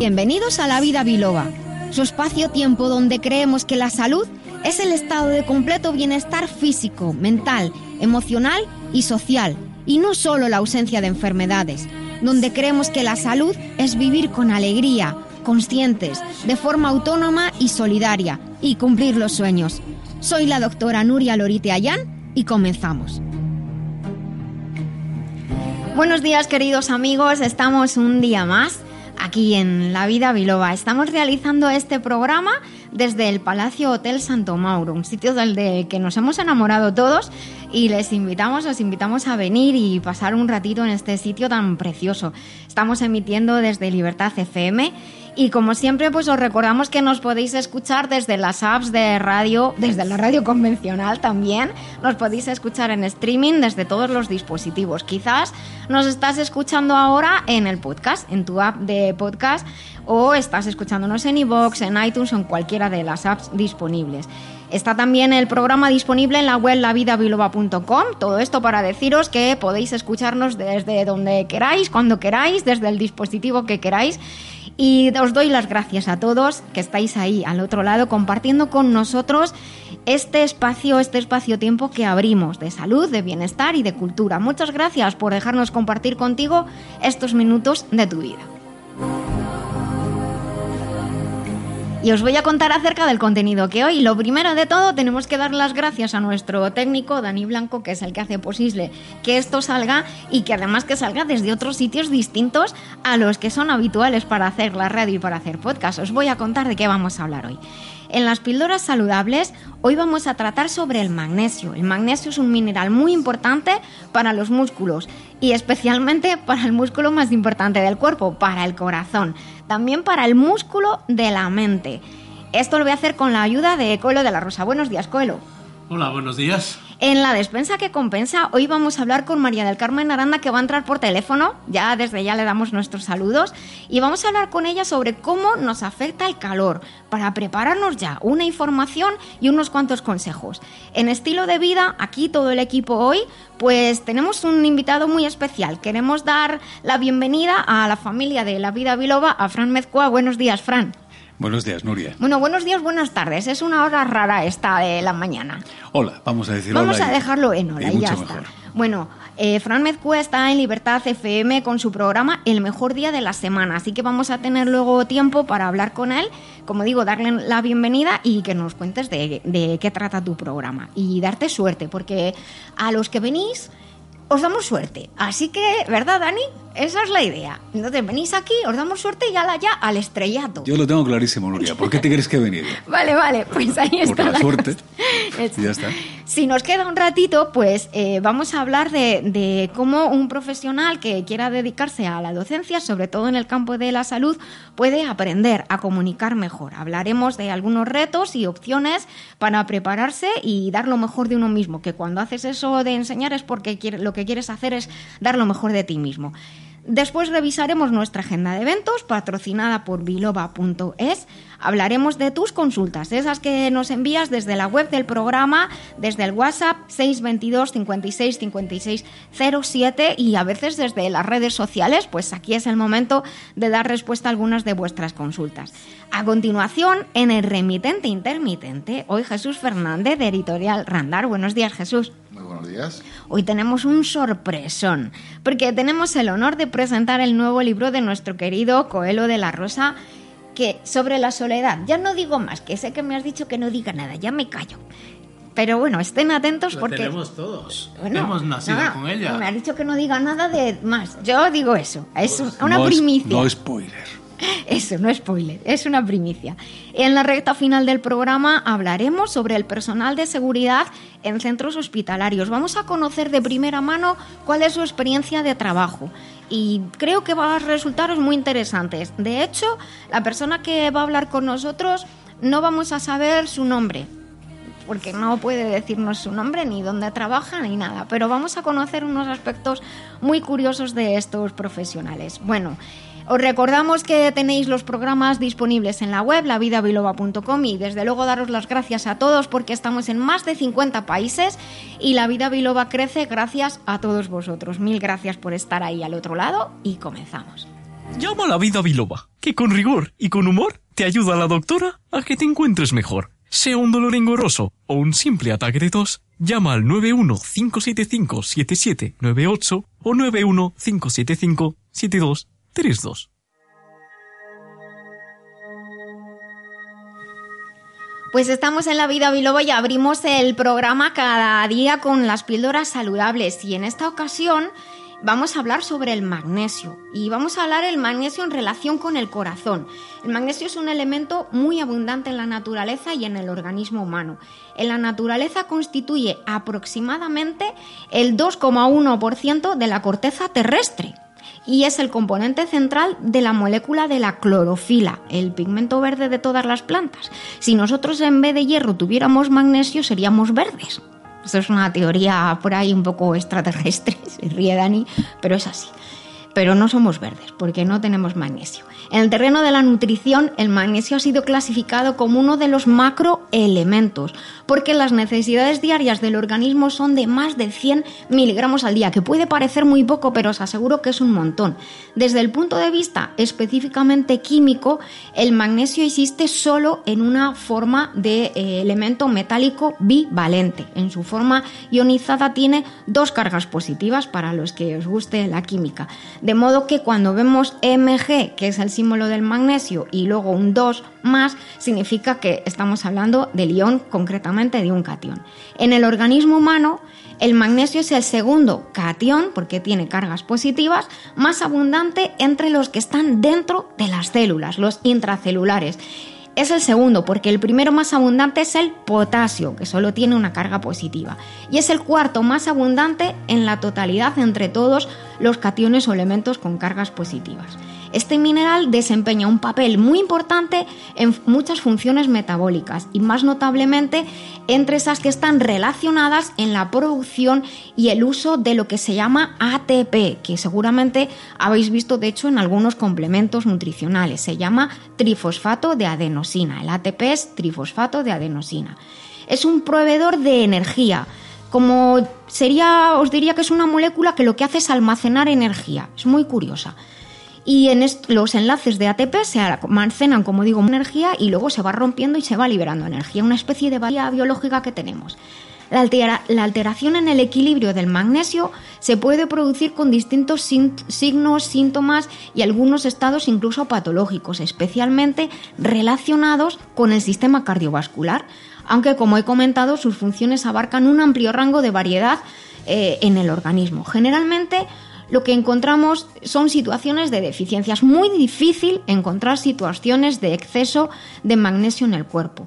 Bienvenidos a La Vida Biloba, su espacio-tiempo donde creemos que la salud es el estado de completo bienestar físico, mental, emocional y social, y no solo la ausencia de enfermedades, donde creemos que la salud es vivir con alegría, conscientes, de forma autónoma y solidaria, y cumplir los sueños. Soy la doctora Nuria Lorite Ayán y comenzamos. Buenos días queridos amigos, estamos un día más aquí en La Vida Biloba. Estamos realizando este programa desde el Palacio Hotel Santo Mauro, un sitio del que nos hemos enamorado todos y les invitamos, os invitamos a venir y pasar un ratito en este sitio tan precioso. Estamos emitiendo desde Libertad FM y como siempre, pues os recordamos que nos podéis escuchar desde las apps de radio, desde la radio convencional también. Nos podéis escuchar en streaming desde todos los dispositivos. Quizás nos estás escuchando ahora en el podcast, en tu app de podcast, o estás escuchándonos en iVoox, en iTunes o en cualquiera de las apps disponibles. Está también el programa disponible en la web lavidabiloba.com. Todo esto para deciros que podéis escucharnos desde donde queráis, cuando queráis, desde el dispositivo que queráis y os doy las gracias a todos que estáis ahí al otro lado compartiendo con nosotros este espacio, este espacio-tiempo que abrimos de salud, de bienestar y de cultura. Muchas gracias por dejarnos compartir contigo estos minutos de tu vida. Y os voy a contar acerca del contenido que hoy, lo primero de todo, tenemos que dar las gracias a nuestro técnico, Dani Blanco, que es el que hace posible que esto salga y que además que salga desde otros sitios distintos a los que son habituales para hacer la radio y para hacer podcast. Os voy a contar de qué vamos a hablar hoy. En las píldoras saludables, hoy vamos a tratar sobre el magnesio. El magnesio es un mineral muy importante para los músculos y especialmente para el músculo más importante del cuerpo, para el corazón. También para el músculo de la mente. Esto lo voy a hacer con la ayuda de Coelho de la Rosa. Buenos días, Coelho. Hola, buenos días. En la despensa que compensa, hoy vamos a hablar con María del Carmen Aranda, que va a entrar por teléfono. Ya desde ya le damos nuestros saludos. Y vamos a hablar con ella sobre cómo nos afecta el calor, para prepararnos ya una información y unos cuantos consejos. En estilo de vida, aquí todo el equipo hoy, pues tenemos un invitado muy especial. Queremos dar la bienvenida a la familia de La Vida Biloba, a Fran Mezcua. Buenos días, Fran. Buenos días, Nuria. Bueno, buenos días, buenas tardes. Es una hora rara esta de la mañana. Hola, vamos a decir Vamos hola a dejarlo en hola y, ya está. Bueno, eh, Fran Mezcua está en Libertad FM con su programa El Mejor Día de la Semana, así que vamos a tener luego tiempo para hablar con él, como digo, darle la bienvenida y que nos cuentes de, de qué trata tu programa y darte suerte, porque a los que venís os damos suerte. Así que, ¿verdad, Dani? Esa es la idea. Entonces venís aquí, os damos suerte y ya, ya al estrellato. Yo lo tengo clarísimo, Nuria. ¿Por qué te crees que he venido? vale, vale, pues ahí está. Por la, suerte. y ya está. Si nos queda un ratito, pues eh, vamos a hablar de, de, cómo un profesional que quiera dedicarse a la docencia, sobre todo en el campo de la salud, puede aprender a comunicar mejor. Hablaremos de algunos retos y opciones para prepararse y dar lo mejor de uno mismo, que cuando haces eso de enseñar es porque lo que quieres hacer es dar lo mejor de ti mismo. Después revisaremos nuestra agenda de eventos patrocinada por biloba.es. Hablaremos de tus consultas, esas que nos envías desde la web del programa, desde el WhatsApp 622 56 56 07 y a veces desde las redes sociales, pues aquí es el momento de dar respuesta a algunas de vuestras consultas. A continuación, en el remitente intermitente, hoy Jesús Fernández de Editorial Randar. Buenos días, Jesús. Buenos días. Hoy tenemos un sorpresón, porque tenemos el honor de presentar el nuevo libro de nuestro querido Coelho de la Rosa, que sobre la soledad. Ya no digo más, que sé que me has dicho que no diga nada, ya me callo. Pero bueno, estén atentos Lo porque. tenemos todos. Hemos nacido con ella. Me ha dicho que no diga nada de más. Yo digo eso. Es Pues una no primicia. Es, no spoiler. Eso, no spoiler, es una primicia. En la recta final del programa hablaremos sobre el personal de seguridad en centros hospitalarios. Vamos a conocer de primera mano cuál es su experiencia de trabajo y creo que va a resultaros muy interesantes. De hecho, la persona que va a hablar con nosotros no vamos a saber su nombre, porque no puede decirnos su nombre, ni dónde trabaja, ni nada. Pero vamos a conocer unos aspectos muy curiosos de estos profesionales. Bueno, os recordamos que tenéis los programas disponibles en la web, lavidabiloba.com y desde luego daros las gracias a todos porque estamos en más de 50 países y la vida biloba crece gracias a todos vosotros. Mil gracias por estar ahí al otro lado y comenzamos. Llama a la vida biloba, que con rigor y con humor te ayuda a la doctora a que te encuentres mejor. Sea un dolor engorroso o un simple ataque de tos, llama al 915757798 o 915757232. Pues estamos en la vida biloba y abrimos el programa cada día con las píldoras saludables y en esta ocasión vamos a hablar sobre el magnesio y vamos a hablar del magnesio en relación con el corazón. El magnesio es un elemento muy abundante en la naturaleza y en el organismo humano. En la naturaleza constituye aproximadamente el 2,1% de la corteza terrestre y es el componente central de la molécula de la clorofila, el pigmento verde de todas las plantas. Si nosotros en vez de hierro tuviéramos magnesio seríamos verdes. Esto es una teoría por ahí un poco extraterrestre, se ríe Dani, pero es así. Pero no somos verdes porque no tenemos magnesio. En el terreno de la nutrición, el magnesio ha sido clasificado como uno de los macroelementos, porque las necesidades diarias del organismo son de más de 100 miligramos al día, que puede parecer muy poco, pero os aseguro que es un montón. Desde el punto de vista específicamente químico, el magnesio existe solo en una forma de eh, elemento metálico bivalente. En su forma ionizada tiene dos cargas positivas para los que os guste la química. De modo que cuando vemos Mg, que es el símbolo del magnesio, y luego un 2 más, significa que estamos hablando del ion, concretamente de un catión. En el organismo humano, el magnesio es el segundo catión, porque tiene cargas positivas, más abundante entre los que están dentro de las células, los intracelulares es el segundo, porque el primero más abundante es el potasio, que solo tiene una carga positiva. Y es el cuarto más abundante en la totalidad entre todos los cationes o elementos con cargas positivas. Este mineral desempeña un papel muy importante en muchas funciones metabólicas y más notablemente entre esas que están relacionadas en la producción y el uso de lo que se llama ATP, que seguramente habéis visto de hecho en algunos complementos nutricionales. Se llama trifosfato de adenosina. El ATP es trifosfato de adenosina. Es un proveedor de energía como sería, os diría que es una molécula que lo que hace es almacenar energía. Es muy curiosa y en los enlaces de ATP se almacenan, como digo, energía y luego se va rompiendo y se va liberando energía, una especie de vía biológica que tenemos. La, la, alteración en el equilibrio del magnesio se puede producir con distintos signos, síntomas y algunos estados incluso patológicos, especialmente relacionados con el sistema cardiovascular, aunque como he comentado sus funciones abarcan un amplio rango de variedad eh, en el organismo. Generalmente lo que encontramos son situaciones de deficiencia. Es muy difícil encontrar situaciones de exceso de magnesio en el cuerpo.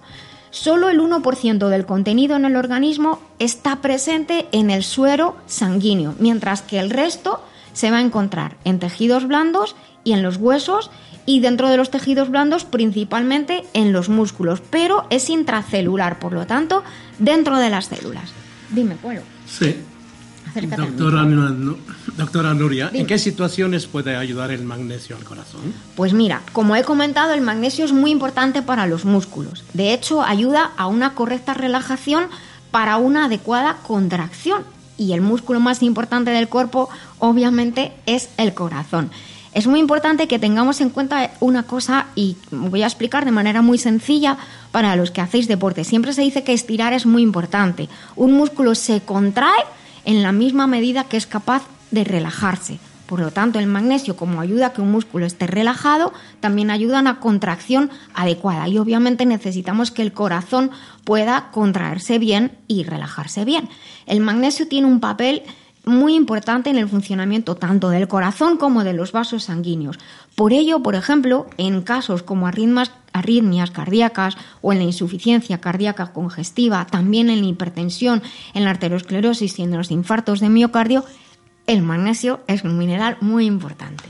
Solo el 1% del contenido en el organismo está presente en el suero sanguíneo, mientras que el resto se va a encontrar en tejidos blandos y en los huesos y dentro de los tejidos blandos principalmente en los músculos, pero es intracelular, por lo tanto, dentro de las células. Dime, Pueblo. Sí, Doctora, doctora Nuria, ¿en qué situaciones puede ayudar el magnesio al corazón? Pues mira, como he comentado, el magnesio es muy importante para los músculos. De hecho, ayuda a una correcta relajación para una adecuada contracción. Y el músculo más importante del cuerpo, obviamente, es el corazón. Es muy importante que tengamos en cuenta una cosa y voy a explicar de manera muy sencilla para los que hacéis deporte. Siempre se dice que estirar es muy importante. Un músculo se contrae en la misma medida que es capaz de relajarse. Por lo tanto, el magnesio, como ayuda a que un músculo esté relajado, también ayuda a una contracción adecuada. Y obviamente necesitamos que el corazón pueda contraerse bien y relajarse bien. El magnesio tiene un papel muy importante en el funcionamiento tanto del corazón como de los vasos sanguíneos. Por ello, por ejemplo, en casos como arritmias cardíacas o en la insuficiencia cardíaca congestiva, también en la hipertensión, en la arteriosclerosis y en los infartos de miocardio, el magnesio es un mineral muy importante.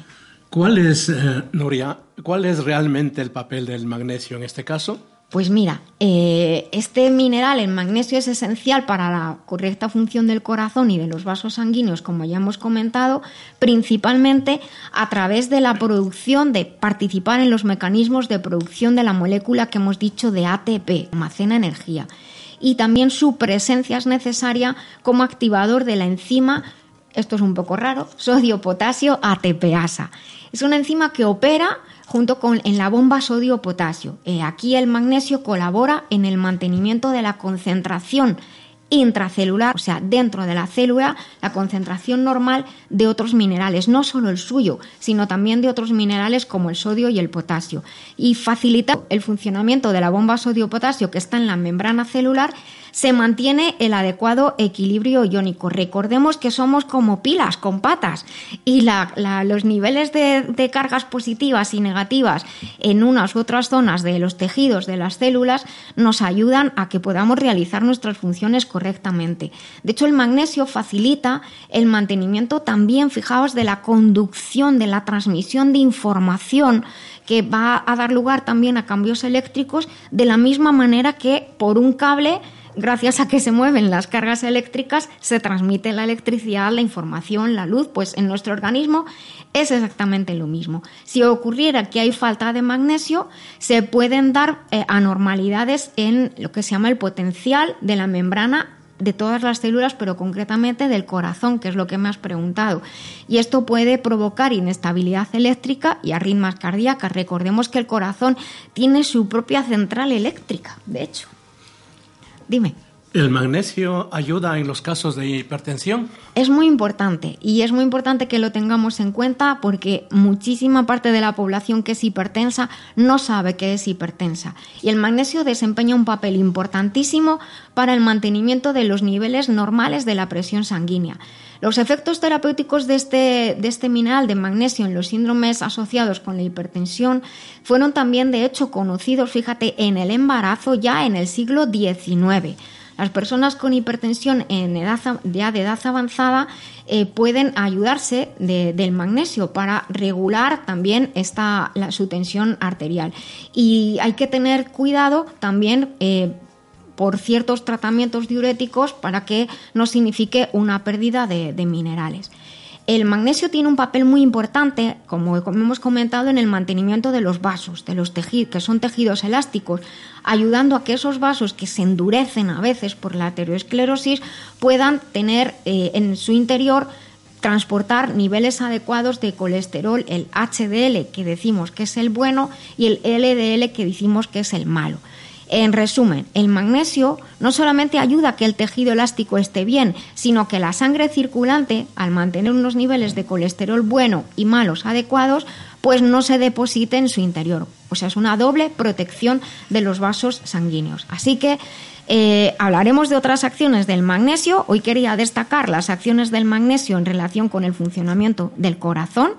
¿Cuál es, eh, Noria, cuál es realmente el papel del magnesio en este caso? Pues mira, eh, este mineral, el magnesio, es esencial para la correcta función del corazón y de los vasos sanguíneos, como ya hemos comentado, principalmente a través de la producción, de participar en los mecanismos de producción de la molécula que hemos dicho de ATP, almacena energía. Y también su presencia es necesaria como activador de la enzima esto es un poco raro, sodio-potasio ATPasa. Es una enzima que opera junto con en la bomba sodio-potasio. Eh, aquí el magnesio colabora en el mantenimiento de la concentración intracelular, o sea, dentro de la célula, la concentración normal de otros minerales, no solo el suyo, sino también de otros minerales como el sodio y el potasio. Y facilita el funcionamiento de la bomba sodio-potasio que está en la membrana celular se mantiene el adecuado equilibrio iónico. Recordemos que somos como pilas con patas y los niveles de, cargas positivas y negativas en unas u otras zonas de los tejidos de las células nos ayudan a que podamos realizar nuestras funciones correctamente. De hecho, el magnesio facilita el mantenimiento también, fijaos, de la conducción, de la transmisión de información que va a dar lugar también a cambios eléctricos de la misma manera que por un cable gracias a que se mueven las cargas eléctricas, se transmite la electricidad, la información, la luz, pues en nuestro organismo es exactamente lo mismo. Si ocurriera que hay falta de magnesio, se pueden dar eh, anormalidades en lo que se llama el potencial de la membrana de todas las células, pero concretamente del corazón, que es lo que me has preguntado. Y esto puede provocar inestabilidad eléctrica y arritmias cardíacas. Recordemos que el corazón tiene su propia central eléctrica, de hecho. Dime. ¿El magnesio ayuda en los casos de hipertensión? Es muy importante y es muy importante que lo tengamos en cuenta porque muchísima parte de la población que es hipertensa no sabe que es hipertensa y el magnesio desempeña un papel importantísimo para el mantenimiento de los niveles normales de la presión sanguínea. Los efectos terapéuticos de este, de este mineral de magnesio en los síndromes asociados con la hipertensión fueron también de hecho conocidos, fíjate, en el embarazo ya en el siglo XIX. Las personas con hipertensión en edad, ya de edad avanzada eh, pueden ayudarse del magnesio para regular también esta, su tensión arterial. Y hay que tener cuidado también eh, por ciertos tratamientos diuréticos para que no signifique una pérdida de minerales. El magnesio tiene un papel muy importante, como hemos comentado, en el mantenimiento de los vasos, de los tejidos, que son tejidos elásticos, ayudando a que esos vasos que se endurecen a veces por la aterosclerosis puedan tener eh, en su interior transportar niveles adecuados de colesterol, el HDL que decimos que es el bueno y el LDL que decimos que es el malo. En resumen, el magnesio no solamente ayuda a que el tejido elástico esté bien, sino que la sangre circulante, al mantener unos niveles de colesterol bueno y malos adecuados, pues no se deposite en su interior. O sea, es una doble protección de los vasos sanguíneos. Así que eh, hablaremos de otras acciones del magnesio. Hoy quería destacar las acciones del magnesio en relación con el funcionamiento del corazón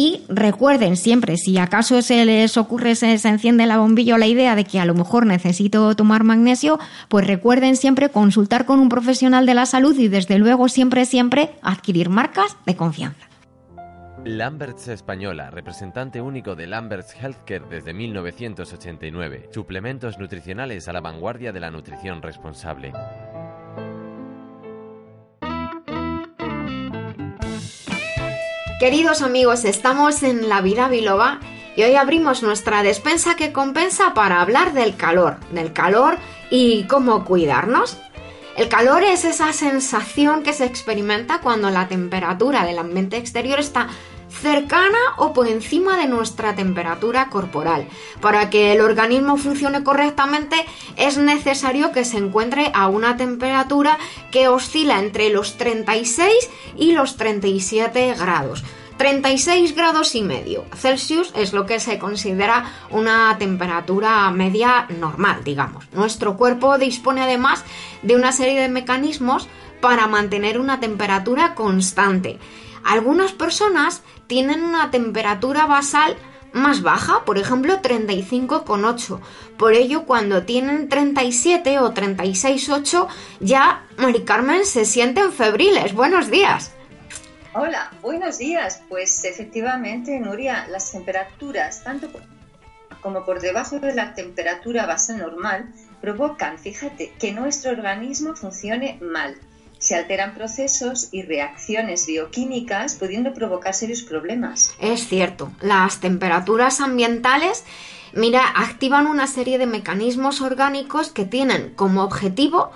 y recuerden siempre, si acaso se les ocurre, se, se enciende la bombilla la idea de que a lo mejor necesito tomar magnesio, pues recuerden siempre consultar con un profesional de la salud y desde luego siempre, siempre adquirir marcas de confianza. Lamberts Española, representante único de Lamberts Healthcare desde 1989. Suplementos nutricionales a la vanguardia de la nutrición responsable. Queridos amigos, estamos en La Vida Biloba y hoy abrimos nuestra despensa que compensa para hablar del calor, del calor y cómo cuidarnos. El calor es esa sensación que se experimenta cuando la temperatura del ambiente exterior está cercana o por encima de nuestra temperatura corporal. Para que el organismo funcione correctamente es necesario que se encuentre a una temperatura que oscila entre los 36 y los 37 grados. 36 grados y medio Celsius es lo que se considera una temperatura media normal, digamos. Nuestro cuerpo dispone además de una serie de mecanismos para mantener una temperatura constante. Algunas personas tienen una temperatura basal más baja, por ejemplo 35,8. Por ello, cuando tienen 37 o 36,8, ya, Mari Carmen, se sienten febriles. Buenos días. Hola, buenos días. Pues efectivamente, Nuria, las temperaturas, tanto como por debajo de la temperatura basal normal, provocan, fíjate, que nuestro organismo funcione mal se alteran procesos y reacciones bioquímicas pudiendo provocar serios problemas. Es cierto, las temperaturas ambientales, mira, activan una serie de mecanismos orgánicos que tienen como objetivo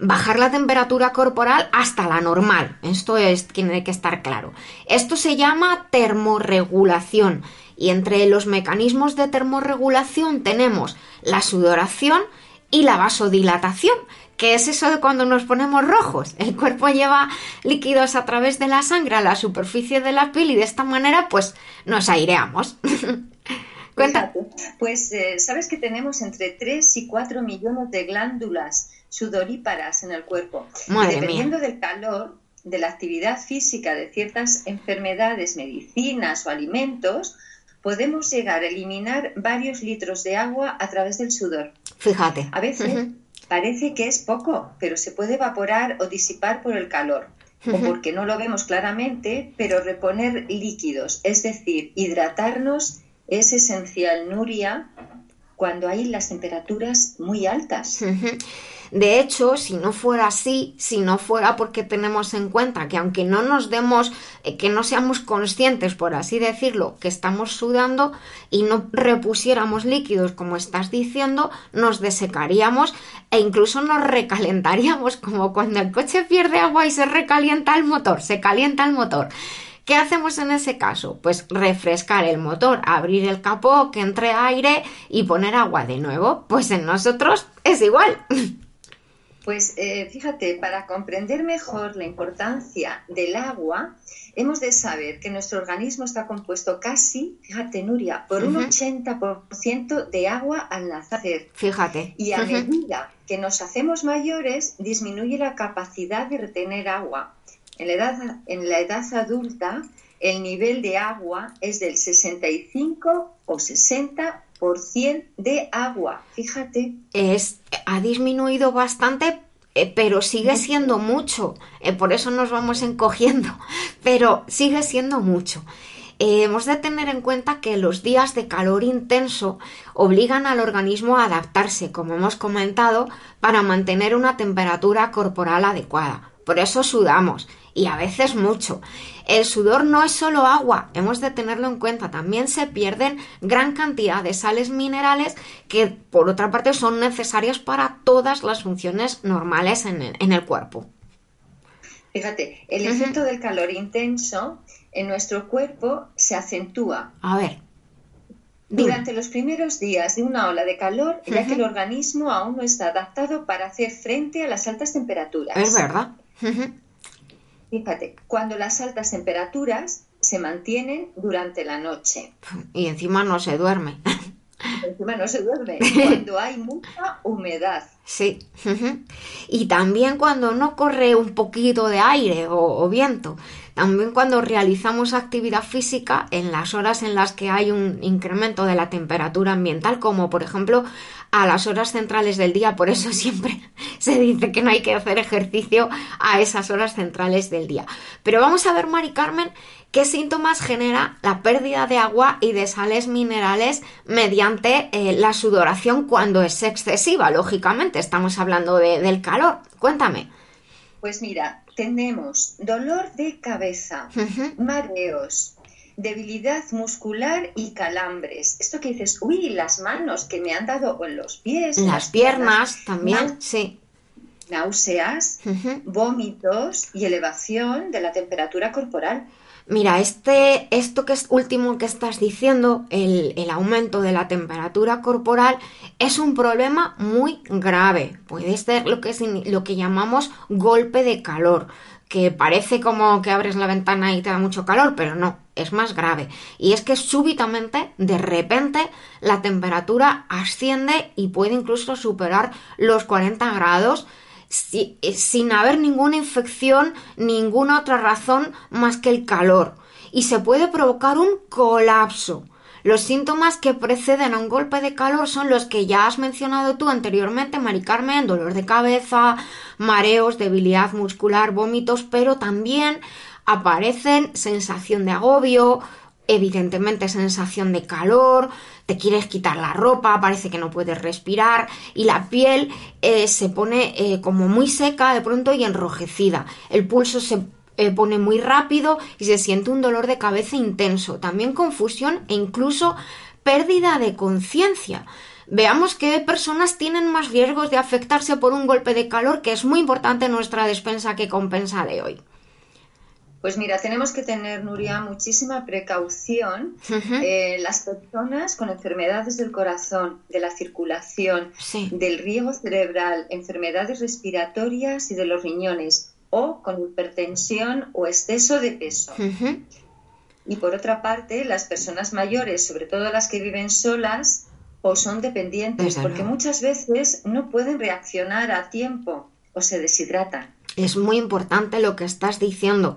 bajar la temperatura corporal hasta la normal. Esto es, tiene que estar claro. Esto se llama termorregulación y entre los mecanismos de termorregulación tenemos la sudoración y la vasodilatación, que es eso de cuando nos ponemos rojos. El cuerpo lleva líquidos a través de la sangre a la superficie de la piel y de esta manera pues nos aireamos. Cuenta. Pues eh, sabes que tenemos entre 3 y 4 millones de glándulas sudoríparas en el cuerpo. y dependiendo del calor, de la actividad física de ciertas enfermedades, medicinas o alimentos, podemos llegar a eliminar varios litros de agua a través del sudor. Fíjate. A veces parece que es poco, pero se puede evaporar o disipar por el calor. O porque no lo vemos claramente, pero reponer líquidos, es decir, hidratarnos es esencial, Nuria, cuando hay las temperaturas muy altas. De hecho, si no fuera así, si no fuera porque tenemos en cuenta que aunque no nos demos, eh, que no seamos conscientes, por así decirlo, que estamos sudando y no repusiéramos líquidos como estás diciendo, nos desecaríamos e incluso nos recalentaríamos, como cuando el coche pierde agua y se recalienta el motor, se calienta el motor. ¿Qué hacemos en ese caso? Pues refrescar el motor, abrir el capó, que entre aire y poner agua de nuevo. Pues en nosotros es igual. Pues eh, fíjate, para comprender mejor la importancia del agua, hemos de saber que nuestro organismo está compuesto casi, fíjate Nuria, por un 80% de agua al nacer. Fíjate. Y a medida que nos hacemos mayores, disminuye la capacidad de retener agua. En la edad, en la edad adulta, el nivel de agua es del 65 o 60% de agua. Fíjate. Es, ha disminuido bastante, eh, pero sigue siendo mucho. Eh, por eso nos vamos encogiendo. Pero sigue siendo mucho. Eh, hemos de tener en cuenta que los días de calor intenso obligan al organismo a adaptarse, como hemos comentado, para mantener una temperatura corporal adecuada. Por eso sudamos y a veces mucho. El sudor no es solo agua, hemos de tenerlo en cuenta. También se pierden gran cantidad de sales minerales que, por otra parte, son necesarias para todas las funciones normales en el, cuerpo. Fíjate, el efecto del calor intenso en nuestro cuerpo se acentúa. A ver. Durante los primeros días de una ola de calor, ya que el organismo aún no está adaptado para hacer frente a las altas temperaturas. Es verdad. Fíjate, cuando las altas temperaturas se mantienen durante la noche. Y encima no se duerme. Encima no se duerme. Cuando hay mucha humedad. Sí. Y también cuando no corre un poquito de aire o, viento. También cuando realizamos actividad física en las horas en las que hay un incremento de la temperatura ambiental, como por ejemplo a las horas centrales del día, por eso siempre se dice que no hay que hacer ejercicio a esas horas centrales del día. Pero vamos a ver, Mari Carmen, qué síntomas genera la pérdida de agua y de sales minerales mediante eh, la sudoración cuando es excesiva, lógicamente, estamos hablando del calor. Cuéntame. Pues mira, tenemos dolor de cabeza, mareos, debilidad muscular y calambres. Esto que dices, uy, las manos que me han dado o en los pies. Las, piernas, también, sí. Náuseas, vómitos y elevación de la temperatura corporal. Mira, este, esto que es último que estás diciendo, el, el, aumento de la temperatura corporal, es un problema muy grave. Puede ser lo que, es, lo que llamamos golpe de calor que parece como que abres la ventana y te da mucho calor, pero no, es más grave. Y es que súbitamente, de repente, la temperatura asciende y puede incluso superar los 40 grados eh, sin haber ninguna infección, ninguna otra razón más que el calor. Y se puede provocar un colapso. Los síntomas que preceden a un golpe de calor son los que ya has mencionado tú anteriormente, Mari Carmen, dolor de cabeza, mareos, debilidad muscular, vómitos, pero también aparecen sensación de agobio, evidentemente sensación de calor, te quieres quitar la ropa, parece que no puedes respirar y la piel eh, se pone eh, como muy seca de pronto y enrojecida. El pulso se eh, pone muy rápido y se siente un dolor de cabeza intenso, también confusión e incluso pérdida de conciencia. veamos qué personas tienen más riesgos de afectarse por un golpe de calor, que es muy importante en nuestra despensa que compensa de hoy. Pues mira, tenemos que tener, Nuria, muchísima precaución. Eh, las personas con enfermedades del corazón, de la circulación, del riego cerebral, enfermedades respiratorias y de los riñones, o con hipertensión o exceso de peso. Y por otra parte, las personas mayores, sobre todo las que viven solas o son dependientes, porque muchas veces no pueden reaccionar a tiempo o se deshidratan. Es muy importante lo que estás diciendo.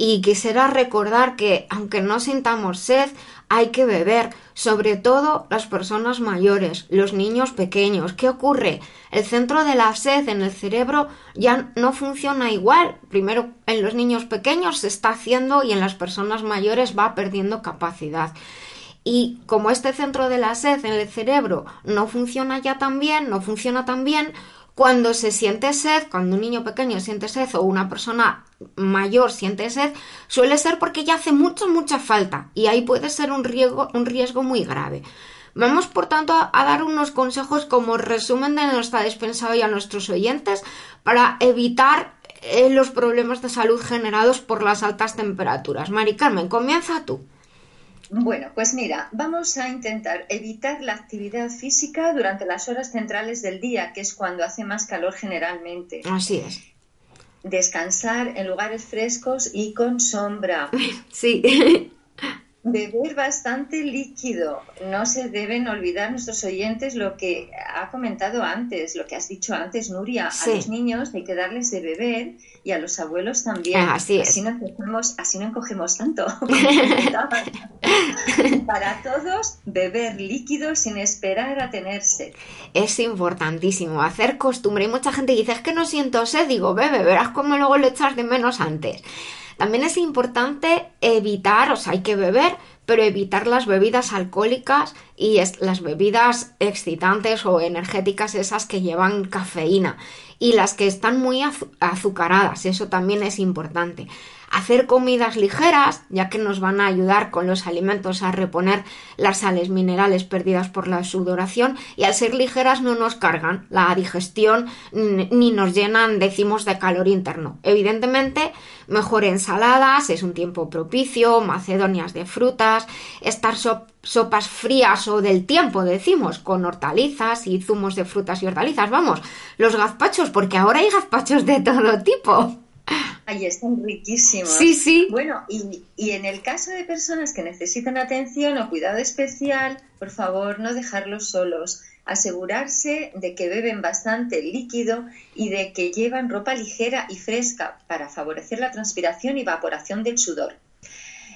Y quisiera recordar que, aunque no sintamos sed, hay que beber, sobre todo las personas mayores, los niños pequeños. ¿Qué ocurre? El centro de la sed en el cerebro ya no funciona igual. Primero en los niños pequeños se está haciendo y en las personas mayores va perdiendo capacidad. Y como este centro de la sed en el cerebro no funciona ya tan bien, no funciona tan bien, cuando se siente sed, cuando un niño pequeño siente sed o una persona mayor siente sed, suele ser porque ya hace mucha, mucha falta y ahí puede ser un riesgo, un riesgo muy grave. Vamos, por tanto, a, dar unos consejos como resumen de nuestra despensa hoy a nuestros oyentes para evitar eh, los problemas de salud generados por las altas temperaturas. Mari Carmen, comienza tú. Bueno, pues mira, vamos a intentar evitar la actividad física durante las horas centrales del día, que es cuando hace más calor generalmente. Así es. Descansar en lugares frescos y con sombra. Sí. Beber bastante líquido. No se deben olvidar nuestros oyentes lo que ha comentado antes, lo que has dicho antes, Nuria. A los niños hay que darles de beber y a los abuelos también. Ah, así, así no encogemos, así no encogemos tanto. Para todos, beber líquido sin esperar a tener sed. Es importantísimo hacer costumbre. Hay mucha gente dice, es que no siento sed. Digo, bebe, verás cómo luego lo echas de menos antes. También es importante evitar, o sea, hay que beber, pero evitar las bebidas alcohólicas y las bebidas excitantes o energéticas, esas que llevan cafeína y las que están muy azucaradas, eso también es importante hacer comidas ligeras, ya que nos van a ayudar con los alimentos a reponer las sales minerales perdidas por la sudoración y al ser ligeras no nos cargan la digestión ni nos llenan, decimos, de calor interno. Evidentemente, mejor ensaladas, es un tiempo propicio, macedonias de frutas, estar sopas frías o del tiempo, decimos, con hortalizas y zumos de frutas y hortalizas. Vamos, los gazpachos, porque ahora hay gazpachos de todo tipo. Ay, están riquísimos. Sí, sí. Bueno, y, y, en el caso de personas que necesitan atención o cuidado especial, por favor, no dejarlos solos. Asegurarse de que beben bastante líquido y de que llevan ropa ligera y fresca para favorecer la transpiración y evaporación del sudor.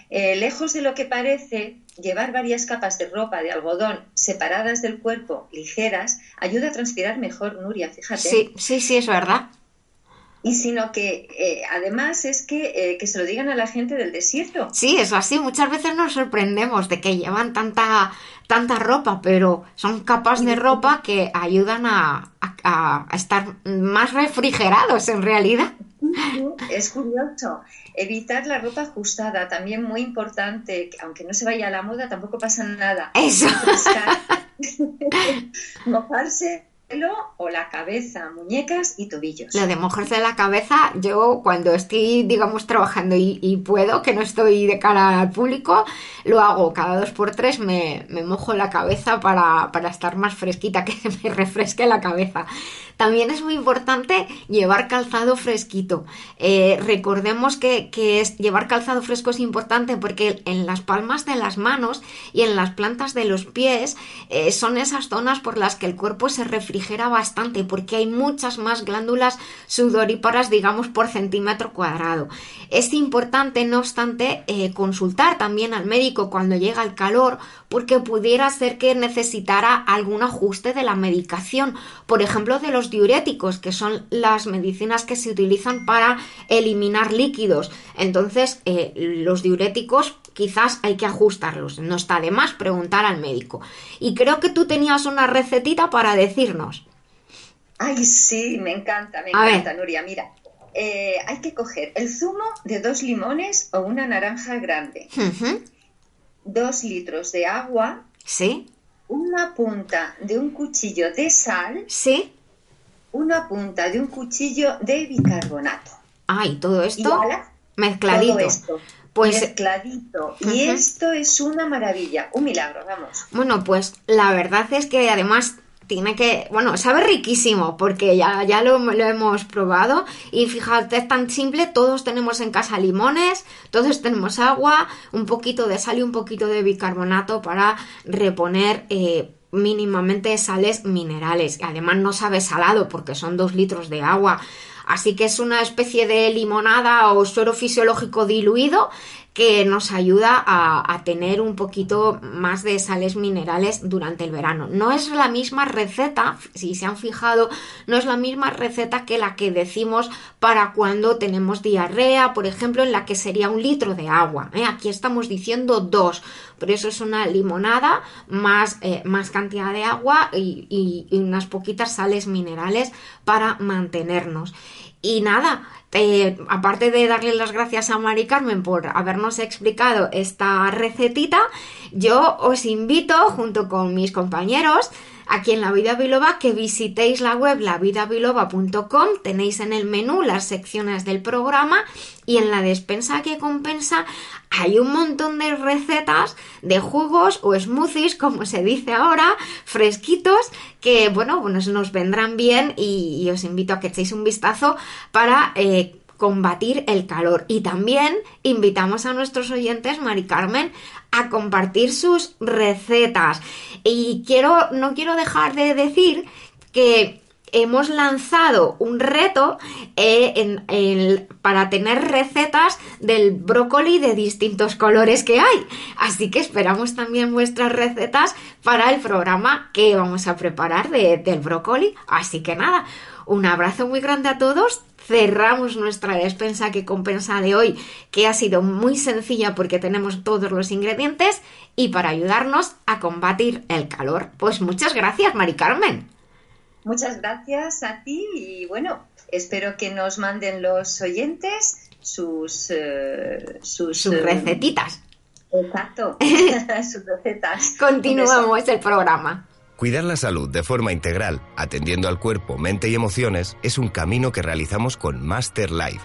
Eh, lejos de lo que parece, llevar varias capas de ropa de algodón separadas del cuerpo, ligeras, ayuda a transpirar mejor, Nuria, fíjate. Sí, sí, sí, es verdad y sino que eh, además es que, eh, que, se lo digan a la gente del desierto. Sí, es así. Muchas veces nos sorprendemos de que llevan tanta, tanta ropa, pero son capas de ropa que ayudan a, a, estar más refrigerados en realidad. Es curioso. Evitar la ropa ajustada, también muy importante, aunque no se vaya a la moda, tampoco pasa nada. Eso. Mojarse o la cabeza, muñecas y tobillos. Lo de mojarse la cabeza, yo cuando estoy, digamos, trabajando y, puedo, que no estoy de cara al público, lo hago cada dos por tres, me, me mojo la cabeza para, para estar más fresquita, que me refresque la cabeza. También es muy importante llevar calzado fresquito. Eh, recordemos que, llevar calzado fresco es importante porque en las palmas de las manos y en las plantas de los pies eh, son esas zonas por las que el cuerpo se refrigera bastante porque hay muchas más glándulas sudoríparas, digamos, por centímetro cuadrado. Es importante, no obstante, eh, consultar también al médico cuando llega el calor porque pudiera ser que necesitara algún ajuste de la medicación, por ejemplo, de los diuréticos, que son las medicinas que se utilizan para eliminar líquidos. Entonces, eh, los diuréticos quizás hay que ajustarlos. No está de más preguntar al médico. Y creo que tú tenías una recetita para decirnos. Ay, sí, me encanta, me encanta, Nuria. Mira, eh, hay que coger el zumo de dos limones o una naranja grande dos litros de agua, ¿Sí? una punta de un cuchillo de sal. Sí. Una punta de un cuchillo de bicarbonato. Ay, todo esto mezcladito. Todo esto. Pues, mezcladito. Y esto es una maravilla, un milagro, vamos. Bueno, pues la verdad es que además tiene que, bueno, sabe riquísimo porque ya, ya lo, hemos probado y fíjate, es tan simple, todos tenemos en casa limones, todos tenemos agua, un poquito de sal y un poquito de bicarbonato para reponer eh, mínimamente sales minerales. Además no sabe salado porque son dos litros de agua. Así que es una especie de limonada o suero fisiológico diluido que nos ayuda a, tener un poquito más de sales minerales durante el verano. No es la misma receta, si se han fijado, no es la misma receta que la que decimos para cuando tenemos diarrea, por ejemplo, en la que sería un litro de agua. ¿eh? Aquí estamos diciendo dos, pero eso es una limonada más, eh, más cantidad de agua y unas poquitas sales minerales para mantenernos. Y nada, eh, aparte de darle las gracias a Mari Carmen por habernos explicado esta recetita, yo os invito, junto con mis compañeros, aquí en La Vida Biloba, que visitéis la web lavidabiloba.com. Tenéis en el menú las secciones del programa y en la despensa que compensa hay un montón de recetas de jugos o smoothies, como se dice ahora, fresquitos, que bueno, pues nos vendrán bien y, os invito a que echéis un vistazo para eh, combatir el calor. Y también invitamos a nuestros oyentes, Mari Carmen, a compartir sus recetas. Y quiero, no quiero dejar de decir que hemos lanzado un reto eh, para tener recetas del brócoli de distintos colores que hay. Así que esperamos también vuestras recetas para el programa que vamos a preparar del brócoli. Así que nada, un abrazo muy grande a todos cerramos nuestra despensa que compensa de hoy, que ha sido muy sencilla porque tenemos todos los ingredientes y para ayudarnos a combatir el calor. Pues muchas gracias, Mari Carmen. Muchas gracias a ti y bueno, espero que nos manden los oyentes sus, eh, sus, eh, recetitas. Exacto, sus recetas. Continuamos el programa. Cuidar la salud de forma integral, atendiendo al cuerpo, mente y emociones, es un camino que realizamos con Master Life.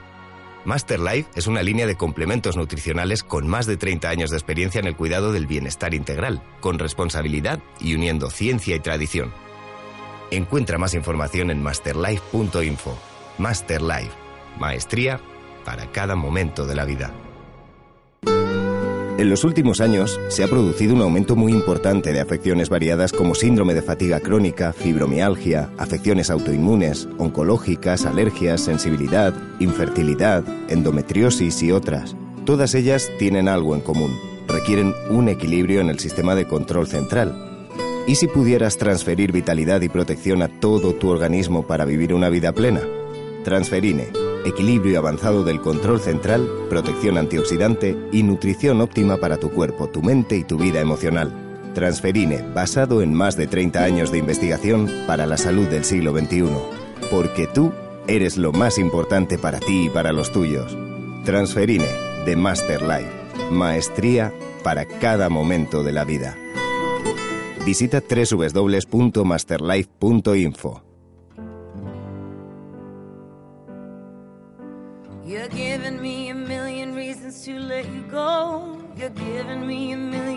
Master Life es una línea de complementos nutricionales con más de 30 años de experiencia en el cuidado del bienestar integral, con responsabilidad y uniendo ciencia y tradición. Encuentra más información en masterlife.info. Master Life, maestría para cada momento de la vida. En los últimos años se ha producido un aumento muy importante de afecciones variadas como síndrome de fatiga crónica, fibromialgia, afecciones autoinmunes, oncológicas, alergias, sensibilidad, infertilidad, endometriosis y otras. Todas ellas tienen algo en común. Requieren un equilibrio en el sistema de control central. ¿Y si pudieras transferir vitalidad y protección a todo tu organismo para vivir una vida plena? Transferine equilibrio avanzado del control central, protección antioxidante y nutrición óptima para tu cuerpo, tu mente y tu vida emocional. Transferine, basado en más de 30 años de investigación para la salud del siglo XXI. Porque tú eres lo más importante para ti y para los tuyos. Transferine, de Master Life. Maestría para cada momento de la vida. Visita www.masterlife.info. You're giving me a million reasons to let you go. You're giving me a million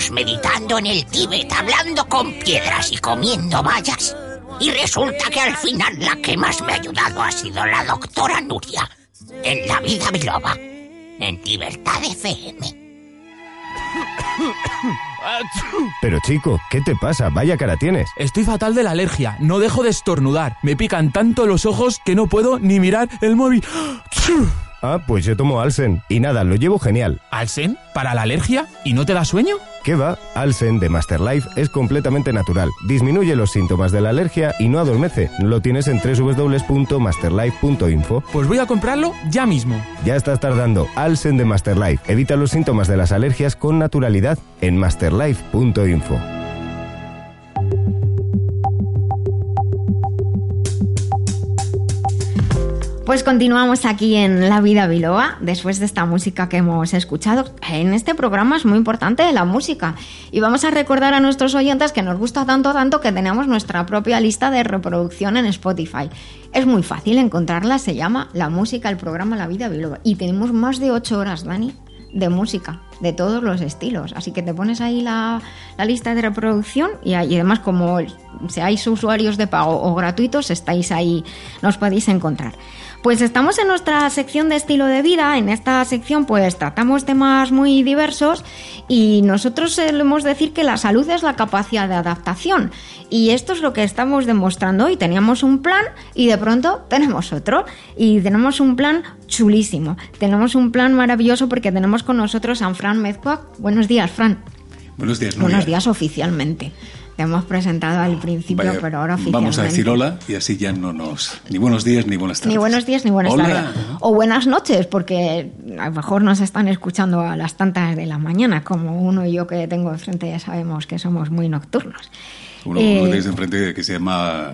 Años meditando en el Tíbet, hablando con piedras y comiendo bayas. Y resulta que al final la que más me ha ayudado ha sido la doctora Nuria. En la vida biloba. En Libertad FM. Pero chico, ¿qué te pasa? Vaya cara tienes. Estoy fatal de la alergia, no dejo de estornudar. Me pican tanto los ojos que no puedo ni mirar el móvil. Ah, pues yo tomo Alsen. Y nada, lo llevo genial. ¿Alsen? ¿Para la alergia? ¿Y no te da sueño? ¿Qué va? Alsen de Masterlife es completamente natural. Disminuye los síntomas de la alergia y no adormece. Lo tienes en www.masterlife.info. Pues voy a comprarlo ya mismo. Ya estás tardando. Alsen de Masterlife. Evita los síntomas de las alergias con naturalidad en masterlife.info. Pues continuamos aquí en La Vida Biloba, después de esta música que hemos escuchado. En este programa es muy importante la música. Y vamos a recordar a nuestros oyentes que nos gusta tanto, tanto que tenemos nuestra propia lista de reproducción en Spotify. Es muy fácil encontrarla, se llama La Música, el programa La Vida Biloba. Y tenemos más de ocho horas, Dani, de música, de todos los estilos. Así que te pones ahí la, la lista de reproducción y, y además como seáis usuarios de pago o gratuitos, estáis ahí, nos podéis encontrar. Pues estamos en nuestra sección de estilo de vida. En esta sección pues tratamos temas muy diversos y nosotros solemos decir que la salud es la capacidad de adaptación. Y esto es lo que estamos demostrando hoy. Teníamos un plan y de pronto tenemos otro. Y tenemos un plan chulísimo. Tenemos un plan maravilloso porque tenemos con nosotros a Fran Mezcuac. Buenos días, Fran. Buenos días, Nuria. Buenos días oficialmente. Te hemos presentado al principio, Vaya, pero ahora oficialmente. Vamos a decir hola y así ya no nos... Ni buenos días ni buenas tardes. Ni buenos días ni buenas Hola. tardes. O buenas noches, porque a lo mejor nos están escuchando a las tantas de la mañana, como uno y yo que tengo enfrente ya sabemos que somos muy nocturnos. Uno, Eh, uno que tienes enfrente que se llama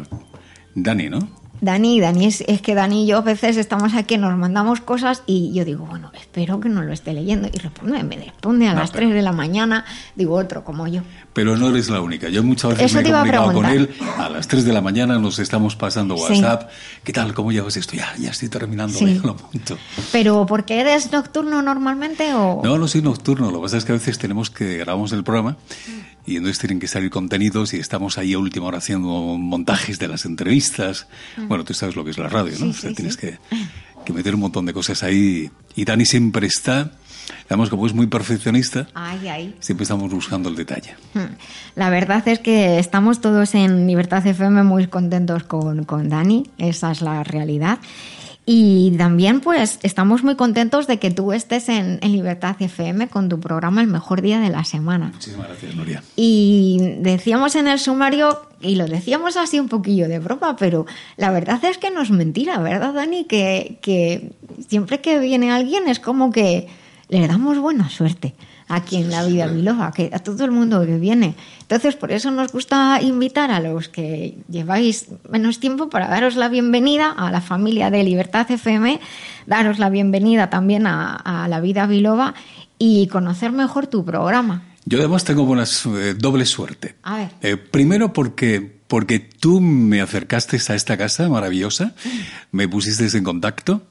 Dani, ¿no? Dani, Dani, es, es que Dani y yo a veces estamos aquí, nos mandamos cosas y yo digo, bueno, espero que no lo esté leyendo. Y responde, me responde a No, las pero- 3 de la mañana, digo otro como yo. Pero no eres la única. Yo muchas veces Eso me he comunicado con él. A las 3 de la mañana nos estamos pasando Sí. WhatsApp. ¿Qué tal? ¿Cómo llevas esto? Ya, ya estoy terminando. Sí. lo apunto. Pero ¿por qué eres nocturno normalmente o...? No, no soy nocturno. Lo que pasa es que a veces tenemos que grabamos el programa y entonces tienen que salir contenidos y estamos ahí a última hora haciendo montajes de las entrevistas. Bueno, tú sabes lo que es la radio, ¿no? Mm. Sí, o sea, sí, tienes sí. Que, que meter un montón de cosas ahí. Y Dani siempre está, digamos, como es muy perfeccionista, Ay, ay. siempre estamos buscando el detalle. Hmm. La verdad es que estamos todos en Libertad FM muy contentos con, con Dani, esa es la realidad. Y también pues estamos muy contentos de que tú estés en, en Libertad FM con tu programa El Mejor Día de la Semana. Muchísimas gracias, Nuria. Y decíamos en el sumario, y lo decíamos así un poquillo de broma, pero la verdad es que no es mentira, ¿verdad, Dani? Que, que siempre que viene alguien es como que le damos buena suerte. Aquí en la vida biloba, que a todo el mundo que viene. Entonces, por eso nos gusta invitar a los que lleváis menos tiempo para daros la bienvenida a la familia de Libertad FM, daros la bienvenida también a, a la vida biloba y conocer mejor tu programa. Yo además tengo buena eh, doble suerte. A ver. Eh, primero porque porque tú me acercaste a esta casa maravillosa, me pusiste en contacto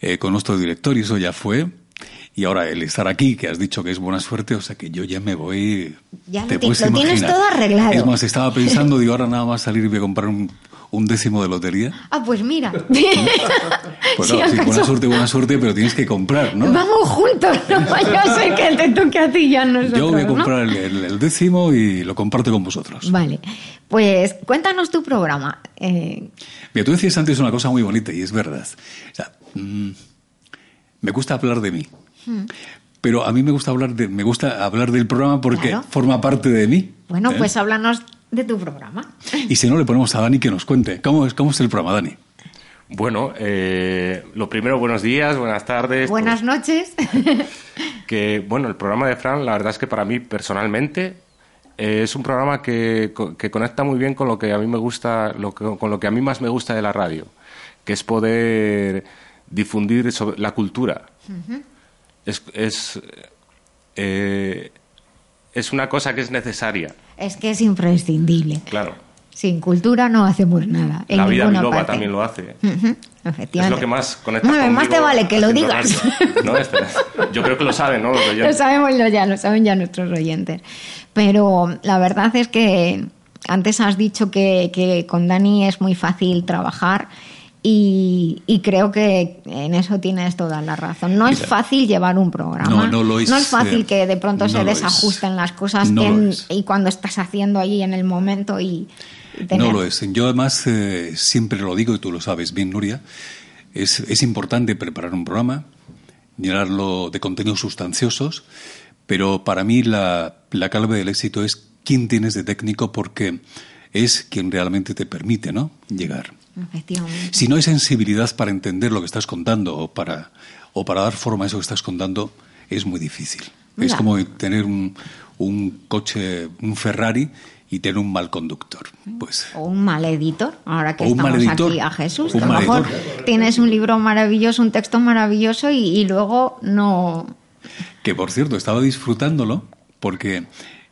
eh, con nuestro director y eso ya fue. Y ahora el estar aquí, que has dicho que es buena suerte, o sea que yo ya me voy. Ya te puedes lo tienes imaginar. todo arreglado. Es más, estaba pensando, digo, ahora nada más salir y voy a comprar un, un décimo de lotería. Ah, pues mira. Pues sí, buena suerte, buena suerte, pero tienes que comprar, ¿no? Vamos juntos, no vaya a ser que te toque a ti y a nosotros. Yo voy a comprar el décimo y lo comparto con vosotros. Vale, pues cuéntanos tu programa. Eh, Mira, tú decías antes una cosa muy bonita y es verdad. O sea, mm, me gusta hablar de mí, hmm, pero a mí me gusta hablar de, me gusta hablar del programa porque Claro. forma parte de mí. bueno, ¿eh? pues háblanos de tu programa. Y si no, le ponemos a Dani que nos cuente. ¿Cómo es, cómo es el programa, Dani? Bueno, eh, lo primero, buenos días, buenas tardes. Buenas noches. Que, bueno, el programa de Fran, la verdad es que para mí personalmente eh, es un programa que, co- que conecta muy bien con lo que a mí me gusta, lo que- con lo que a mí más me gusta de la radio, que es poder difundir sobre la cultura. Es, es, eh, es una cosa que es necesaria, es que es imprescindible. claro. Sin cultura no hacemos nada. En la vida biloba parte. también lo hace. Ujú, Efectivamente. Es lo que más conecta Bueno, más te vale que lo digas. No, este- yo creo que lo saben, ¿no? Los Lo sabemos lo ya, lo saben ya nuestros oyentes. Pero la verdad es que antes has dicho que, que con Dani es muy fácil trabajar y, y creo que en eso tienes toda la razón. No es fácil llevar un programa. No, no lo es, fácil eh, que de pronto no se es. desajusten las cosas No en- es. y cuando estás haciendo ahí en el momento y, y tener- No lo es. Yo además eh, siempre lo digo y tú lo sabes bien, Nuria. Es, es importante preparar un programa, llenarlo de contenidos sustanciosos, pero para mí la, la clave del éxito es quién tienes de técnico porque es quien realmente te permite ¿no? llegar. Efectivamente. Si no hay sensibilidad para entender lo que estás contando o para, o para dar forma a eso que estás contando, es muy difícil. Es como tener un, un coche, un Ferrari y tener un mal conductor. Pues O un mal editor, ahora que O estamos editor. aquí a Jesús. A lo mejor tienes un libro maravilloso, un texto maravilloso y, y luego no. Que por cierto, estaba disfrutándolo porque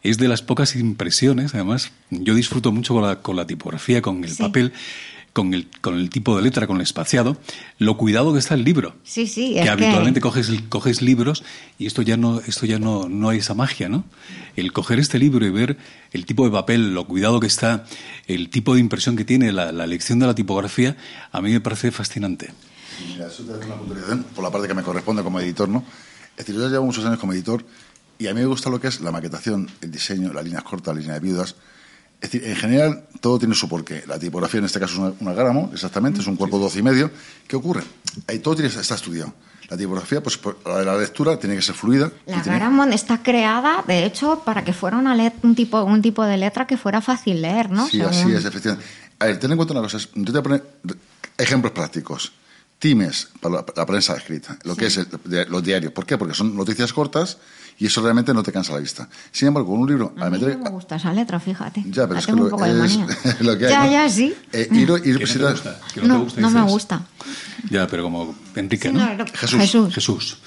es de las pocas impresiones, además, yo disfruto mucho con la, con la tipografía, con el Sí. papel, con el, con el tipo de letra, con el espaciado, lo cuidado que está el libro. Sí, sí, que es habitualmente que. coges, coges libros y esto ya no esto ya no, no hay esa magia, ¿no? El coger este libro y ver el tipo de papel, lo cuidado que está, el tipo de impresión que tiene, la, la elección de la tipografía, a mí me parece fascinante. Mira, eso te hace una puntualización por la parte que me corresponde como editor, ¿no? Es decir, yo ya llevo muchos años como editor y a mí me gusta lo que es la maquetación, el diseño, las líneas cortas, la línea de viudas. Es decir, en general todo tiene su porqué. La tipografía en este caso es una, una gramo, exactamente, es un cuerpo 12 y medio. ¿Qué ocurre? Ahí todo tiene, está estudiado. La tipografía, pues la, la lectura tiene que ser fluida. La tiene- Garamond está creada, de hecho, para que fuera una let- un, tipo, un tipo de letra que fuera fácil leer, ¿no? Sí, Según- así es, efectivamente. A ver, ten en cuenta una cosa. Yo te voy a poner ejemplos prácticos. Times, para la, la prensa escrita, lo que es el- de- los diarios. ¿Por qué? Porque son noticias cortas y eso realmente no te cansa la vista. Sin embargo, con un libro, A al mí meter... no me gusta esa letra, fíjate. Ya, pero La es que lo, un poco de es manía. lo que hay. Ya, ¿no? ya, sí. Eh, ir- ir- Que no te gusta, no te No, gusta, no me gusta. Ya, pero como Enrique, Sí, ¿no? no, no, Jesús. Jesús. Jesús.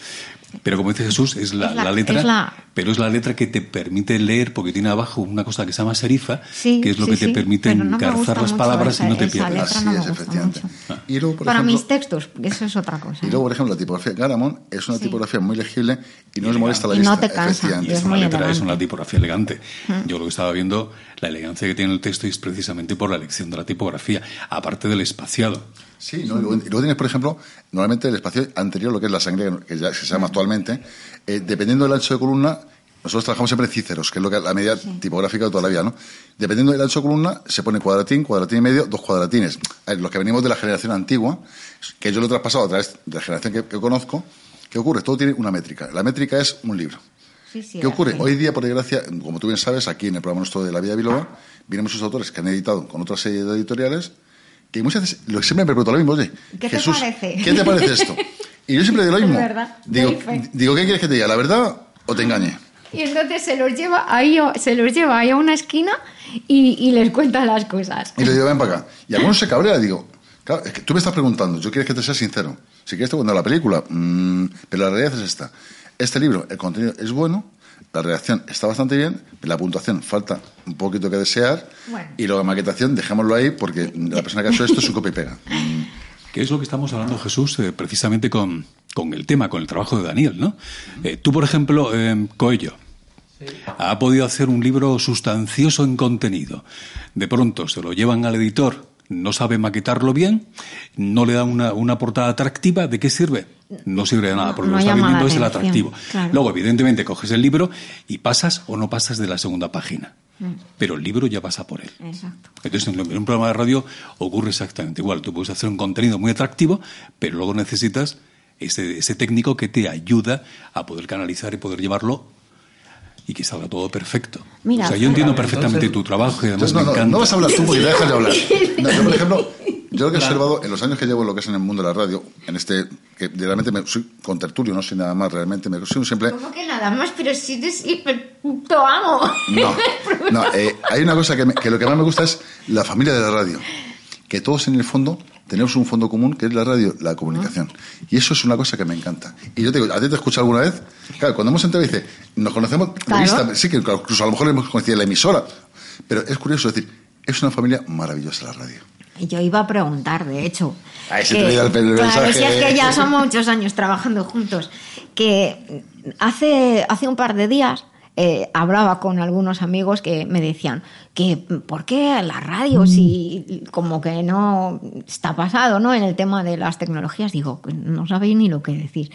Pero como dice Jesús, es la, Es la- la letra, es la- pero es la letra que te permite leer, porque tiene abajo una cosa que se llama serifa, Sí, que es lo sí, que te sí, permite no encarzar las palabras esa- y no te Así no es, efectivamente. mucho. Y luego, por Para ejemplo, mis textos, eso es otra cosa. y luego, por ejemplo, la tipografía Garamond es una Sí. tipografía muy legible y no os molesta la Y vista. no te cansa, y es Es una letra, es una tipografía elegante. Yo lo que estaba viendo, la elegancia que tiene el texto es precisamente por la elección de la tipografía, aparte del espaciado. Sí, ¿no? y, luego, y luego tienes, por ejemplo, normalmente el espacio anterior, lo que es la sangre, que ya se llama actualmente, eh, dependiendo del ancho de columna, nosotros trabajamos siempre en cíceros, que es lo que la medida tipográfica de toda la vida, ¿no? Dependiendo del ancho de columna, se pone cuadratín, cuadratín y medio, dos cuadratines. Los que venimos de la generación antigua, que yo lo he traspasado a través de la generación que, que conozco, ¿qué ocurre? Todo tiene una métrica. La métrica es un libro. Sí, sí, ¿Qué ocurre? Hoy día, por desgracia, como tú bien sabes, aquí en el programa nuestro de La Vida Biloba, vienen muchos autores que han editado con otra serie de editoriales que muchas veces, lo siempre me pregunto lo mismo, oye, ¿Qué te parece? ¿qué te parece esto? Y yo siempre digo lo mismo. verdad, Digo, digo, ¿qué quieres que te diga? ¿La verdad o te engañe? Y entonces se los lleva ahí, se los lleva ahí a una esquina y, y les cuenta las cosas. Y le digo, ven para acá. Y algunos se cabrea, digo, claro, es que tú me estás preguntando, yo quiero que te sea sincero. Si quieres te cuento la película, mm, pero la realidad es esta. Este libro, el contenido es bueno, la redacción está bastante bien, la puntuación falta un poquito que desear, Bueno. y luego la maquetación, dejémoslo ahí, porque la persona que ha hecho esto es un copia y pega. Que es lo que estamos hablando, Jesús, eh, precisamente con, con el tema, con el trabajo de Daniel, ¿no? Eh, tú, por ejemplo, eh, Coello, ha podido hacer un libro sustancioso en contenido. De pronto se lo llevan al editor, no sabe maquetarlo bien, no le da una, una portada atractiva, ¿de qué sirve? No sirve de nada, porque no lo está vendiendo es el atractivo. claro. Luego, evidentemente, coges el libro y pasas o no pasas de la segunda página. Mm. Pero el libro ya pasa por él. Exacto. Entonces, en un programa de radio ocurre exactamente igual. Tú puedes hacer un contenido muy atractivo, pero luego necesitas ese, ese técnico que te ayuda a poder canalizar y poder llevarlo y que salga todo perfecto. Mira, o sea, yo entiendo Entonces- perfectamente tu trabajo y además no, me no, encanta. no vas a hablar tú porque te dejas de hablar. No, yo, por ejemplo, yo lo que he observado en los años que llevo en lo que es en el mundo de la radio, en este, que realmente me, soy con tertulio, no soy nada más, realmente me soy un simple... ¿Cómo que nada más? Pero si eres hiper puto amo. No, no eh, hay una cosa que, me- que lo que más me gusta es la familia de la radio. Que todos en el fondo tenemos un fondo común que es la radio, la comunicación. Y eso es una cosa que me encanta. Y yo te digo, ¿a ti te escucho alguna vez? Claro, cuando hemos entrado dice, nos conocemos de Claro. vista, sí que incluso a lo mejor hemos conocido la emisora. Pero es curioso decir, es una familia maravillosa la radio. Yo iba a preguntar, de hecho. Ahí se te veía el- claro, si es que ya son muchos años trabajando juntos. Que hace, hace un par de días eh, hablaba con algunos amigos que me decían que ¿por qué la radio si como que no está pasado ¿no? en el tema de las tecnologías? Digo, que no sabéis ni lo que decir.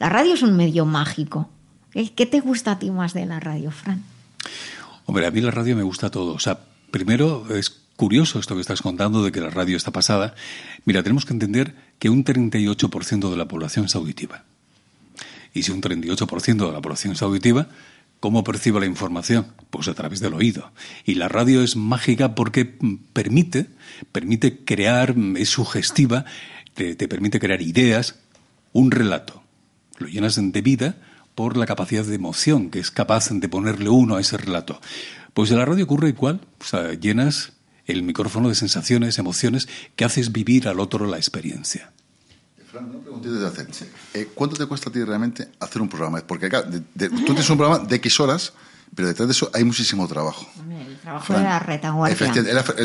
La radio es un medio mágico. ¿Qué, qué te gusta a ti más de la radio, Fran? Hombre, a mí la radio me gusta todo. O sea, primero es curioso esto que estás contando de que la radio está pasada. Mira, tenemos que entender que un 38% de la población es auditiva. Y si un 38% de la población es auditiva, ¿cómo percibe la información? Pues a través del oído. Y la radio es mágica porque permite, permite crear, es sugestiva, te, te permite crear ideas, un relato. Lo llenas de vida por la capacidad de emoción que es capaz de ponerle uno a ese relato. Pues la radio ocurre igual, llenas el micrófono de sensaciones, emociones, que haces vivir al otro la experiencia. Fran, una preguntita de hacer. Eh, ¿Cuánto te cuesta a ti realmente hacer un programa? Porque acá, de- de- tú tienes un programa de X horas, pero detrás de eso hay muchísimo trabajo. El trabajo de la retaguardia.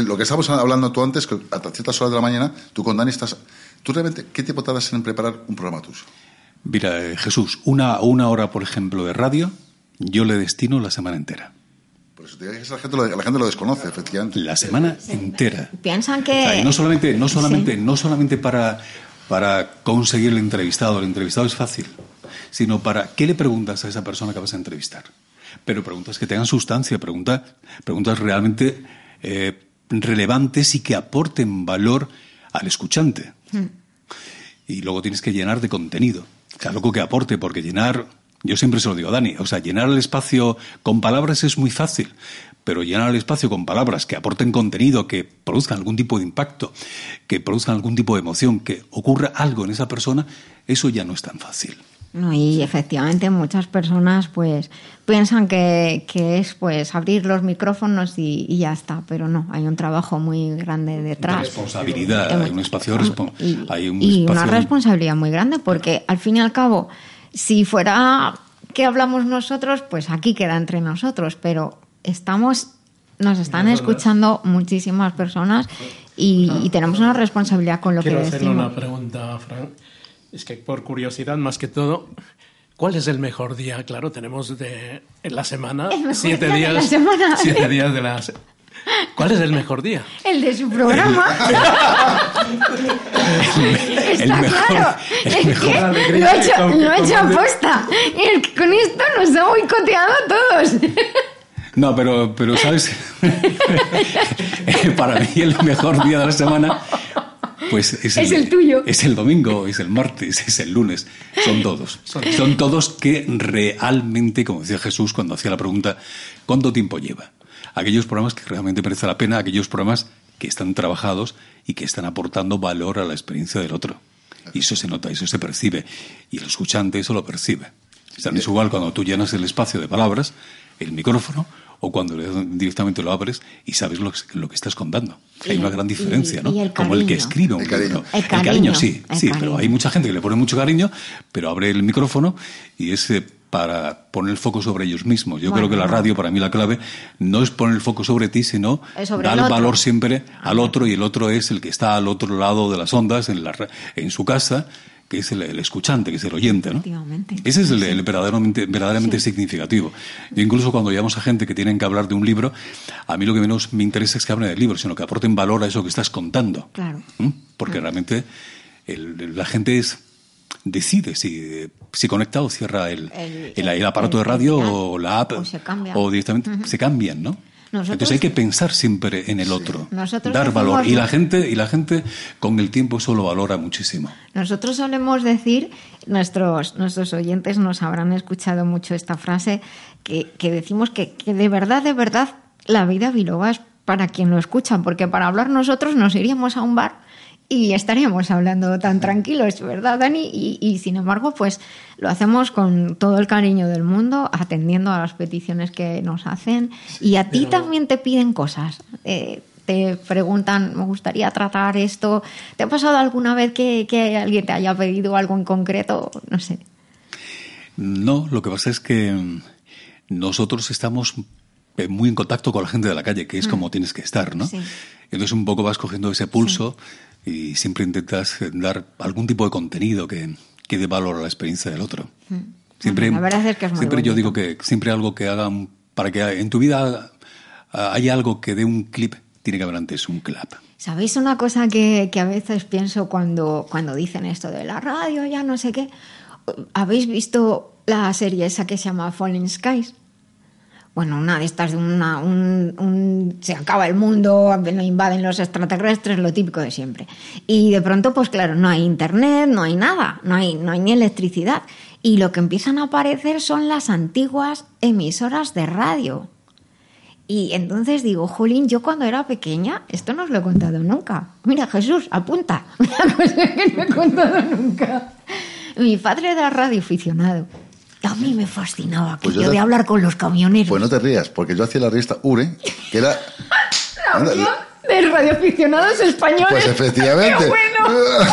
Lo que estábamos hablando tú antes, que a ciertas horas de la mañana, tú con Dani estás... ¿Tú realmente qué tiempo tardas en preparar un programa tuyo? Mira, eh, Jesús, una, una hora, por ejemplo, de radio, yo le destino la semana entera. Por eso te digo que la gente, lo, la gente lo desconoce, efectivamente. La semana entera. Piensan O sea, que... y no solamente, no solamente, Sí. no solamente para, para conseguir el entrevistado, el entrevistado es fácil, sino para qué le preguntas a esa persona que vas a entrevistar. Pero preguntas que tengan sustancia, pregunta, preguntas realmente eh, relevantes y que aporten valor al escuchante. Mm. Y luego tienes que llenar de contenido. O sea, algo que aporte, porque llenar, yo siempre se lo digo a Dani, o sea, llenar el espacio con palabras es muy fácil, pero llenar el espacio con palabras que aporten contenido, que produzcan algún tipo de impacto, que produzcan algún tipo de emoción, que ocurra algo en esa persona, eso ya no es tan fácil. No, y efectivamente muchas personas pues piensan que, que es pues abrir los micrófonos y, y ya está, pero no, hay un trabajo muy grande detrás. Responsabilidad, hay un espacio y, hay un y una espacio- responsabilidad muy grande porque al fin y al cabo, si fuera que hablamos nosotros, pues aquí queda entre nosotros, pero estamos, nos están escuchando muchísimas personas y, y tenemos una responsabilidad con lo Quiero que hacerle decimos. una pregunta, Fran. Es que por curiosidad, más que todo, ¿cuál es el mejor día? Claro, tenemos de, en la semana siete día de días. la semana. Siete días de la se- ¿Cuál es el mejor día? El de su programa. El Está claro. Es que lo he hecho, lo he hecho aposta. Con esto nos ha boicoteado a todos. No, pero, pero ¿sabes? Para mí el mejor día de la semana, pues es, Es el tuyo. Es el domingo, es el martes, es el lunes. Son todos. Son todos que realmente, como decía Jesús cuando hacía la pregunta, ¿cuánto tiempo lleva? Aquellos programas que realmente merece la pena, aquellos programas que están trabajados y que están aportando valor a la experiencia del otro. Y eso se nota, eso se percibe. Y el escuchante eso lo percibe. O sea, no es igual cuando tú llenas el espacio de palabras, el micrófono, o cuando le- directamente lo abres y sabes lo, que- lo que estás contando. Hay una gran y- diferencia, ¿no? y el Como el que escribe un El cariño. libro. El cariño, sí, el sí, cariño. pero hay mucha gente que le pone mucho cariño, pero abre el micrófono y es eh, para poner el foco sobre ellos mismos. Yo Bueno, creo que la radio, para mí, la clave no es poner el foco sobre ti, sino sobre dar el valor siempre al otro y el otro es el que está al otro lado de las ondas, en, la, ra- en su casa, que es el, el escuchante, que es el oyente, ¿no? Ese es el, el verdaderamente, verdaderamente significativo. Yo incluso cuando llevamos a gente que tienen que hablar de un libro, a mí lo que menos me interesa es que hablen del libro, sino que aporten valor a eso que estás contando. Claro. ¿Mm? Porque realmente el- la gente es decide si, si conecta o cierra el, El- el- el el- aparato de radio o la app O se cambia. o directamente se cambian, ¿no? Nosotros- Entonces hay que pensar siempre en el otro, Nosotros dar decimos- valor y la gente y la gente con el tiempo eso lo valora muchísimo. Nosotros solemos decir, nuestros, nuestros oyentes nos habrán escuchado mucho esta frase, que, que decimos que, que de verdad, de verdad, la vida biloba es para quien lo escucha, porque para hablar nosotros nos iríamos a un bar y estaríamos hablando tan tranquilos, ¿verdad, Dani? Y, y, sin embargo, pues lo hacemos con todo el cariño del mundo, atendiendo a las peticiones que nos hacen y a ti pero- también te piden cosas. Eh, te preguntan, me gustaría tratar esto. ¿Te ha pasado alguna vez que, que alguien te haya pedido algo en concreto? No sé. No, lo que pasa es que mm, nosotros estamos eh, muy en contacto con la gente de la calle, que es como tienes que estar, ¿no? Mm. Sí. Entonces un poco vas cogiendo ese pulso y siempre intentas dar algún tipo de contenido que, que dé valor a la experiencia del otro. Siempre, Mm. Bueno, la verdad es que es muy siempre yo digo que siempre algo que haga un- para que en tu vida ah, haya algo que dé un clip, tiene que haber antes un clap. ¿Sabéis una cosa que, que a veces pienso cuando, cuando dicen esto de la radio, ya no sé qué? ¿Habéis visto la serie esa que se llama Falling Skies? Bueno, una de estas de una, un, un- se acaba el mundo, invaden los extraterrestres, lo típico de siempre. Y de pronto, pues claro, no hay internet, no hay nada, no hay, no hay ni electricidad. Y lo que empiezan a aparecer son las antiguas emisoras de radio. Y entonces digo, Jolín, yo cuando era pequeña, esto no os lo he contado nunca. Mira, Jesús, apunta. Una cosa que no he contado nunca. Mi padre era radioaficionado. A mí me fascinaba Pues aquello yo te- de hablar con los camioneros. Pues no te rías, porque yo hacía la revista URE, que era... La unión de radioaficionados españoles. Pues efectivamente. ¡Qué bueno!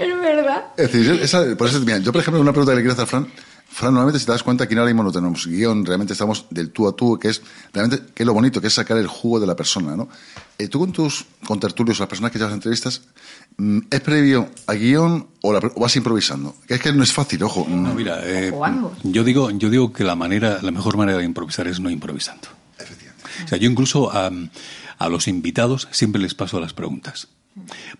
es verdad. Es decir, esa- por eso, mira, yo, por ejemplo, una pregunta que le quiero hacer a Fran. Fran, normalmente, si te das cuenta, aquí ahora mismo no tenemos guion, realmente estamos del tú a tú, que es realmente que es lo bonito, que es sacar el jugo de la persona, ¿no? Eh, tú con tus contertulios, las personas que llevas entrevistas, ¿es previo a guion o, la- o vas improvisando? Que es que no es fácil, ojo. mm. No, mira, eh, O ambos. yo digo, yo digo que la manera, la mejor manera de improvisar es no improvisando. O sea, yo incluso a, a los invitados siempre les paso las preguntas.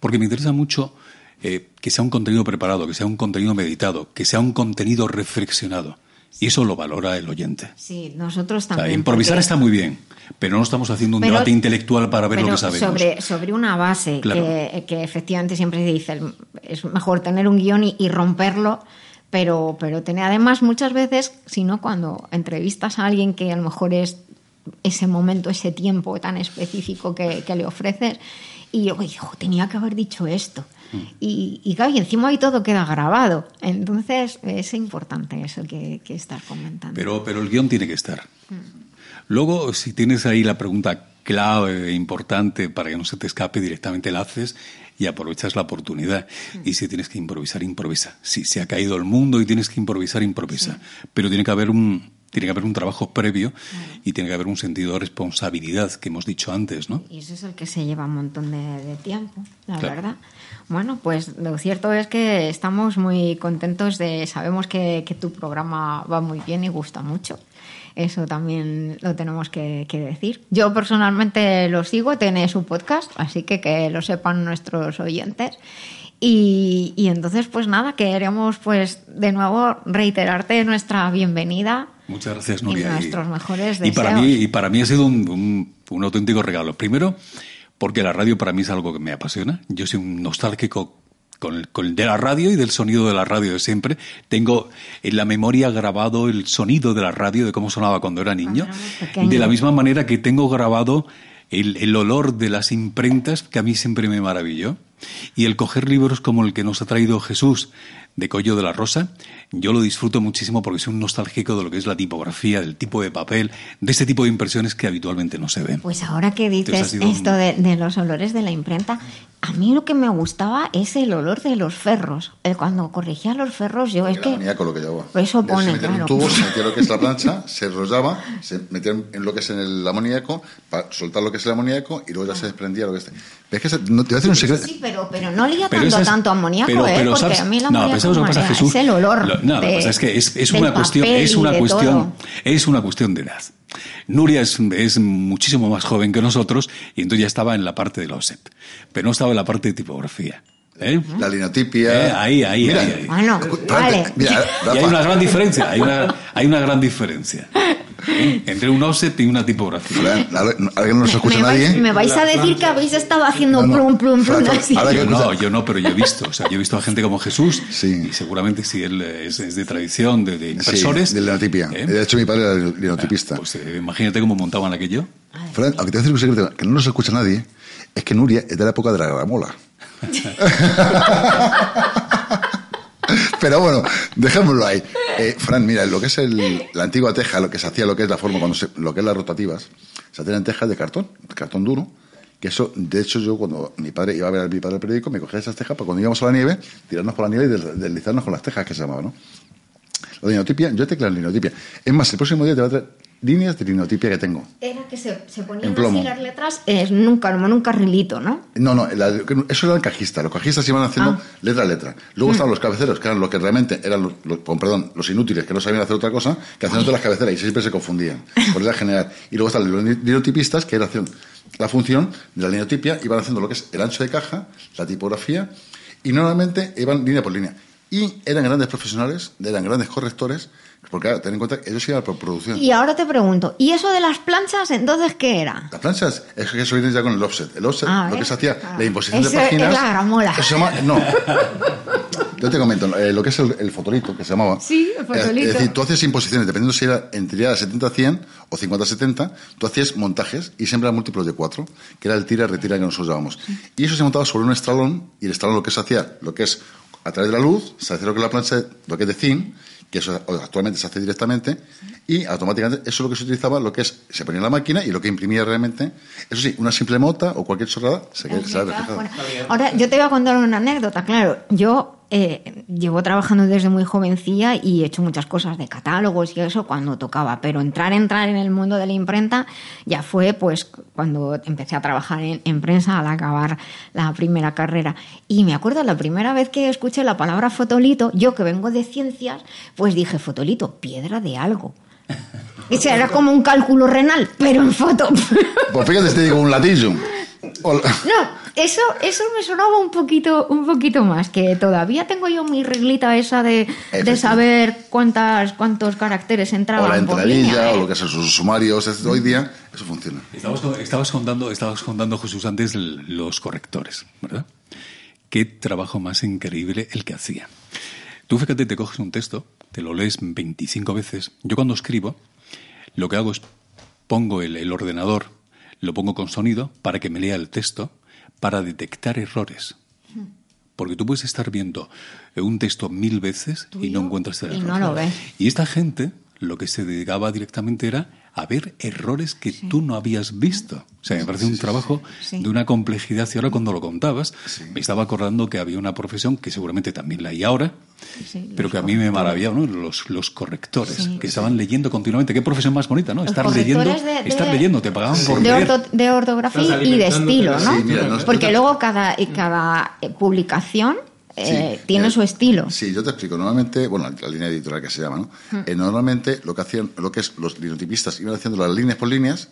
Porque me interesa mucho eh, que sea un contenido preparado, que sea un contenido meditado, que sea un contenido reflexionado. Y eso lo valora el oyente. Sí, nosotros O sea, también. improvisar porque- está muy bien, pero no estamos haciendo un Pero- debate intelectual para ver lo que sabemos. Sobre, sobre una base Claro. que, que efectivamente siempre se dice, es mejor tener un guion y, y romperlo, pero, pero tener además muchas veces, si no cuando entrevistas a alguien que a lo mejor es ese momento, ese tiempo tan específico que, que le ofreces, y yo hijo, tenía que haber dicho esto. Mm. Y, y claro, y encima ahí todo queda grabado. Entonces es importante eso que, que estás comentando. Pero, pero el guion tiene que estar. Luego, si tienes ahí la pregunta clave, importante, para que no se te escape, directamente la haces y aprovechas la oportunidad. Y si tienes que improvisar, improvisa. Si se ha caído el mundo y tienes que improvisar, improvisa. Pero tiene que haber un, tiene que haber un trabajo previo y tiene que haber un sentido de responsabilidad que hemos dicho antes, ¿no? Y eso es el que se lleva un montón de, de tiempo, la Claro. verdad. Bueno, pues lo cierto es que estamos muy contentos de, sabemos que, que tu programa va muy bien y gusta mucho. Eso también lo tenemos que, que decir. Yo personalmente lo sigo, tiene su podcast, así que que lo sepan nuestros oyentes. Y, y entonces, pues nada, queremos pues de nuevo reiterarte nuestra bienvenida Muchas gracias, y Nuria. nuestros mejores y deseos. para mí y para mí ha sido un, un- un auténtico regalo. Primero, porque la radio para mí es algo que me apasiona. Yo soy un nostálgico con el, con el de la radio y del sonido de la radio de siempre. Tengo en la memoria grabado el sonido de la radio, de cómo sonaba cuando era niño. pequeño. De la misma manera que tengo grabado el, el olor de las imprentas, que a mí siempre me maravilló. Y el coger libros como el que nos ha traído Jesús de Collo de la Rosa, yo lo disfruto muchísimo porque soy un nostálgico de lo que es la tipografía, del tipo de papel, de este tipo de impresiones que habitualmente no se ven. Pues ahora que dices sido un- esto de, de los olores de la imprenta, a mí lo que me gustaba es el olor de los ferros. Eh, Cuando corregía los ferros, yo es Era que... amoníaco lo que llevaba. Eso Se pone, metía en un claro. tubo, se metía lo que es la plancha, se enrollaba, se metía en lo que es en el amoníaco, para soltar lo que es el amoníaco y luego ya se desprendía lo que es. Es que se- no, te voy a decir un secreto. Sí, pero, pero no lía Pero tanto, esas- tanto amoníaco, pero- ¿eh? pero, Porque ¿sabes? a mí el No, amoníaco pero ¿sabes lo que pasa, Jesús? es el olor Lo- no, lo que de- pasa es que es, es una cuestión, es una de cuestión, todo. es una cuestión de edad. Nuria es, es muchísimo más joven que nosotros y entonces ya estaba en la parte del offset, pero no estaba en la parte de tipografía. ¿eh? La linotipia. Eh, ahí, ahí, Mira, ahí, ahí. Bueno, vale. Mira, Y hay una gran diferencia, hay una, hay una gran diferencia ¿eh? entre un offset y una tipografía. Ahora ahora que no nos escucha me, vais, nadie. me vais a decir que habéis estado haciendo No, plum, plum, plum, Fran, así. ahora que Yo no, yo no, pero yo he visto, o sea, yo he visto a gente como Jesús Sí. y seguramente si él es, es de tradición, de, de Sí, impresores. de linotipia. ¿eh? De hecho, mi padre era linotipista. Pues eh, imagínate cómo montaban aquello. Fran, aunque te voy a decir un secreto que no nos escucha nadie, es que Nuria es de la época de la gramola. Pero bueno, dejémoslo ahí. Eh, Fran, mira, lo que es el- la antigua teja, lo que se hacía, lo que es la forma, cuando se, lo que es las rotativas, se hacían tejas de cartón, cartón duro. Que eso, de hecho, yo cuando mi padre iba a ver a mi padre el periódico, me cogía esas tejas para cuando íbamos a la nieve, tirarnos por la nieve y des- deslizarnos con las tejas, que se llamaba, ¿no? De linotipia, yo tecleo en linotipia. Es más, el próximo día te voy a traer líneas de linotipia que tengo. Era que se, se En ponían así las letras eh, nunca, como en un carrilito, ¿no? No, no, la- eso era el cajista. Los cajistas iban haciendo Ah. letra a letra. Luego estaban los cabeceros, que eran los que realmente eran los, perdón, los inútiles, que no sabían hacer otra cosa, que hacían todas las cabeceras y siempre se confundían. Por era general. Y luego están los linotipistas, que era hacían la función de la linotipia, iban haciendo lo que es el ancho de caja, la tipografía, y normalmente iban línea por línea. Y eran grandes profesionales, eran grandes correctores, porque claro, ten en cuenta que ellos iban por producción. Y ahora te pregunto, ¿y eso de las planchas, entonces qué era? Las planchas, es que eso viene ya con el offset. El offset, Ah, lo que se hacía, Ah. la imposición Eso de páginas. es la gramola. Eso se llama, no. Yo te comento, eh, lo que es el, el fotolito, que se llamaba. Sí, el Eh, fotolito. Es decir, tú hacías imposiciones, dependiendo si era en tirada 70-100 o 50-70, tú hacías montajes y siempre eran múltiplos de 4, que era el tira-retira que nosotros llamamos. Y eso se montaba sobre un estralón, y el estralón lo que se hacía, lo que es a través de la luz, se hacía lo que es la plancha, lo que es de zinc, que eso actualmente se hace directamente, y automáticamente eso es lo que se utilizaba, lo que es, se ponía en la máquina y lo que imprimía realmente, eso sí, una simple mota o cualquier chorrada se queda se reflejada. Bueno, ahora yo te voy a contar una anécdota, claro. Yo eh, llevo trabajando desde muy jovencilla y he hecho muchas cosas de catálogos y eso cuando tocaba, pero entrar, entrar en el mundo de la imprenta ya fue pues cuando empecé a trabajar en, en prensa al acabar la primera carrera. Y me acuerdo la primera vez que escuché la palabra fotolito, yo que vengo de ciencias, pues dije fotolito, piedra de algo. Y sea, era como un cálculo renal, pero en foto. Pues fíjate, te digo un latillo. O- No, eso, eso me sonaba un poquito, un poquito más, que todavía tengo yo mi reglita esa de, de saber cuántas, cuántos caracteres o entraban la por entradilla, línea, o ¿eh? lo que son sus sumarios, es- hoy día eso funciona. Estabas, estabas contando, estabas contando, Jesús, antes los correctores, ¿verdad? Qué trabajo más increíble el que hacía. Tú fíjate, te coges un texto, te lo lees 25 veces. Yo cuando escribo, lo que hago es pongo el, el ordenador, lo pongo con sonido para que me lea el texto, para detectar errores. Porque tú puedes estar viendo un texto mil veces y no encuentras el y error. no lo ves. Y esta gente lo que se dedicaba directamente era a ver errores que tú no habías visto. O sea, me parece un trabajo Sí. de una complejidad. Y ahora cuando lo contabas, me estaba acordando que había una profesión que seguramente también la hay ahora, Sí, pero que a mí me maravillaba, ¿no? Los, los correctores, Sí. que estaban leyendo continuamente. Qué profesión más bonita, ¿no? Estar leyendo, de- estar leyendo, te pagaban por de, leer. orto- de ortografía y de estilo, ¿no? Sí, mira, no- Porque luego cada, cada eh, publicación eh, Sí, tiene eh, su estilo. Sí, yo te explico. Normalmente, bueno, la línea editorial que se llama, ¿no? Hmm. Eh, normalmente lo que hacían, lo que es los linotipistas iban haciendo las líneas por líneas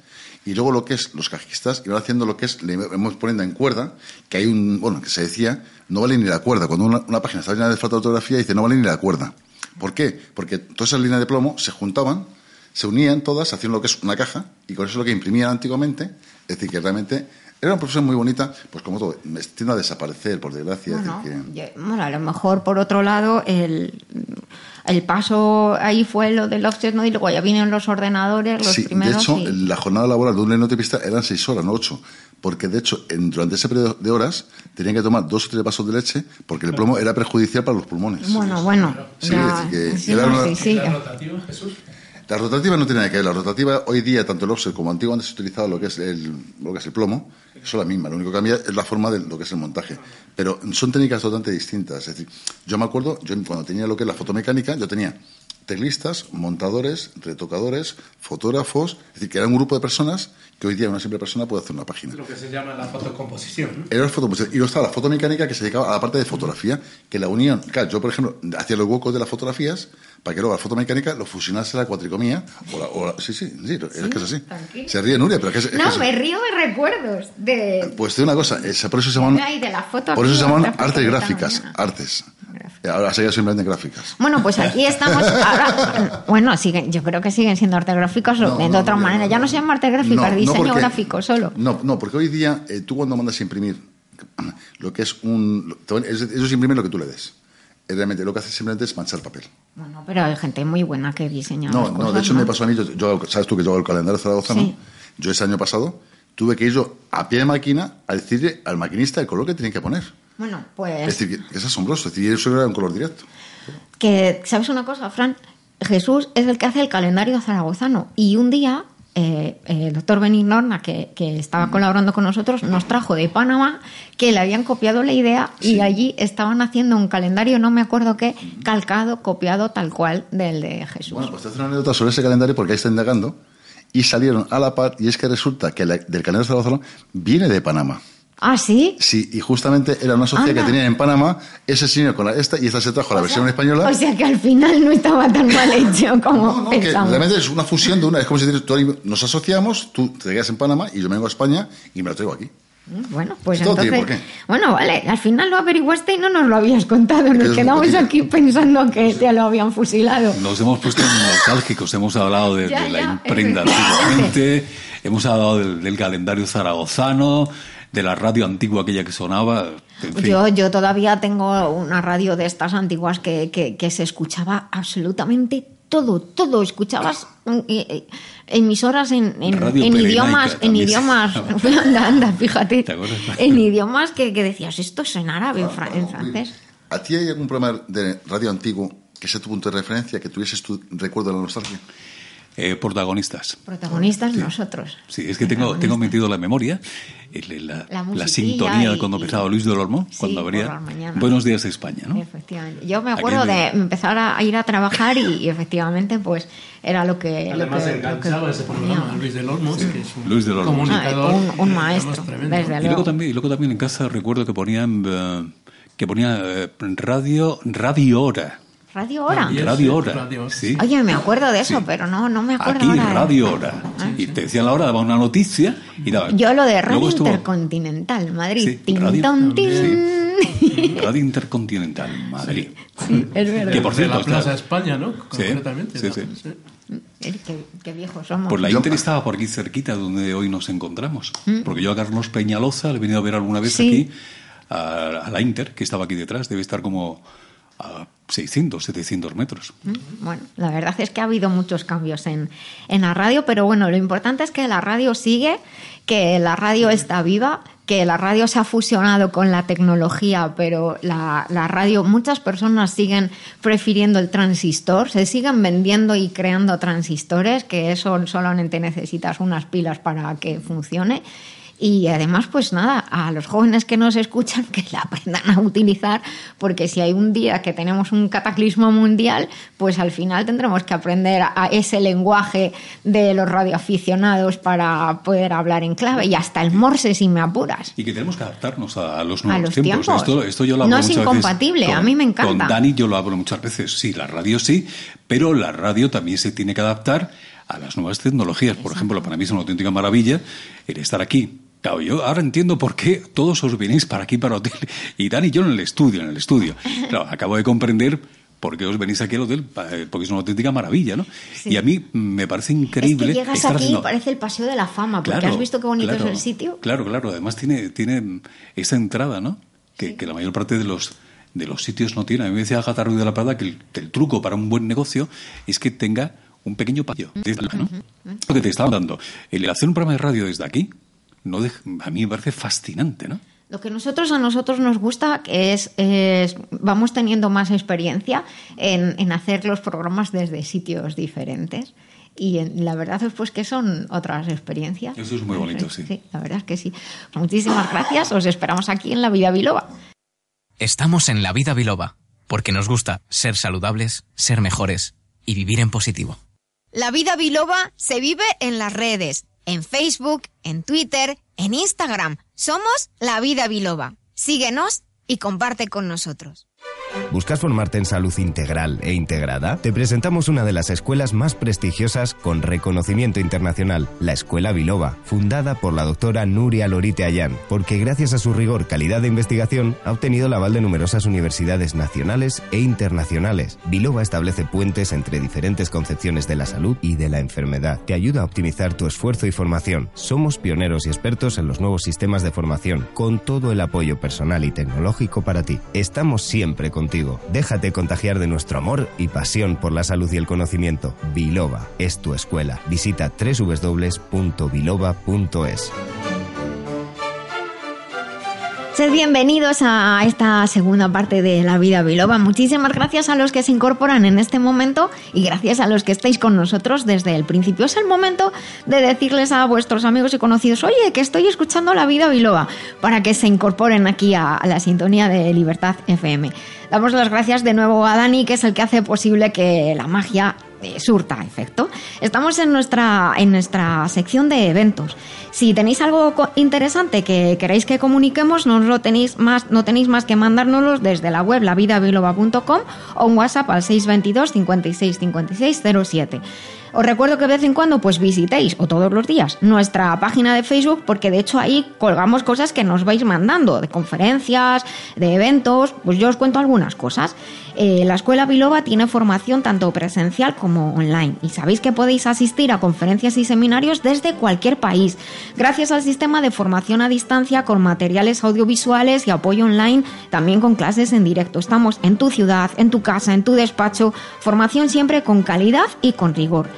y luego lo que es los cajistas iban haciendo lo que es, le hemos poniendo en cuerda, que hay un, bueno, que se decía, no vale ni la cuerda. Cuando una, una página está llena de falta de ortografía, dice, no vale ni la cuerda. ¿Por qué? Porque todas esas líneas de plomo se juntaban, se unían todas, hacían lo que es una caja, y con eso es lo que imprimían antiguamente. Es decir, que realmente era una profesión muy bonita, pues como todo, tiende a desaparecer, por desgracia. es Bueno, decir que- yo- bueno, a lo mejor por otro lado, el, el paso ahí fue lo del offset, ¿no? Y luego ya vienen los ordenadores, los Sí, de primeros. hecho, y- la jornada laboral de un lenotipista eran seis horas, no ocho. Porque, de hecho, en- durante ese periodo de horas tenían que tomar dos o tres vasos de leche porque el plomo era perjudicial para los pulmones. Bueno, bueno. Sí, ya, es decir, que sí, era no, una- sí, sí. La rotativa no tiene nada que ver. La rotativa, hoy día, tanto el offset como antiguamente se utilizaba lo que es el, lo que es el plomo, son la misma. Lo único que cambia es la forma de lo que es el montaje. Pero son técnicas totalmente distintas. Es decir, yo me acuerdo, yo cuando tenía lo que es la fotomecánica, yo tenía teclistas, montadores, retocadores, fotógrafos, es decir, que era un grupo de personas que hoy día una simple persona puede hacer una página. Lo que se llama la fotocomposición. ¿no? Era la fotomecánica. Y luego estaba la fotomecánica que se dedicaba a la parte de fotografía, que la unían. Claro, yo, por ejemplo, hacía los huecos de las fotografías para que luego la fotomecánica lo fusionase la cuatricomía. O la, o la- sí, sí, sí, es que es así. tranquilo. Se ríe Nuria, pero es que es, No, me río de recuerdos de... Pues te digo una cosa, por eso se llaman, Ay, de la foto por eso se llaman artes gráficas, artes. Ahora se simplemente gráficas. Bueno, pues aquí estamos ahora. Bueno, siguen, yo creo que siguen siendo artes gráficas No, de no, otra no, manera. ya no se llama artes gráficas, diseño porque- gráfico solo. No, no, porque hoy día eh, tú cuando mandas a imprimir lo que es un... van- es- imprimen lo que tú le des. Realmente lo que hace simplemente es manchar papel. Bueno, pero hay gente muy buena que diseña. No, las no, de hecho me pasó a mí, yo, yo- sabes tú que yo hago el calendario zaragozano, Sí. yo ese año pasado tuve que ir yo a pie de máquina a decirle al maquinista el color que tienen que poner. Bueno, pues. Es decir, que es asombroso, es decir, eso era un color directo. Que, ¿sabes una cosa, Fran? Jesús es el que hace el calendario zaragozano. Y un día, eh, el doctor Benignorna, que, que estaba colaborando con nosotros, nos trajo de Panamá que le habían copiado la idea y allí estaban haciendo un calendario, no me acuerdo qué, calcado, copiado tal cual del de Jesús. Bueno, pues te hace una anécdota sobre ese calendario porque ahí está indagando y salieron a la par y es que resulta que la- del calendario zaragozano viene de Panamá. ¿Ah, sí? Sí, y justamente era una sociedad Anda. que tenían en Panamá ese señor con la esta y esta se trajo la versión española. O sea que al final no estaba tan mal hecho como que pensamos. realmente es una fusión de una. Es como si tú nos asociamos, tú te quedas en Panamá y yo me vengo a España y me lo traigo aquí. Bueno, pues tiene entonces. por qué. Bueno, vale, al final lo averiguaste y no nos lo habías contado. Que Nos quedamos aquí pensando que te lo habían fusilado. Nos hemos puesto nostálgicos, hemos hablado de, Ya, de la ya, imprenta antiguamente, hemos hablado del, del calendario zaragozano, de la radio antigua aquella que sonaba, en fin. Yo, yo todavía tengo una radio de estas antiguas que, que, que se escuchaba absolutamente todo, todo. Escuchabas eh, eh, emisoras en, en, Radio en idiomas, en idiomas, anda, anda, fíjate, en idiomas que, que decías, esto es en árabe, en, fra- en francés. ¿A ti hay algún programa de radio antiguo que sea tu punto de referencia, que tuvieses tu recuerdo de la nostalgia? Eh, protagonistas. Protagonistas nosotros. Sí, es que tengo, tengo metido la memoria el- la, La la musiquilla sintonía de y- cuando y- empezaba Luis del Olmo, Sí, cuando por abría las mañanas. Buenos Días España, ¿no? Efectivamente. Yo me acuerdo de de- empezar a ir a trabajar y, y efectivamente pues era lo que... lo Además que- lo enganchaba que ese programa. Luis del Olmos, que es un Luis del Olmo. comunicador. Ah, un- maestro, desde Y luego. luego también, y luego también en casa recuerdo que ponían eh, que ponía eh, radio radio hora. Radio Hora. Sí, hora. Radio. Sí. Oye, me acuerdo de eso, Sí. pero no, no me acuerdo Aquí ahora. radio hora. Y te decían la hora, daba una noticia y daba. Yo lo de Radio estuvo- Intercontinental, Madrid. Sí, Tin, Radio- ton, tin. Radio Intercontinental, Madrid. Es verdad. Que por De cierto, la Plaza está- España, ¿no? Sí, Concretamente. sí, sí. Eh, Qué, qué viejos somos. Pues la Inter estaba por aquí cerquita donde hoy nos encontramos. Porque yo a Carlos Peñaloza le he venido a ver alguna vez Mm. Sí. aquí, a, a la Inter, que estaba aquí detrás. Debe estar como a 600, 700 metros. Mm, Bueno, la verdad es que ha habido muchos cambios en, en la radio, pero bueno, lo importante es que la radio sigue, que la radio está viva, que la radio se ha fusionado con la tecnología, pero la, la radio, muchas personas siguen prefiriendo el transistor, se siguen vendiendo y creando transistores, que eso solamente necesitas unas pilas para que funcione. Y además, pues nada, a los jóvenes que nos escuchan que la aprendan a utilizar, porque si hay un día que tenemos un cataclismo mundial, pues al final tendremos que aprender a ese lenguaje de los radioaficionados para poder hablar en clave y hasta el morse si me apuras. Y que tenemos que adaptarnos a, los nuevos los tiempos. tiempos. Esto, esto yo lo No hablo es muchas veces incompatible, con- a mí me encanta. Con Dani yo lo hablo muchas veces. Sí, la radio sí, pero la radio también se tiene que adaptar a las nuevas tecnologías. Por ejemplo, para mí es una auténtica maravilla el estar aquí. Claro, yo ahora entiendo por qué todos os venís para aquí, para hotel. Y Dani y yo en el estudio, en el estudio. Claro, acabo de comprender por qué os venís aquí al hotel, eh, porque es una auténtica maravilla, ¿no? Sí. Y a mí me parece Es increíble que llegas aquí y haciendo- parece el paseo de la fama, porque Claro, has visto qué bonito claro, es el sitio. Claro, claro. Además tiene, tiene esa entrada, ¿no? Que, que la mayor parte de los de los sitios no tiene. A mí me decía Gata Ruiz de la Prada que el, el truco para un buen negocio es que tenga un pequeño patio. ¿no? Lo que te estaba dando. El hacer un programa de radio desde aquí, no a mí me parece fascinante, ¿no? Lo que nosotros a nosotros nos gusta es, es- vamos teniendo más experiencia en, en hacer los programas desde sitios diferentes. Y en- la verdad es pues que son otras experiencias. Eso es muy bonito, sí. Sí, la verdad es que sí. Muchísimas gracias. Os esperamos aquí en La Vida Biloba. Estamos en La Vida Biloba, porque nos gusta ser saludables, ser mejores y vivir en positivo. La Vida Biloba se vive en las redes, en Facebook, en Twitter, en Instagram. Somos La Vida Biloba. Síguenos y comparte con nosotros. ¿Buscas formarte en salud integral e integrada? Te presentamos una de las escuelas más prestigiosas con reconocimiento internacional, la Escuela Biloba, fundada por la doctora Nuria Lorite Ayán, porque gracias a su rigor, calidad de investigación, ha obtenido el aval de numerosas universidades nacionales e internacionales. Biloba establece puentes entre diferentes concepciones de la salud y de la enfermedad. Te ayuda a optimizar tu esfuerzo y formación. Somos pioneros y expertos en los nuevos sistemas de formación, con todo el apoyo personal y tecnológico para ti. Estamos siempre contigo. Déjate contagiar de nuestro amor y pasión por la salud y el conocimiento. Biloba es tu escuela. Visita www.biloba.es. Sed bienvenidos a esta segunda parte de La Vida Biloba. Muchísimas gracias a los que se incorporan en este momento y gracias a los que estáis con nosotros desde el principio. Es el momento de decirles a vuestros amigos y conocidos, oye, que estoy escuchando La Vida Biloba, para que se incorporen aquí a, a la sintonía de Libertad FM. Damos las gracias de nuevo a Dani, que es el que hace posible que la magia surta efecto. Estamos en nuestra, en nuestra sección de eventos. Si tenéis algo interesante que queréis que comuniquemos, no, lo tenéis más, no tenéis más que mandárnoslos desde la web lavidabiloba.com o un WhatsApp al 622 56 56 07. Os recuerdo que de vez en cuando pues visitéis, o todos los días, nuestra página de Facebook, porque de hecho ahí colgamos cosas que nos vais mandando, de conferencias, de eventos, pues yo os cuento algunas cosas. Eh, la Escuela Biloba tiene formación tanto presencial como online, y sabéis que podéis asistir a conferencias y seminarios desde cualquier país, gracias al sistema de formación a distancia con materiales audiovisuales y apoyo online, también con clases en directo. Estamos en tu ciudad, en tu casa, en tu despacho, formación siempre con calidad y con rigor.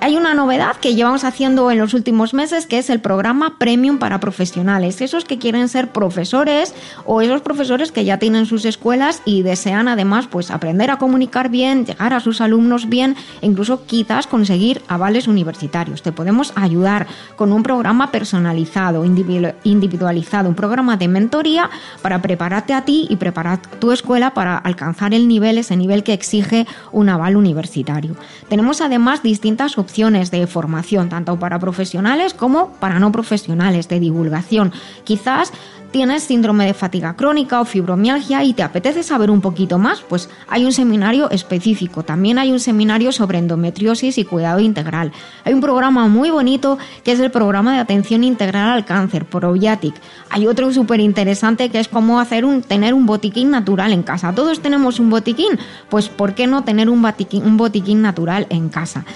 Hay una novedad que llevamos haciendo en los últimos meses que es el programa Premium para profesionales. Esos que quieren ser profesores o esos profesores que ya tienen sus escuelas y desean además pues aprender a comunicar bien, llegar a sus alumnos bien e incluso quizás conseguir avales universitarios. Te podemos ayudar con un programa personalizado, individu- individualizado, un programa de mentoría para prepararte a ti y preparar tu escuela para alcanzar el nivel, ese nivel que exige un aval universitario. Tenemos además distintas opciones de formación, tanto para profesionales como para no profesionales, de divulgación. Quizás tienes síndrome de fatiga crónica o fibromialgia y te apetece saber un poquito más, pues hay un seminario específico. También hay un seminario sobre endometriosis y cuidado integral. Hay un programa muy bonito que es el programa de atención integral al cáncer, Probiatic. Hay otro súper interesante que es cómo hacer un, tener un botiquín natural en casa. Todos tenemos un botiquín, pues ¿por qué no tener un botiquín, un botiquín natural en casa?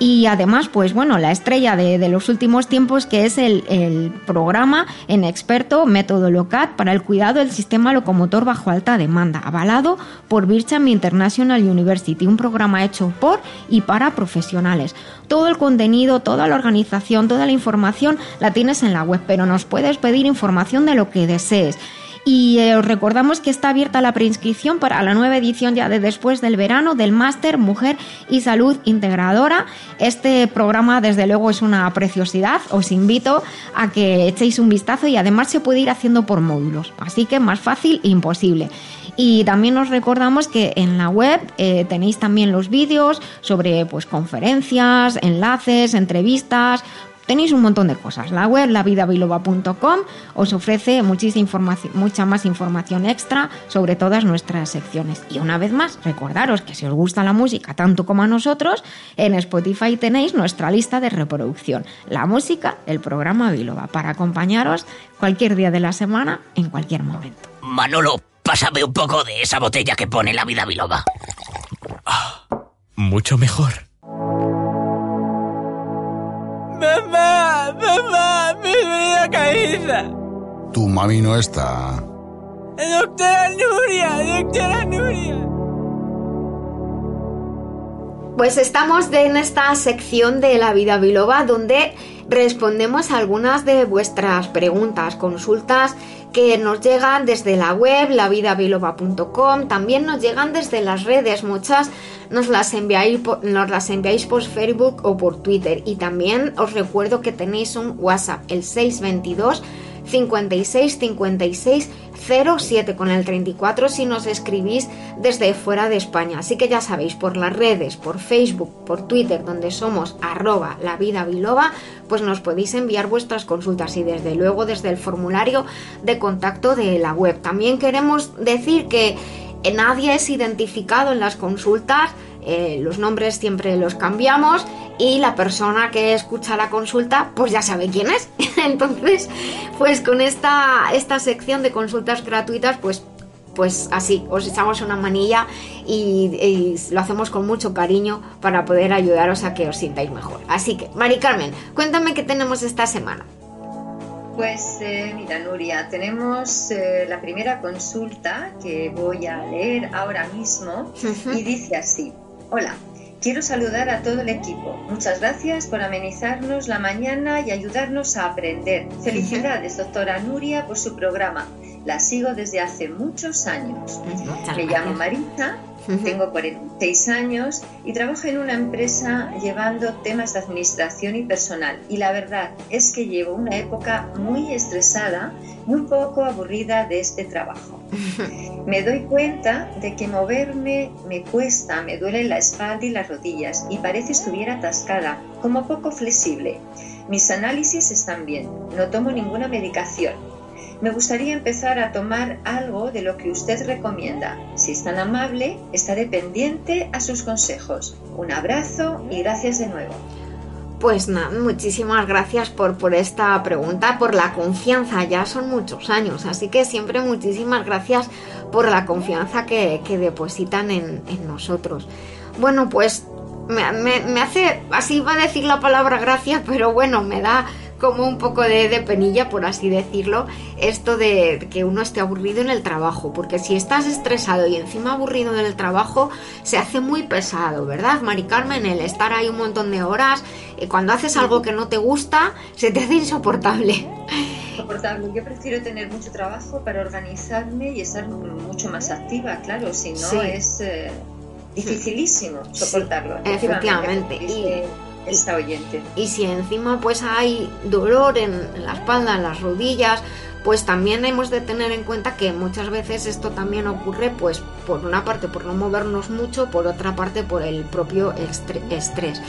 Y además, pues bueno, la estrella de, los últimos tiempos, que es el, el programa en experto método LOCAT para el cuidado del sistema locomotor bajo alta demanda, avalado por Bircham International University, un programa hecho por y para profesionales. Todo el contenido, toda la organización, toda la información la tienes en la web, pero nos puedes pedir información de lo que desees. Y eh, os recordamos que está abierta la preinscripción para la nueva edición ya de después del verano del Máster Mujer y Salud Integradora. Este programa, desde luego, es una preciosidad. Os invito a que echéis un vistazo y además se puede ir haciendo por módulos. Así que más fácil imposible. Y también os recordamos que en la web eh, tenéis también los vídeos sobre pues, conferencias, enlaces, entrevistas, Tenéis un montón de cosas. La web, lavidabiloba.com, os ofrece muchísima información, mucha más información extra sobre todas nuestras secciones. Y una vez más, recordaros que si os gusta la música tanto como a nosotros, en Spotify tenéis nuestra lista de reproducción. La música del programa Biloba, para acompañaros cualquier día de la semana, en cualquier momento. Manolo, pásame un poco de esa botella que pone la vida biloba. Mucho mejor. Mamá, mamá, mi vida caída. Tu mami no está. Doctora Nuria, doctora Nuria. Pues estamos en esta sección de la vida biloba donde respondemos a algunas de vuestras preguntas, consultas que nos llegan desde la web lavidabiloba.com, también nos llegan desde las redes, muchas nos las enviáis nos las enviáis por Facebook o por Twitter. Y también os recuerdo que tenéis un WhatsApp el 622 56 56 07 con el 34 si nos escribís desde fuera de España. Así que ya sabéis, por las redes, por Facebook, por Twitter, donde somos arroba la vida biloba, pues nos podéis enviar vuestras consultas y desde luego desde el formulario de contacto de la web. También queremos decir que nadie es identificado en las consultas eh, los nombres siempre los cambiamos y la persona que escucha la consulta pues ya sabe quién es. Entonces, pues con esta, esta sección de consultas gratuitas pues pues así, os echamos una manilla y, y, lo hacemos con mucho cariño para poder ayudaros a que os sintáis mejor. Así que, Mari Carmen, cuéntame qué tenemos esta semana. Pues eh, mira, Nuria, tenemos eh, la primera consulta que voy a leer ahora mismo y dice así. Hola, quiero saludar a todo el equipo. Muchas gracias por amenizarnos la mañana y ayudarnos a aprender. Felicidades, doctora Nuria, por su programa. La sigo desde hace muchos años. Me llamo Marita, tengo 46 años y trabajo en una empresa llevando temas de administración y personal. Y la verdad es que llevo una época muy estresada y un poco aburrida de este trabajo. Me doy cuenta de que moverme me cuesta, me duele la espalda y las rodillas y parece estuviera atascada, como poco flexible. Mis análisis están bien, no tomo ninguna medicación. Me gustaría empezar a tomar algo de lo que usted recomienda. Si es tan amable, estaré pendiente a sus consejos. Un abrazo y gracias de nuevo. Pues nada, muchísimas gracias por, por esta pregunta, por la confianza, ya son muchos años, así que siempre muchísimas gracias por la confianza que, depositan en, en, nosotros. Bueno, pues me, me, me, hace, así va a decir la palabra gracias, pero bueno, me da como un poco de, de, penilla, por así decirlo, esto de que uno esté aburrido en el trabajo, porque si estás estresado y encima aburrido en el trabajo, se hace muy pesado, ¿verdad, Mari Carmen? El estar ahí un montón de horas, y cuando haces algo que no te gusta, se te hace insoportable. Insoportable. Yo prefiero tener mucho trabajo para organizarme y estar mucho más activa, claro, si no Sí. es eh, dificilísimo soportarlo. efectivamente. Y, Y si encima pues hay dolor en, la espalda, en las rodillas, pues también hemos de tener en cuenta que muchas veces esto también ocurre pues por una parte por no movernos mucho, por otra parte por el propio estrés.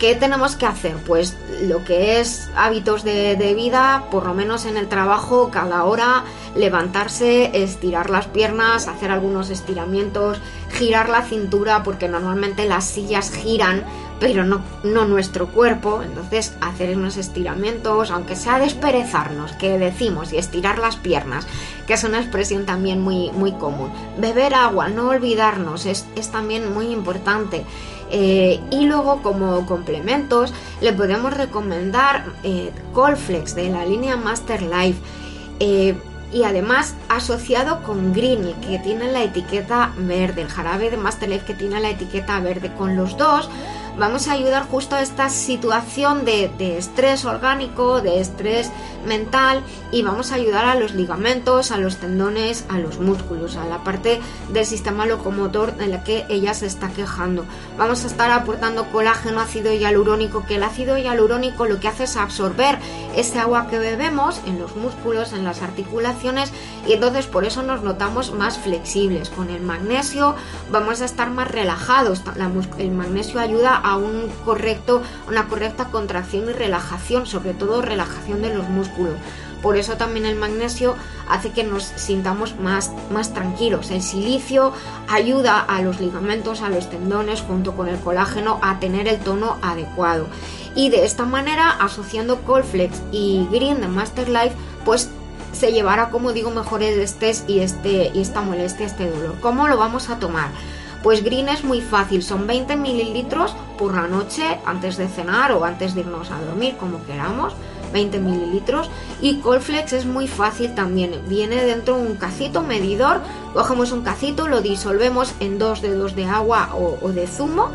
¿Qué tenemos que hacer? Pues lo que es hábitos de, vida, por lo menos en el trabajo, cada hora levantarse, estirar las piernas, hacer algunos estiramientos, girar la cintura, porque normalmente las sillas giran, pero no, nuestro cuerpo. Entonces hacer unos estiramientos, aunque sea desperezarnos, que decimos, y estirar las piernas, que es una expresión también muy, muy común. Beber agua, no olvidarnos, es, es también muy importante. Eh, y luego como complementos le podemos recomendar eh, Colflex de la línea Master Life eh, y además asociado con Green el que tiene la etiqueta verde, el jarabe de Master Life que tiene la etiqueta verde. Con los dos vamos a ayudar justo a esta situación de, de estrés orgánico, de estrés mental y vamos a ayudar a los ligamentos, a los tendones, a los músculos, a la parte del sistema locomotor en la que ella se está quejando. Vamos a estar aportando colágeno, ácido hialurónico, que el ácido hialurónico lo que hace es absorber ese agua que bebemos en los músculos, en las articulaciones y entonces por eso nos notamos más flexibles. Con el magnesio vamos a estar más relajados. el magnesio ayuda a un correcto, una correcta contracción y relajación, sobre todo relajación de los músculos. Por eso también el magnesio hace que nos sintamos más, más tranquilos. El silicio ayuda a los ligamentos, a los tendones, junto con el colágeno, a tener el tono adecuado. Y de esta manera, asociando Colflex y Green de Master Life, pues se llevará, como digo, mejor el estrés y, este, y esta molestia, este dolor. ¿Cómo lo vamos a tomar? Pues Green es muy fácil, son 20 mililitros por la noche antes de cenar o antes de irnos a dormir, como queramos. 20 mililitros. Y Colflex es muy fácil también, viene dentro un cacito medidor, cogemos un cacito, lo disolvemos en dos dedos de agua o, o de zumo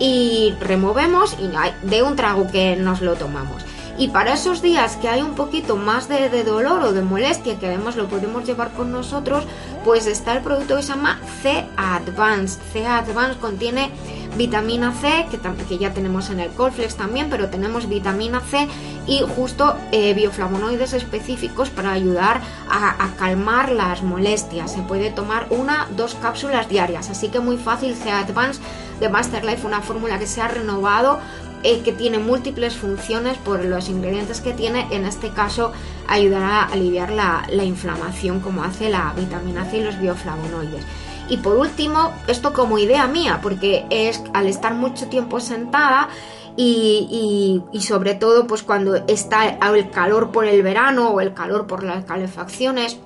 y removemos y de un trago que nos lo tomamos. Y para esos días que hay un poquito más de, dolor o de molestia, que además lo podemos llevar con nosotros, pues está el producto que se llama C Advance. C Advance contiene vitamina C, que, ya tenemos en el Colflex también, pero tenemos vitamina C y justo eh, bioflavonoides específicos para ayudar a, a, calmar las molestias. Se puede tomar una, dos cápsulas diarias, así que muy fácil. C Advance de Master Life, una fórmula que se ha renovado eh, que tiene múltiples funciones por los ingredientes que tiene, en este caso ayudará a aliviar la, la inflamación como hace la vitamina C y los bioflavonoides. Y por último, esto como idea mía, porque es al estar mucho tiempo sentada, y, y, y, sobre todo pues cuando está el calor por el verano o el calor por las calefacciones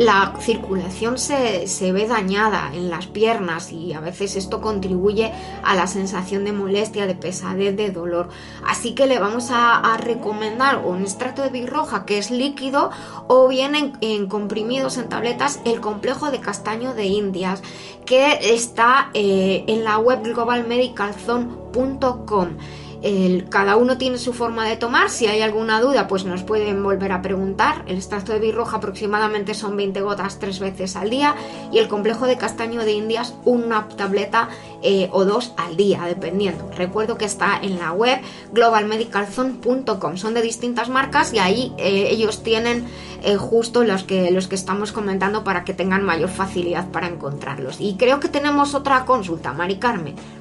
la circulación se, se, ve dañada en las piernas y a veces esto contribuye a la sensación de molestia, de pesadez, de dolor. Así que le vamos a, recomendar un extracto de birroja que es líquido o bien en, en, comprimidos en tabletas el complejo de castaño de Indias que está eh, en la web globalmedicalzone.com. El, cada uno tiene su forma de tomar. Si hay alguna duda, pues nos pueden volver a preguntar. El extracto de birroja aproximadamente son 20 gotas tres veces al día y el complejo de castaño de Indias una tableta eh, o dos al día, dependiendo. Recuerdo que está en la web globalmedicalzone.com. Son de distintas marcas y ahí eh, ellos tienen eh, justo los que, los que estamos comentando para que tengan mayor facilidad para encontrarlos. Y creo que tenemos otra consulta, Mari Carmen.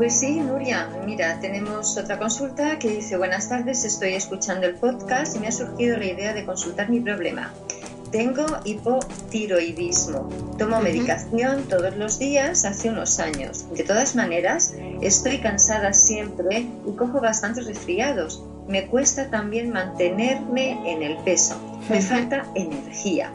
Pues sí, Nuria, mira, tenemos otra consulta que dice, buenas tardes, estoy escuchando el podcast y me ha surgido la idea de consultar mi problema. Tengo hipotiroidismo. Tomo uh -huh. medicación todos los días hace unos años. De todas maneras, estoy cansada siempre y cojo bastantes resfriados. Me cuesta también mantenerme en el peso. Me falta energía.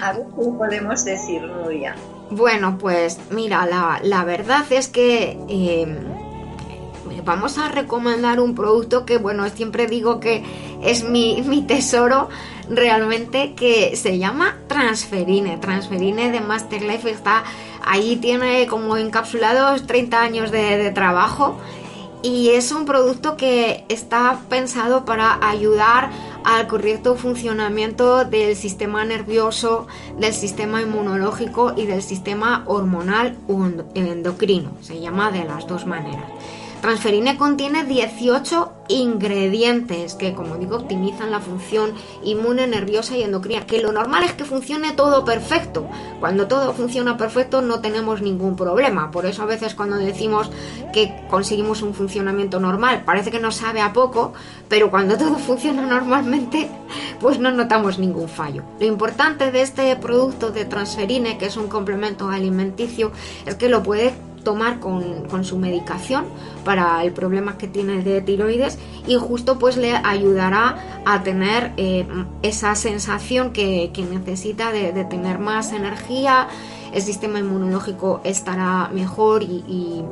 A ver qué podemos decir, Nuria. Bueno, pues mira, la, la verdad es que eh, vamos a recomendar un producto que, bueno, siempre digo que es mi, mi, tesoro realmente, que se llama Transferine. Transferine de Masterlife está ahí, tiene como encapsulados 30 años de, de trabajo y es un producto que está pensado para ayudar al correcto funcionamiento del sistema nervioso, del sistema inmunológico y del sistema hormonal endocrino. Se llama de las dos maneras. Transferine contiene 18 ingredientes que, como digo, optimizan la función inmune, nerviosa y endocrina. Que lo normal es que funcione todo perfecto. Cuando todo funciona perfecto no tenemos ningún problema. Por eso a veces cuando decimos que conseguimos un funcionamiento normal, parece que nos sabe a poco, pero cuando todo funciona normalmente, pues no notamos ningún fallo. Lo importante de este producto de Transferine, que es un complemento alimenticio, es que lo puede tomar con, con, su medicación para el problema que tiene de tiroides y justo pues le ayudará a tener eh, esa sensación que, que necesita de, de, tener más energía el sistema inmunológico estará mejor y,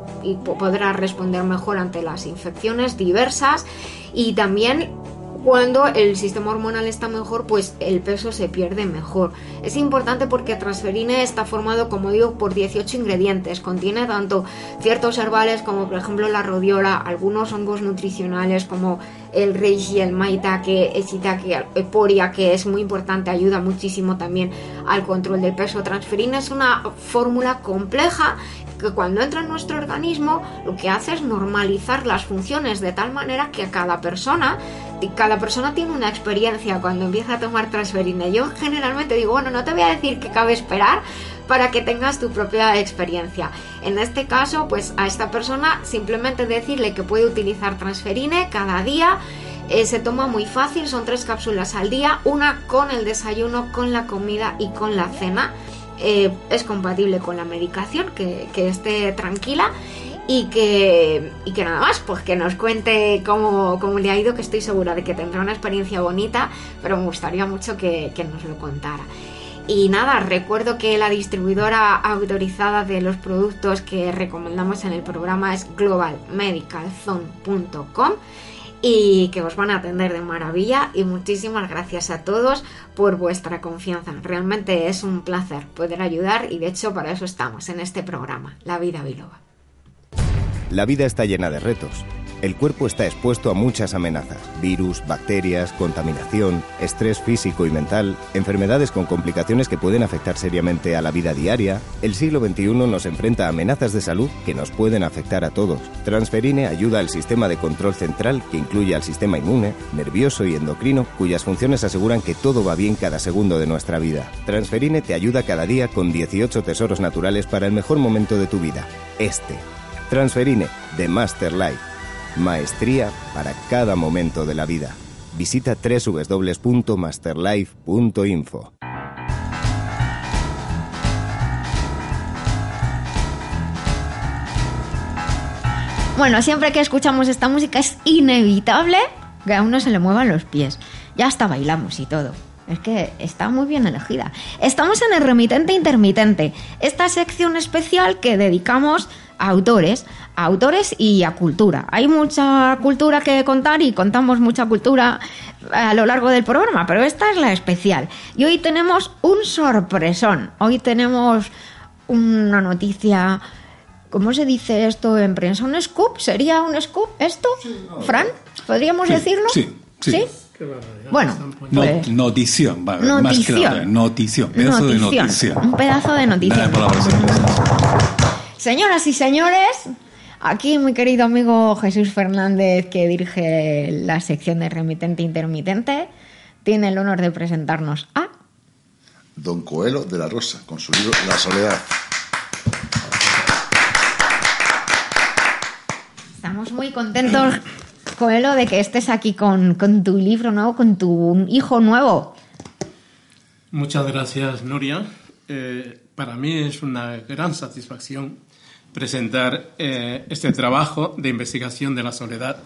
podrá responder mejor ante las infecciones diversas y también cuando el sistema hormonal está mejor, pues el peso se pierde mejor. Es importante porque Transferine está formado, como digo, por 18 ingredientes. Contiene tanto ciertos herbales como, por ejemplo, la rodiola, algunos hongos nutricionales como el reishi, el maitake, el shiitake, el poria, que es muy importante, ayuda muchísimo también al control del peso. Transferina es una fórmula compleja que cuando entra en nuestro organismo lo que hace es normalizar las funciones de tal manera que a cada persona cada persona tiene una experiencia cuando empieza a tomar transferina. Yo generalmente digo, bueno, no te voy a decir que cabe esperar para que tengas tu propia experiencia. En este caso, pues a esta persona simplemente decirle que puede utilizar transferine cada día. Eh, se toma muy fácil, son tres cápsulas al día, una con el desayuno, con la comida y con la cena. Eh, es compatible con la medicación, que, que esté tranquila y que, y que nada más, pues que nos cuente cómo, cómo, le ha ido, que estoy segura de que tendrá una experiencia bonita, pero me gustaría mucho que, que nos lo contara. Y nada, recuerdo que la distribuidora autorizada de los productos que recomendamos en el programa es globalmedicalzone.com y que os van a atender de maravilla y muchísimas gracias a todos por vuestra confianza. Realmente es un placer poder ayudar y de hecho para eso estamos en este programa, La Vida Biloba. La vida está llena de retos. El cuerpo está expuesto a muchas amenazas, virus, bacterias, contaminación, estrés físico y mental, enfermedades con complicaciones que pueden afectar seriamente a la vida diaria. El siglo XXI nos enfrenta a amenazas de salud que nos pueden afectar a todos. Transferine ayuda al sistema de control central que incluye al sistema inmune, nervioso y endocrino, cuyas funciones aseguran que todo va bien cada segundo de nuestra vida. Transferine te ayuda cada día con 18 tesoros naturales para el mejor momento de tu vida, este. Transferine de Master Life. Maestría para cada momento de la vida. Visita www.masterlife.info. Bueno, siempre que escuchamos esta música es inevitable que a uno se le muevan los pies. Ya hasta bailamos y todo. Es que está muy bien elegida. Estamos en el remitente intermitente, esta sección especial que dedicamos a autores, a autores y a cultura. Hay mucha cultura que contar y contamos mucha cultura a lo largo del programa, pero esta es la especial. Y hoy tenemos un sorpresón. Hoy tenemos una noticia. ¿Cómo se dice esto en prensa? ¿Un scoop? ¿Sería un scoop esto? ¿Fran? ¿Podríamos Sí, decirlo? sí, sí. Bueno, No- pues, notición, va, más que Notición. notición, pedazo de notición. notición. Un pedazo de noticia. Señoras y señores, aquí mi querido amigo Jesús Fernández, que dirige la sección de remitente intermitente, tiene el honor de presentarnos a Don Coelho de la Rosa, con su libro La Soledad. Estamos muy contentos, Coelho, de que estés aquí con, con tu libro nuevo, con tu hijo nuevo. Muchas gracias, Nuria. Eh, para mí es una gran satisfacción presentar eh, este trabajo de investigación de la soledad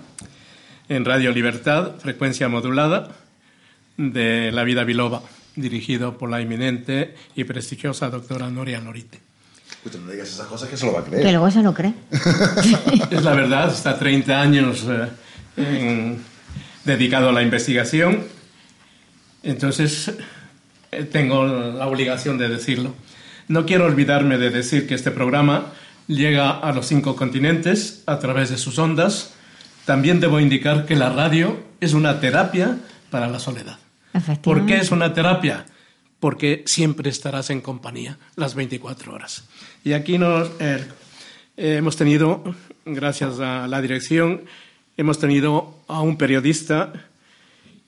en Radio Libertad, frecuencia modulada, de La Vida Biloba, dirigido por la eminente y prestigiosa doctora Nuria Lorite. Escucha, no digas esas cosas que se lo va a creer. Que luego se lo cree. Es la verdad, está 30 años eh, en- dedicado a la investigación, entonces eh, tengo la obligación de decirlo. No quiero olvidarme de decir que este programa llega a los cinco continentes a través de sus ondas. También debo indicar que la radio es una terapia para la soledad. ¿Por qué es una terapia? Porque siempre estarás en compañía las 24 horas. Y aquí nos, eh, eh, hemos tenido, gracias a la dirección, hemos tenido a un periodista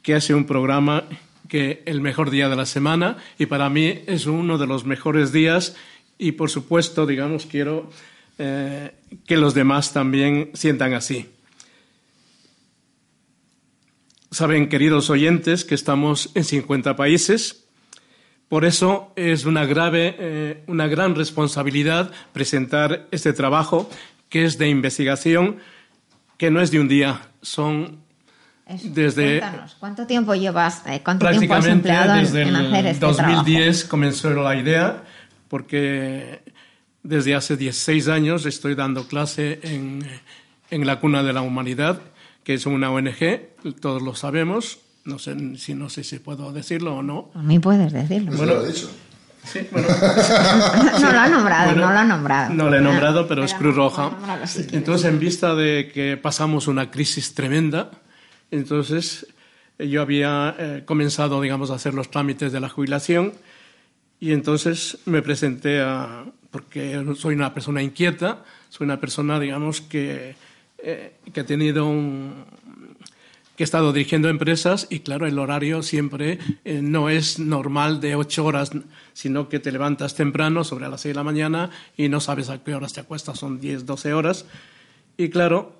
que hace un programa que el mejor día de la semana y para mí es uno de los mejores días y por supuesto, digamos, quiero eh, que los demás también sientan así. Saben, queridos oyentes, que estamos en 50 países. Por eso es una, grave, eh, una gran responsabilidad presentar este trabajo que es de investigación, que no es de un día, son Eso, desde Cuéntanos, ¿cuánto tiempo llevas, eh, cuánto tiempo has empleado en, desde en hacer el este 2010 comenzó la idea, porque desde hace 16 años estoy dando clase en, en la Cuna de la Humanidad, que es una ONG, todos lo sabemos, no sé si no sé si puedo decirlo o no. A mí puedes decirlo. Bueno, lo he dicho. Sí, bueno. no lo ha nombrado, Bueno, no lo ha nombrado. No lo he nombrado, pero es Cruz Roja. Entonces, en vista de que pasamos una crisis tremenda, entonces yo había eh, comenzado, digamos, a hacer los trámites de la jubilación y entonces me presenté a, porque soy una persona inquieta, soy una persona, digamos, que, eh, que ha tenido que he estado dirigiendo empresas y claro, el horario siempre eh, no es normal de ocho horas, sino que te levantas temprano, sobre las seis de la mañana, y no sabes a qué horas te acuestas, son 10, 12 horas. Y claro,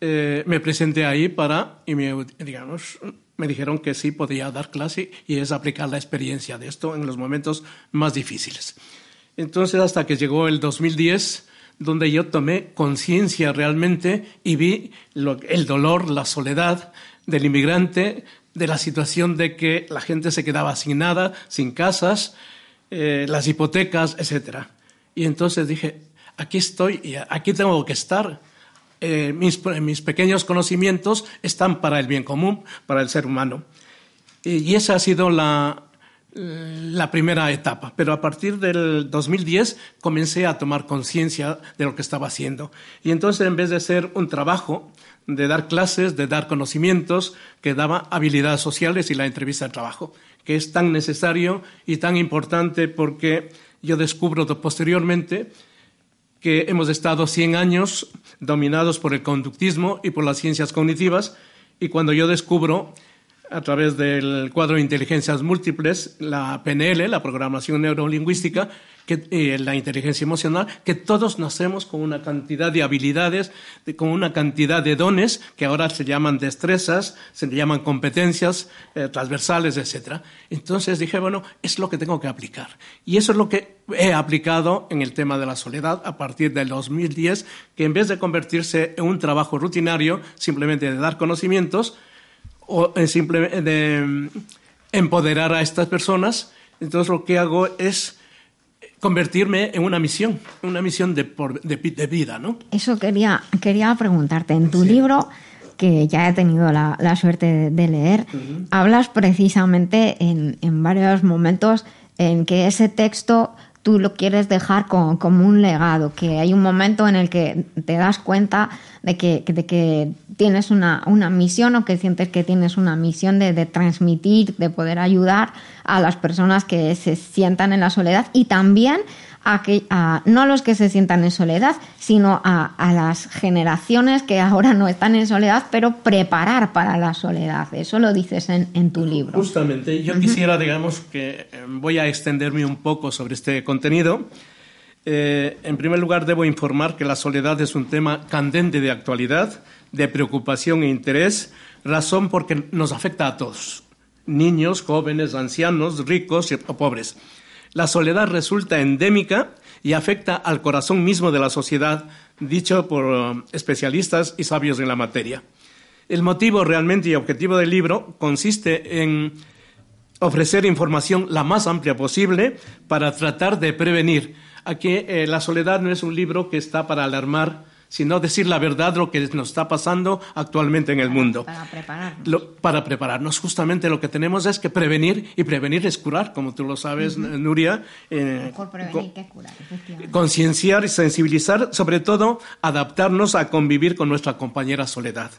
eh, me presenté ahí para, y me, digamos, me dijeron que sí podía dar clase y es aplicar la experiencia de esto en los momentos más difíciles. Entonces, hasta que llegó el 2010, donde yo tomé conciencia realmente y vi el dolor, la soledad del inmigrante, de la situación de que la gente se quedaba sin nada, sin casas, eh, las hipotecas, etc. Y entonces dije, aquí estoy y aquí tengo que estar. Eh, mis, mis pequeños conocimientos están para el bien común, para el ser humano. Y, esa ha sido la, la primera etapa, pero a partir del 2010 comencé a tomar conciencia de lo que estaba haciendo. Y entonces, en vez de ser un trabajo de dar clases, de dar conocimientos, que daba habilidades sociales y la entrevista de trabajo, que es tan necesario y tan importante porque yo descubro posteriormente que hemos estado 100 años dominados por el conductismo y por las ciencias cognitivas, y cuando yo descubro a través del cuadro de inteligencias múltiples, la PNL, la programación neurolingüística, eh, la inteligencia emocional, que todos nacemos con una cantidad de habilidades, de, con una cantidad de dones que ahora se llaman destrezas, se llaman competencias eh, transversales, etc. Entonces dije, bueno, es lo que tengo que aplicar. Y eso es lo que he aplicado en el tema de la soledad a partir del 2010, que en vez de convertirse en un trabajo rutinario, simplemente de dar conocimientos, o en simple, de mm, empoderar a estas personas, entonces lo que hago es convertirme en una misión, una misión de, por, de, de vida, ¿no? Eso quería, quería preguntarte. En tu sí. libro, que ya he tenido la, la suerte de, de leer, uh -huh. hablas precisamente en, en, varios momentos en que ese texto tú lo quieres dejar como, como, un legado, que hay un momento en el que te das cuenta de que, de que tienes una, una, misión o que sientes que tienes una misión de, de, transmitir, de poder ayudar a las personas que se sientan en la soledad. Y también a que, a, no a los que se sientan en soledad, sino a, a, las generaciones que ahora no están en soledad, pero preparar para la soledad. Eso lo dices en, en tu libro. Justamente, yo uh -huh. quisiera, digamos, que eh, voy a extenderme un poco sobre este contenido. Eh, en primer lugar, debo informar que la soledad es un tema candente de actualidad, de preocupación e interés, razón porque nos afecta a todos, niños, jóvenes, ancianos, ricos o pobres. La soledad resulta endémica y afecta al corazón mismo de la sociedad, dicho por uh, especialistas y sabios en la materia. El motivo realmente y objetivo del libro consiste en ofrecer información la más amplia posible para tratar de prevenir. Aquí eh, La soledad no es un libro que está para alarmar, sino decir la verdad lo que nos está pasando actualmente en el mundo. Para prepararnos. Lo, para prepararnos. Justamente lo que tenemos es que prevenir, y prevenir es curar, como tú lo sabes, uh -huh. Nuria. Eh, Mejor prevenir que curar, concienciar y sensibilizar, sobre todo adaptarnos a convivir con nuestra compañera soledad,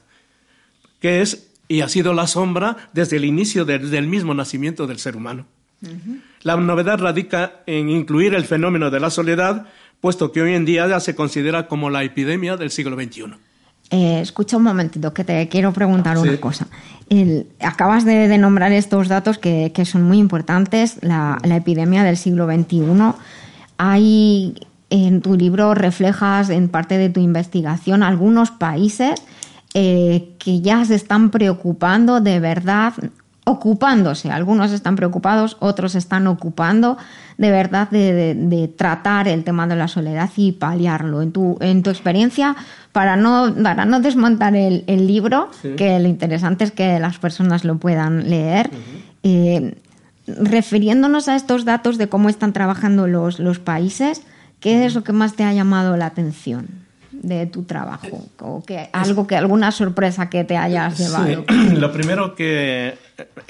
que es y ha sido la sombra desde el inicio, desde el mismo nacimiento del ser humano. Uh -huh. La novedad radica en incluir el fenómeno de la soledad puesto que hoy en día ya se considera como la epidemia del siglo XXI. Eh, escucha un momentito, que te quiero preguntar una cosa. El, acabas de, de, nombrar estos datos que, que son muy importantes, la, la, epidemia del siglo XXI. Hay, en tu libro reflejas en parte de tu investigación algunos países eh, que ya se están preocupando de verdad ocupándose. Algunos están preocupados, otros están ocupando de verdad de, de, de, tratar el tema de la soledad y paliarlo. En tu, en tu experiencia, para no, para no desmontar el, el libro, sí. que lo interesante es que las personas lo puedan leer, uh -huh. eh, refiriéndonos a estos datos de cómo están trabajando los, los países, ¿qué es lo que más te ha llamado la atención? de tu trabajo o que algo que alguna sorpresa que te hayas llevado. Sí. Lo primero que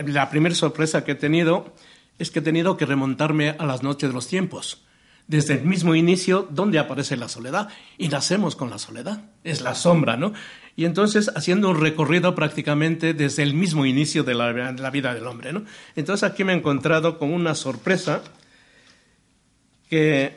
la primera sorpresa que he tenido es que he tenido que remontarme a las noches de los tiempos. Desde el mismo inicio, donde aparece la soledad, y nacemos con la soledad, es la sombra, ¿no? Y entonces haciendo un recorrido prácticamente desde el mismo inicio de la, de la vida del hombre, ¿no? Entonces aquí me he encontrado con una sorpresa que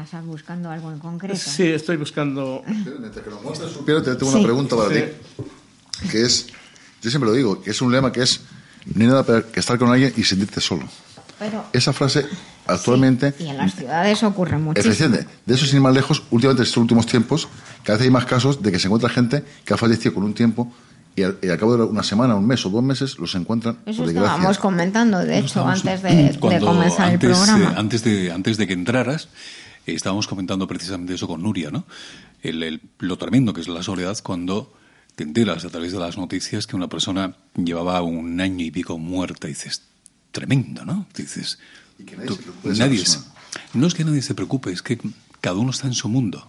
¿Estás buscando algo en concreto? Sí, estoy buscando. Mientras que lo muestras, Supiero, te tengo sí. una pregunta para sí. ti. Que es, yo siempre lo digo, que es un lema que es: no hay nada peor que estar con alguien y sentirte solo. Pero, Esa frase actualmente. Sí, y en las ciudades ocurre muchísimo. Efectivamente. De eso, sin ir más lejos, últimamente, estos últimos tiempos, cada vez hay más casos de que se encuentra gente que ha fallecido con un tiempo y al, y al, cabo de una semana, un mes o dos meses los encuentran. Eso por estábamos comentando, de hecho, antes de, de comenzar antes, el programa. Eh, antes, de, antes de que entraras, eh, estábamos comentando precisamente eso con Nuria, ¿no? El, el, lo tremendo que es la soledad cuando te enteras a través de las noticias que una persona llevaba un año y pico muerta y dices, tremendo, ¿no? Dices, y que nadie, tú, se nadie se, no es que nadie se preocupe, es que cada uno está en su mundo.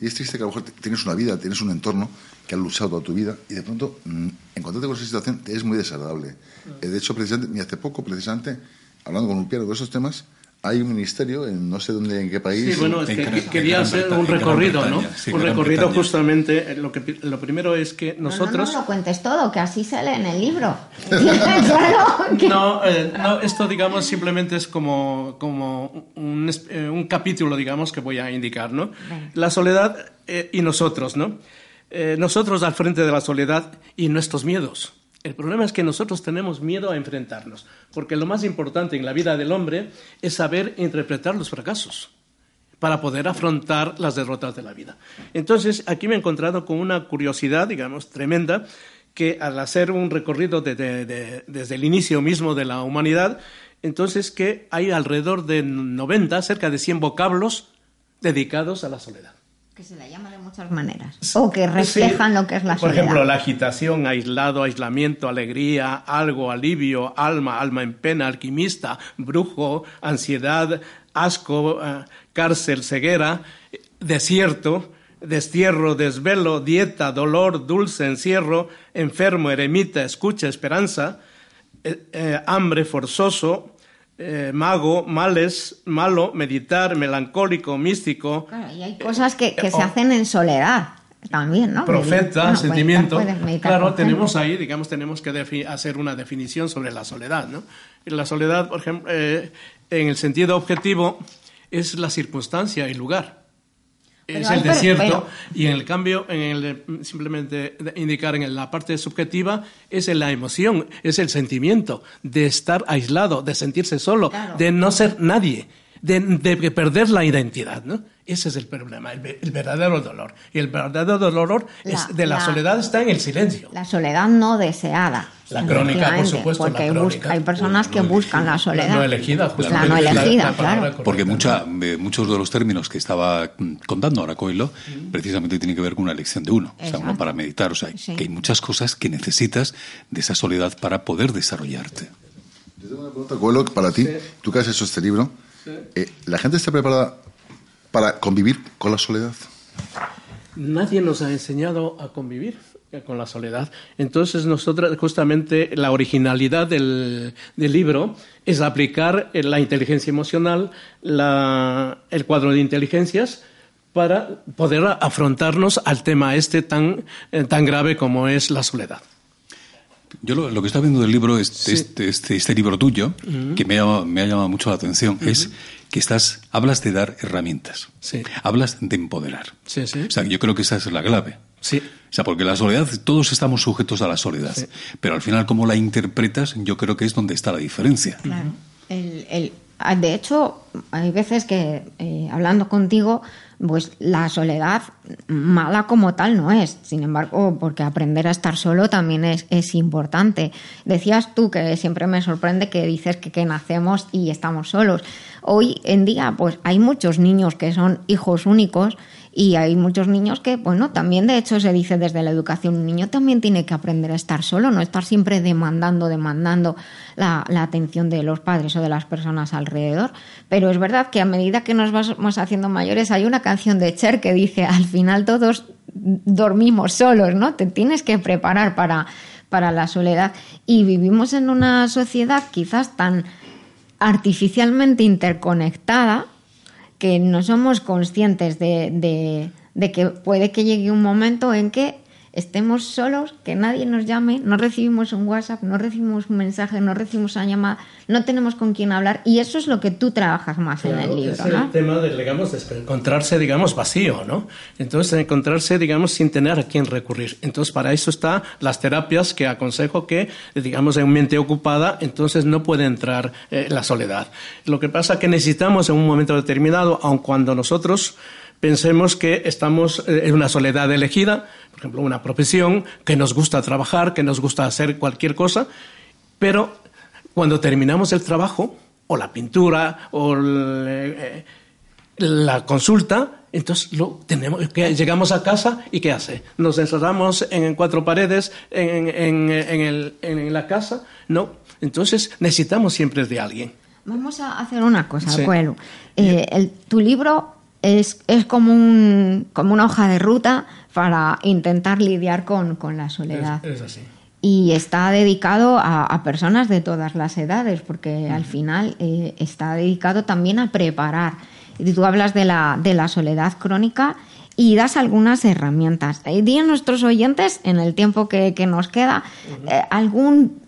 Y es triste que a lo mejor tienes una vida, tienes un entorno que has luchado toda tu vida y de pronto mm, encontrarte con esa situación te es muy desagradable. Eh, De hecho, precisamente, ni hace poco, precisamente, hablando con un Piero de esos temas, hay un ministerio en no sé dónde, en qué país. Sí, bueno, es en que Gran- quería hacer un Bretaña, recorrido, ¿no? Sí, un recorrido Bretaña. justamente, eh, lo, que, pi- lo primero es que nosotros... No, no, no lo cuentes todo, que así se lee en el libro. claro. que- No, eh, no, esto digamos simplemente es como, como un, eh, un capítulo, digamos, que voy a indicar, ¿no? La soledad eh, y nosotros, ¿no? Eh, nosotros al frente de la soledad y nuestros miedos. El problema es que nosotros tenemos miedo a enfrentarnos, porque lo más importante en la vida del hombre es saber interpretar los fracasos para poder afrontar las derrotas de la vida. Entonces, aquí me he encontrado con una curiosidad, digamos, tremenda, que al hacer un recorrido de- de- de- desde el inicio mismo de la humanidad, entonces que hay alrededor de 90, cerca de 100 vocablos dedicados a la soledad. Que se la llama de muchas maneras. O que reflejan Sí. lo que es la Por soledad. ejemplo, la agitación, aislado, aislamiento, alegría, algo, alivio, alma, alma en pena, alquimista, brujo, ansiedad, asco, eh, cárcel, ceguera, desierto, destierro, desvelo, dieta, dolor, dulce, encierro, enfermo, eremita, escucha, esperanza, eh, eh, hambre, forzoso, eh, mago, males, malo, meditar, melancólico, místico, Claro, y hay cosas que, que Eh, se o- hacen en soledad también, ¿no? profeta, Bueno, sentimiento. meditar, puedes meditar claro, tenemos ahí, digamos, tenemos que hacer una definición sobre la soledad, ¿no? La soledad, por ejemplo, eh, en el sentido objetivo, es la circunstancia y lugar. Es el desierto pero- y en el cambio, en el, simplemente indicar en la parte subjetiva, es en la emoción, es el sentimiento de estar aislado, de sentirse solo, Claro. de no ser nadie, de, de perder la identidad, ¿no? Ese es el problema, el, ve- el verdadero dolor. Y el verdadero dolor es- La- de la, la- soledad está en el silencio. La soledad no deseada. La crónica, por supuesto, Porque la hay, crónica. busca- hay personas que buscan la soledad. no elegida, La justamente, no la- elegida, la palabra claro. Porque mucha, eh, muchos de los términos que estaba mm, contando ahora Coelho precisamente tienen que ver con una elección de uno, o sea, uno Exacto. para meditar, o sea, Sí. que hay muchas cosas que necesitas de esa soledad para poder desarrollarte. Yo tengo una pregunta, Coelho, para ti. Tú que has hecho este libro, eh, ¿la gente está preparada para convivir con la soledad? Nadie nos ha enseñado a convivir con la soledad. Entonces, nosotros, justamente, la originalidad del, libro es aplicar eh, la inteligencia emocional, el cuadro de inteligencias, para poder afrontarnos al tema este tan, eh, tan grave como es la soledad. Yo lo, lo que estaba viendo del libro, Sí. este, este, este libro tuyo, que me ha, llamado- me ha llamado mucho la atención, es que estás, hablas de dar herramientas, Sí. hablas de empoderar. Sí, sí. O sea, yo creo que esa es la clave. Sí. O sea, porque la soledad, todos estamos sujetos a la soledad, Sí. pero al final cómo la interpretas, yo creo que es donde está la diferencia. Claro. El- el- ah, de hecho, hay veces que eh, hablando contigo, pues la soledad mala como tal no es. Sin embargo, porque aprender a estar solo también es, es importante. Decías tú que siempre me sorprende que dices que, que nacemos y estamos solos. Hoy en día, pues hay muchos niños que son hijos únicos y hay muchos niños que, bueno, también de hecho se dice desde la educación, un niño también tiene que aprender a estar solo, no estar siempre demandando, demandando la, atención de los padres o de las personas alrededor. Pero es verdad que a medida que nos vamos haciendo mayores, hay una canción de Cher que dice, al final todos dormimos solos, ¿no? Te tienes que preparar para, para la soledad. Y vivimos en una sociedad quizás tan artificialmente interconectada que no somos conscientes de, de- de que puede que llegue un momento en que estemos solos, que nadie nos llame, no recibimos un WhatsApp, no recibimos un mensaje, no recibimos una llamada, no tenemos con quién hablar y eso es lo que tú trabajas más en el libro, es el ¿no? tema de, digamos, de encontrarse, digamos, vacío, ¿no? Entonces, encontrarse, digamos, sin tener a quién recurrir. Entonces, para eso están las terapias que aconsejo que, digamos, en mente ocupada, entonces no puede entrar eh, la soledad. Lo que pasa es que necesitamos en un momento determinado, aun cuando nosotros pensemos que estamos eh, en una soledad elegida, ejemplo, una profesión, que nos gusta trabajar, que nos gusta hacer cualquier cosa, pero cuando terminamos el trabajo, o la pintura, o el, eh, la consulta, entonces lo tenemos, que llegamos a casa y ¿qué hace? Nos encerramos en cuatro paredes en, en- en el- en la casa, no. Entonces necesitamos siempre de alguien. Vamos a hacer una cosa, Sí. Eh, el- tu libro es, es como, un, como una hoja de ruta para intentar lidiar con, con la soledad. Es, es así. Y está dedicado a, a personas de todas las edades, porque al final eh, está dedicado también a preparar. Y tú hablas de la, de la soledad crónica y das algunas herramientas. Eh, Di a nuestros oyentes, en el tiempo que, que nos queda, eh, algún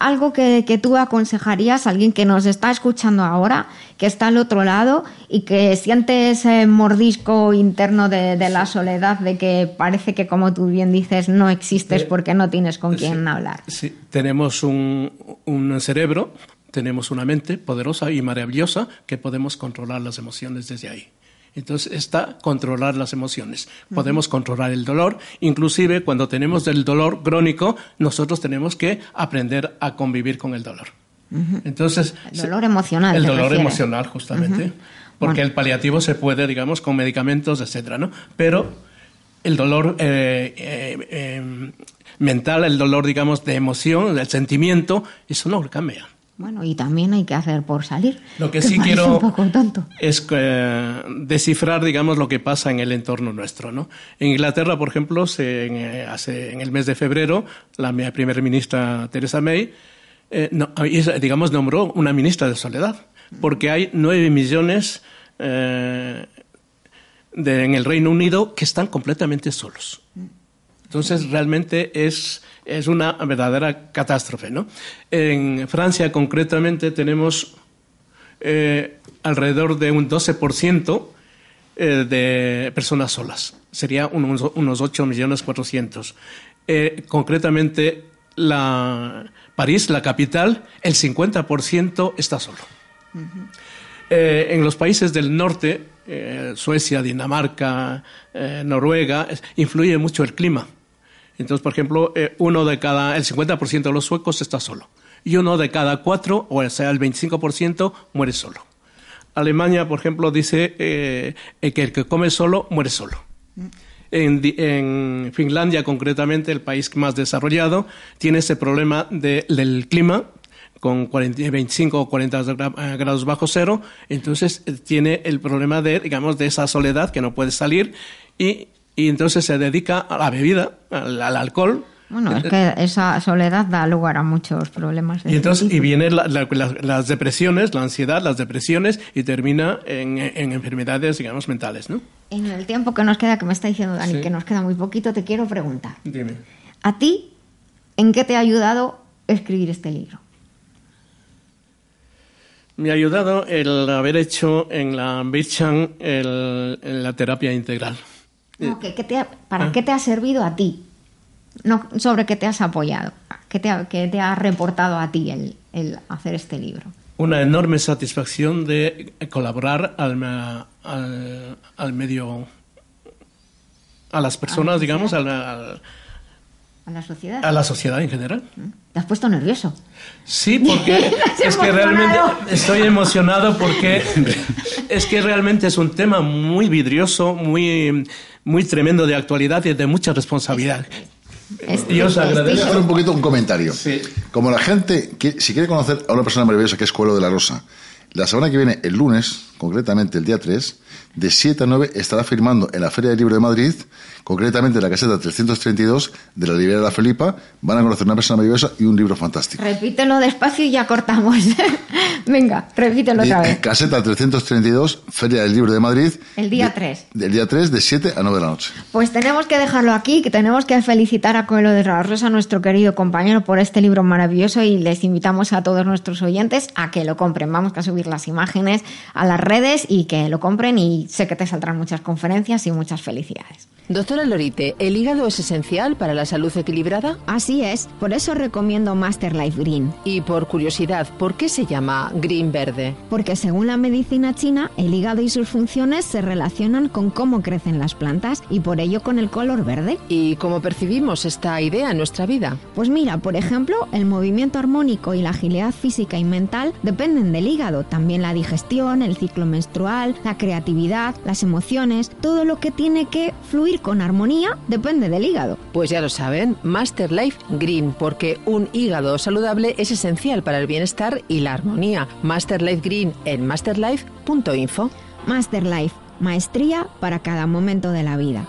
algo que, que tú aconsejarías a alguien que nos está escuchando ahora, que está al otro lado y que siente ese mordisco interno de, de la soledad, de que parece que, como tú bien dices, no existes Eh, porque no tienes con quién hablar. Sí, tenemos un, un cerebro, tenemos una mente poderosa y maravillosa que podemos controlar las emociones desde ahí. Entonces está controlar las emociones. Podemos controlar el dolor. Inclusive cuando tenemos el dolor crónico, nosotros tenemos que aprender a convivir con el dolor. Entonces, El dolor emocional. el dolor refieres. emocional, justamente. Porque Bueno. el paliativo se puede, digamos, con medicamentos, etcétera, ¿no? Pero el dolor eh, eh, eh, mental, el dolor, digamos, de emoción, del sentimiento, eso no lo cambia. Bueno, y también hay que hacer por salir. Lo que sí quiero- un poco tonto. Es eh, descifrar, digamos, lo que pasa en el entorno nuestro, ¿no? En Inglaterra, por ejemplo, se, en, eh, hace, en el mes de febrero, la primera ministra Theresa May, eh, no, digamos, nombró una ministra de soledad, porque hay nueve millones eh, de- en el Reino Unido que están completamente solos. Entonces, realmente es, es una verdadera catástrofe. ¿no? En Francia, concretamente, tenemos eh, alrededor de un 12% eh, de personas solas. Sería unos, unos 8 millones 400. Eh, concretamente, la, París, la capital, el 50% está solo. Eh, en los países del norte, Suecia, Dinamarca, Noruega, influye mucho el clima. Entonces, por ejemplo, eh, uno de cada, el 50% de los suecos está solo. Y uno de cada cuatro, o sea, el 25%, muere solo. Alemania, por ejemplo, dice eh, eh, que el que come solo, muere solo. En, en Finlandia, concretamente, el país más desarrollado, tiene ese problema de- del clima con 40 25 o 40 gra- eh, grados bajo cero, entonces eh, tiene el problema de, digamos, de esa soledad que no puede salir y, y entonces se dedica a la bebida, al, al alcohol. Bueno, es que esa soledad da lugar a muchos problemas. de Y entonces y vienen la- la- la- las depresiones, la ansiedad, las depresiones y termina en, en enfermedades, digamos, mentales, ¿no? En el tiempo que nos queda, que me está diciendo Dani, Sí. que nos queda muy poquito, te quiero preguntar. Dime. ¿A ti en qué te ha ayudado escribir este libro? Me ha ayudado el haber hecho en la Birchan el, en la terapia integral. No, que- que te ¿Para Ah. qué te ha servido a ti? No sobre qué te has apoyado. ¿Qué te ha, qué te ha reportado a ti el, el hacer este libro? Una enorme satisfacción de colaborar al, al, al medio, a las personas, digamos, al- al- ¿A la sociedad? a la sociedad en general. ¿Te has puesto nervioso? Sí, porque es que realmente estoy emocionado porque es que realmente es un tema muy vidrioso, muy, muy tremendo de actualidad y de mucha responsabilidad. Y os Voy a agradezco. hacer un poquito un comentario. Como la gente, que- si quiere conocer a una persona maravillosa que es Cuelo de la Rosa, la semana que viene, el lunes, concretamente el día 3, de 7 a 9, estará firmando en la Feria del Libro de Madrid, concretamente en la caseta 332 de la librería La Felipa. Van a conocer una persona maravillosa y un libro fantástico. Repítelo despacio y ya cortamos. Venga, repítelo otra De- vez. caseta 332, Feria del Libro de Madrid, El día 3. del día 3, de 7 a 9 de la noche. Pues tenemos que dejarlo aquí, que tenemos que felicitar a Coelho de la Rosa, nuestro querido compañero, por este libro maravilloso y les invitamos a todos nuestros oyentes a que lo compren. Vamos a subir las imágenes a las redes y que lo compren y sé que te saldrán muchas conferencias y muchas felicidades. Doctora Lorite, ¿el hígado es esencial para la salud equilibrada? Así es, por eso recomiendo Master Life Green. Y por curiosidad, ¿por qué se llama Green Verde? Porque según la medicina china, el hígado y sus funciones se relacionan con cómo crecen las plantas y por ello con el color verde. ¿Y cómo percibimos esta idea en nuestra vida? Pues mira, por ejemplo, el movimiento armónico y la agilidad física y mental dependen del hígado, también la digestión, el ciclo menstrual, la creatividad, las emociones, todo lo que tiene que fluir con armonía depende del hígado. Pues ya lo saben, Master Life Green, porque un hígado saludable es esencial para el bienestar y la armonía. Master Life Green en masterlife.info. Master Life, maestría para cada momento de la vida.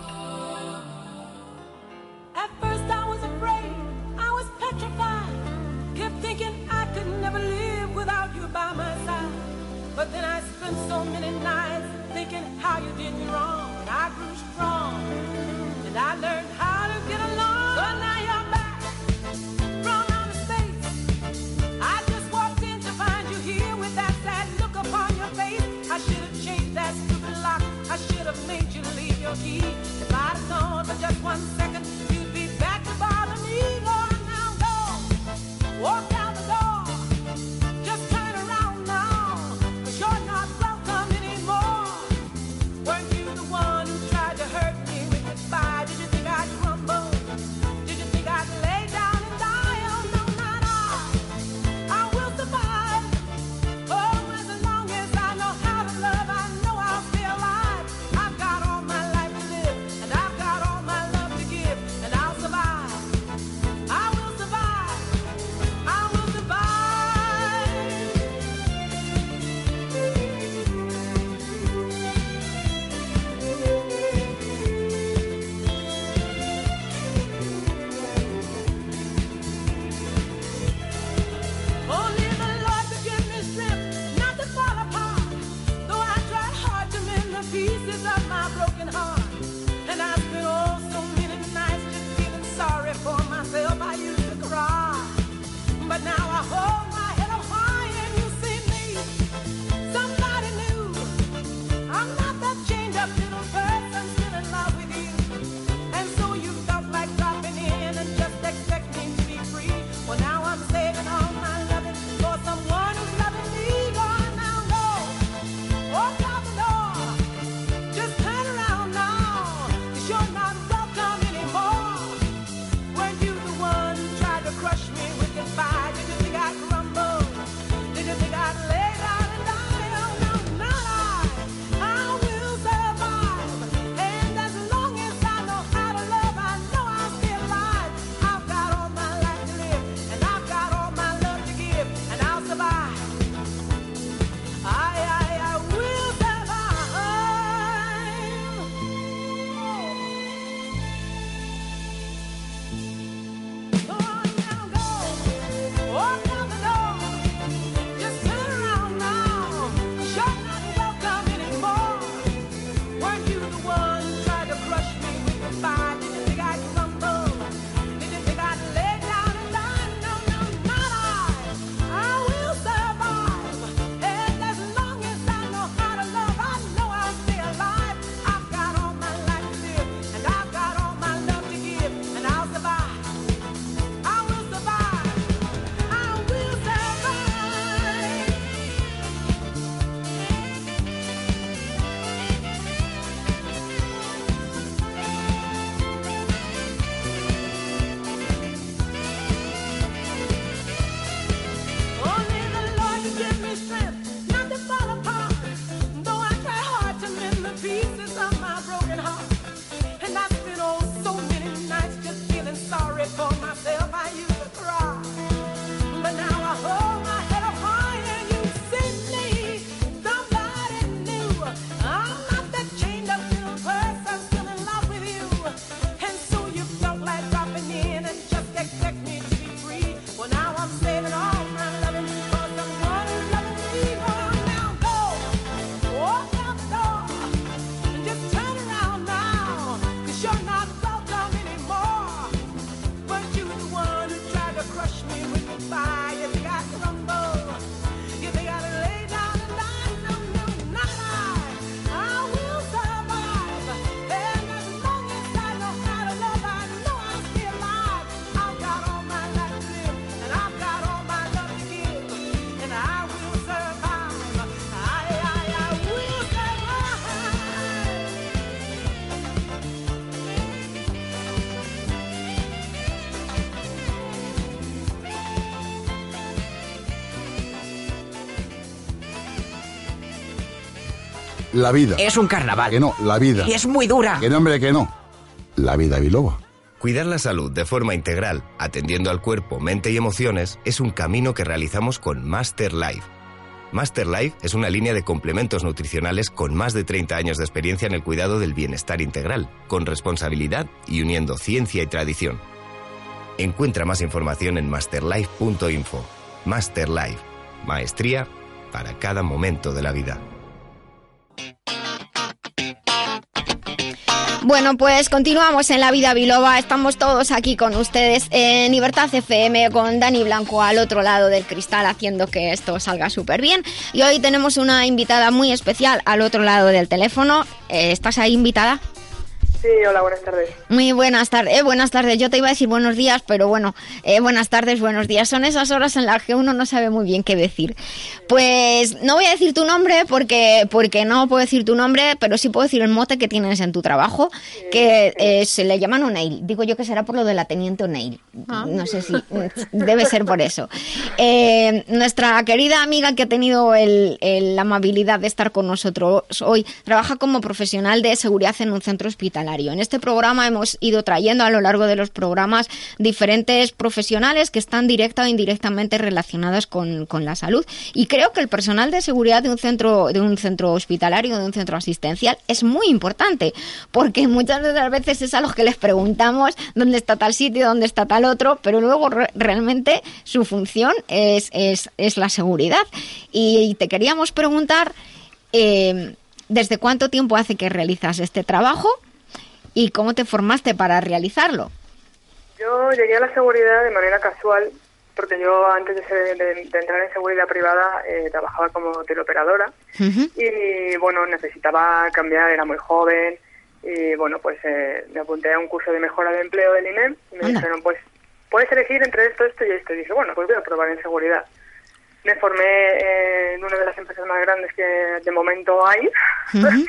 La vida. Es un carnaval. Que no, la vida. Y es muy dura. Que no, hombre, que no. La vida biloba. Cuidar la salud de forma integral, atendiendo al cuerpo, mente y emociones, es un camino que realizamos con Master Life. Master Life es una línea de complementos nutricionales con más de 30 años de experiencia en el cuidado del bienestar integral, con responsabilidad y uniendo ciencia y tradición. Encuentra más información en masterlife.info. Master Life, maestría para cada momento de la vida. Bueno, pues continuamos en La Vida Biloba. Estamos todos aquí con ustedes en Libertad FM con Dani Blanco al otro lado del cristal haciendo que esto salga súper bien. Y hoy tenemos una invitada muy especial al otro lado del teléfono. Eh, ¿Estás ahí invitada? Sí, hola, buenas tardes. Muy buenas tardes. Eh, buenas tardes. Yo te iba a decir buenos días, pero bueno, eh, buenas tardes, buenos días. Son esas horas en las que uno no sabe muy bien qué decir. Pues no voy a decir tu nombre porque, porque no puedo decir tu nombre, pero sí puedo decir el mote que tienes en tu trabajo, que eh, se le llaman O'Neill. Digo yo que será por lo de la teniente O'Neill. No sé si debe ser por eso. Eh, nuestra querida amiga que ha tenido el- el- la amabilidad de estar con nosotros hoy trabaja como profesional de seguridad en un centro hospitalario. En este programa hemos ido trayendo a lo largo de los programas diferentes profesionales que están directa o indirectamente relacionados con, con la salud. Y creo que el personal de seguridad de un centro, de un centro hospitalario, de un centro asistencial, es muy importante, porque muchas de las veces es a los que les preguntamos dónde está tal sitio, dónde está tal otro, pero luego re- realmente su función es, es, es la seguridad. Y te queríamos preguntar, eh, ¿desde cuánto tiempo hace que realizas este trabajo? ¿Y cómo te formaste para realizarlo? Yo llegué a la seguridad de manera casual, porque yo antes de, ser- de- de entrar en seguridad privada eh, trabajaba como teleoperadora y bueno, necesitaba cambiar, era muy joven y bueno, pues eh, me apunté a un curso de mejora de empleo del INEM y me dijeron, pues puedes elegir entre esto, esto y esto. Y dije, bueno, pues voy a probar en seguridad. Me formé eh, en una de las empresas más grandes que de momento hay.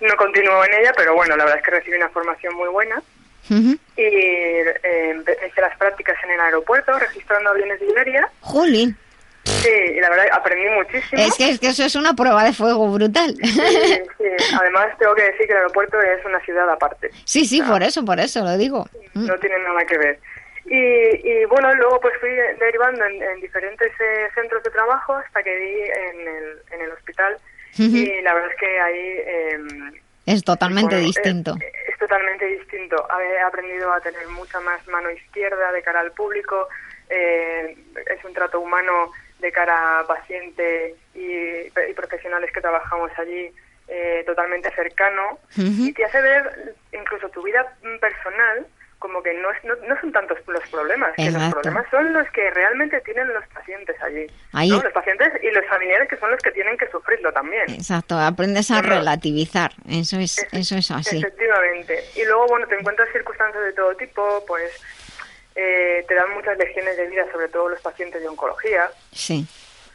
No continúo en ella, pero bueno, la verdad es que recibí una formación muy buena. Y eh, hice las prácticas en el aeropuerto, registrando aviones de Iberia. Jolín, Sí, y la verdad aprendí muchísimo. es que, es que eso es una prueba de fuego brutal. Sí, sí. Además, tengo que decir que el aeropuerto es una ciudad aparte. Sí, sí, por eso, por eso lo digo. Mm. No tiene nada que ver. Y, y bueno, luego pues fui derivando en, en diferentes eh, centros de trabajo hasta que di en el, en el hospital. Y la verdad es que ahí em, Es totalmente Bueno, distinto. Es, es totalmente distinto. He aprendido a tener mucha más mano izquierda de cara al público. eh, es un trato humano de cara a paciente y, y profesionales que trabajamos allí eh, totalmente cercano y te hace ver incluso tu vida personal como que no, es, no, no son tantos los problemas, que los problemas son los que realmente tienen los pacientes allí. Ahí- ¿no? Los pacientes y los familiares que son los que tienen que sufrirlo también. Exacto, aprendes a relativizar. Eso es, eso es así. Efectivamente. Y luego, bueno, te encuentras circunstancias de todo tipo, pues eh, te dan muchas lecciones de vida, sobre todo los pacientes de oncología, Sí.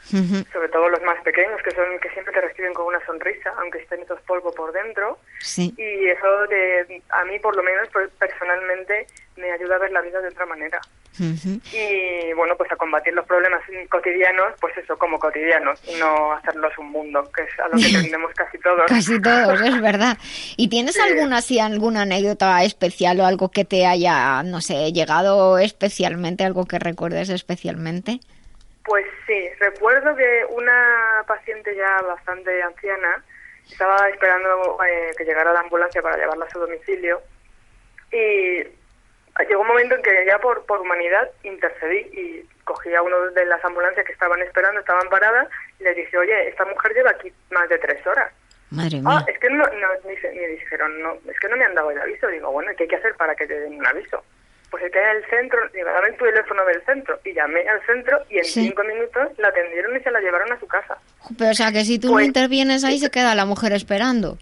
Sobre todo los más pequeños, que son que siempre te reciben con una sonrisa, aunque estén hechos polvo por dentro. Sí. Y eso, de, a mí, por lo menos, pues, personalmente, me ayuda a ver la vida de otra manera. Y, bueno, pues a combatir los problemas cotidianos, pues eso, como cotidianos, y no hacerlos un mundo, que es a lo que tendemos casi todos. Casi todos, es verdad. ¿Y tienes alguna, así, alguna anécdota especial o algo que te haya, no sé, llegado especialmente, algo que recuerdes especialmente? Pues sí, recuerdo que una paciente ya bastante anciana estaba esperando eh, que llegara la ambulancia para llevarla a su domicilio y llegó un momento en que ya por, por humanidad intercedí y cogí a uno de las ambulancias que estaban esperando, estaban paradas y le dije, oye, esta mujer lleva aquí más de tres horas. Madre Ah, mía. es que no, no me dijeron, no, es que no me han dado el aviso. Digo, bueno, ¿qué hay que hacer para que te den un aviso? Pues el que hay el centro, dame tu teléfono del centro. Y llamé al centro y en Sí. cinco minutos la atendieron y se la llevaron a su casa. Pero o sea, que si tú no Pues- intervienes ahí, se queda la mujer esperando.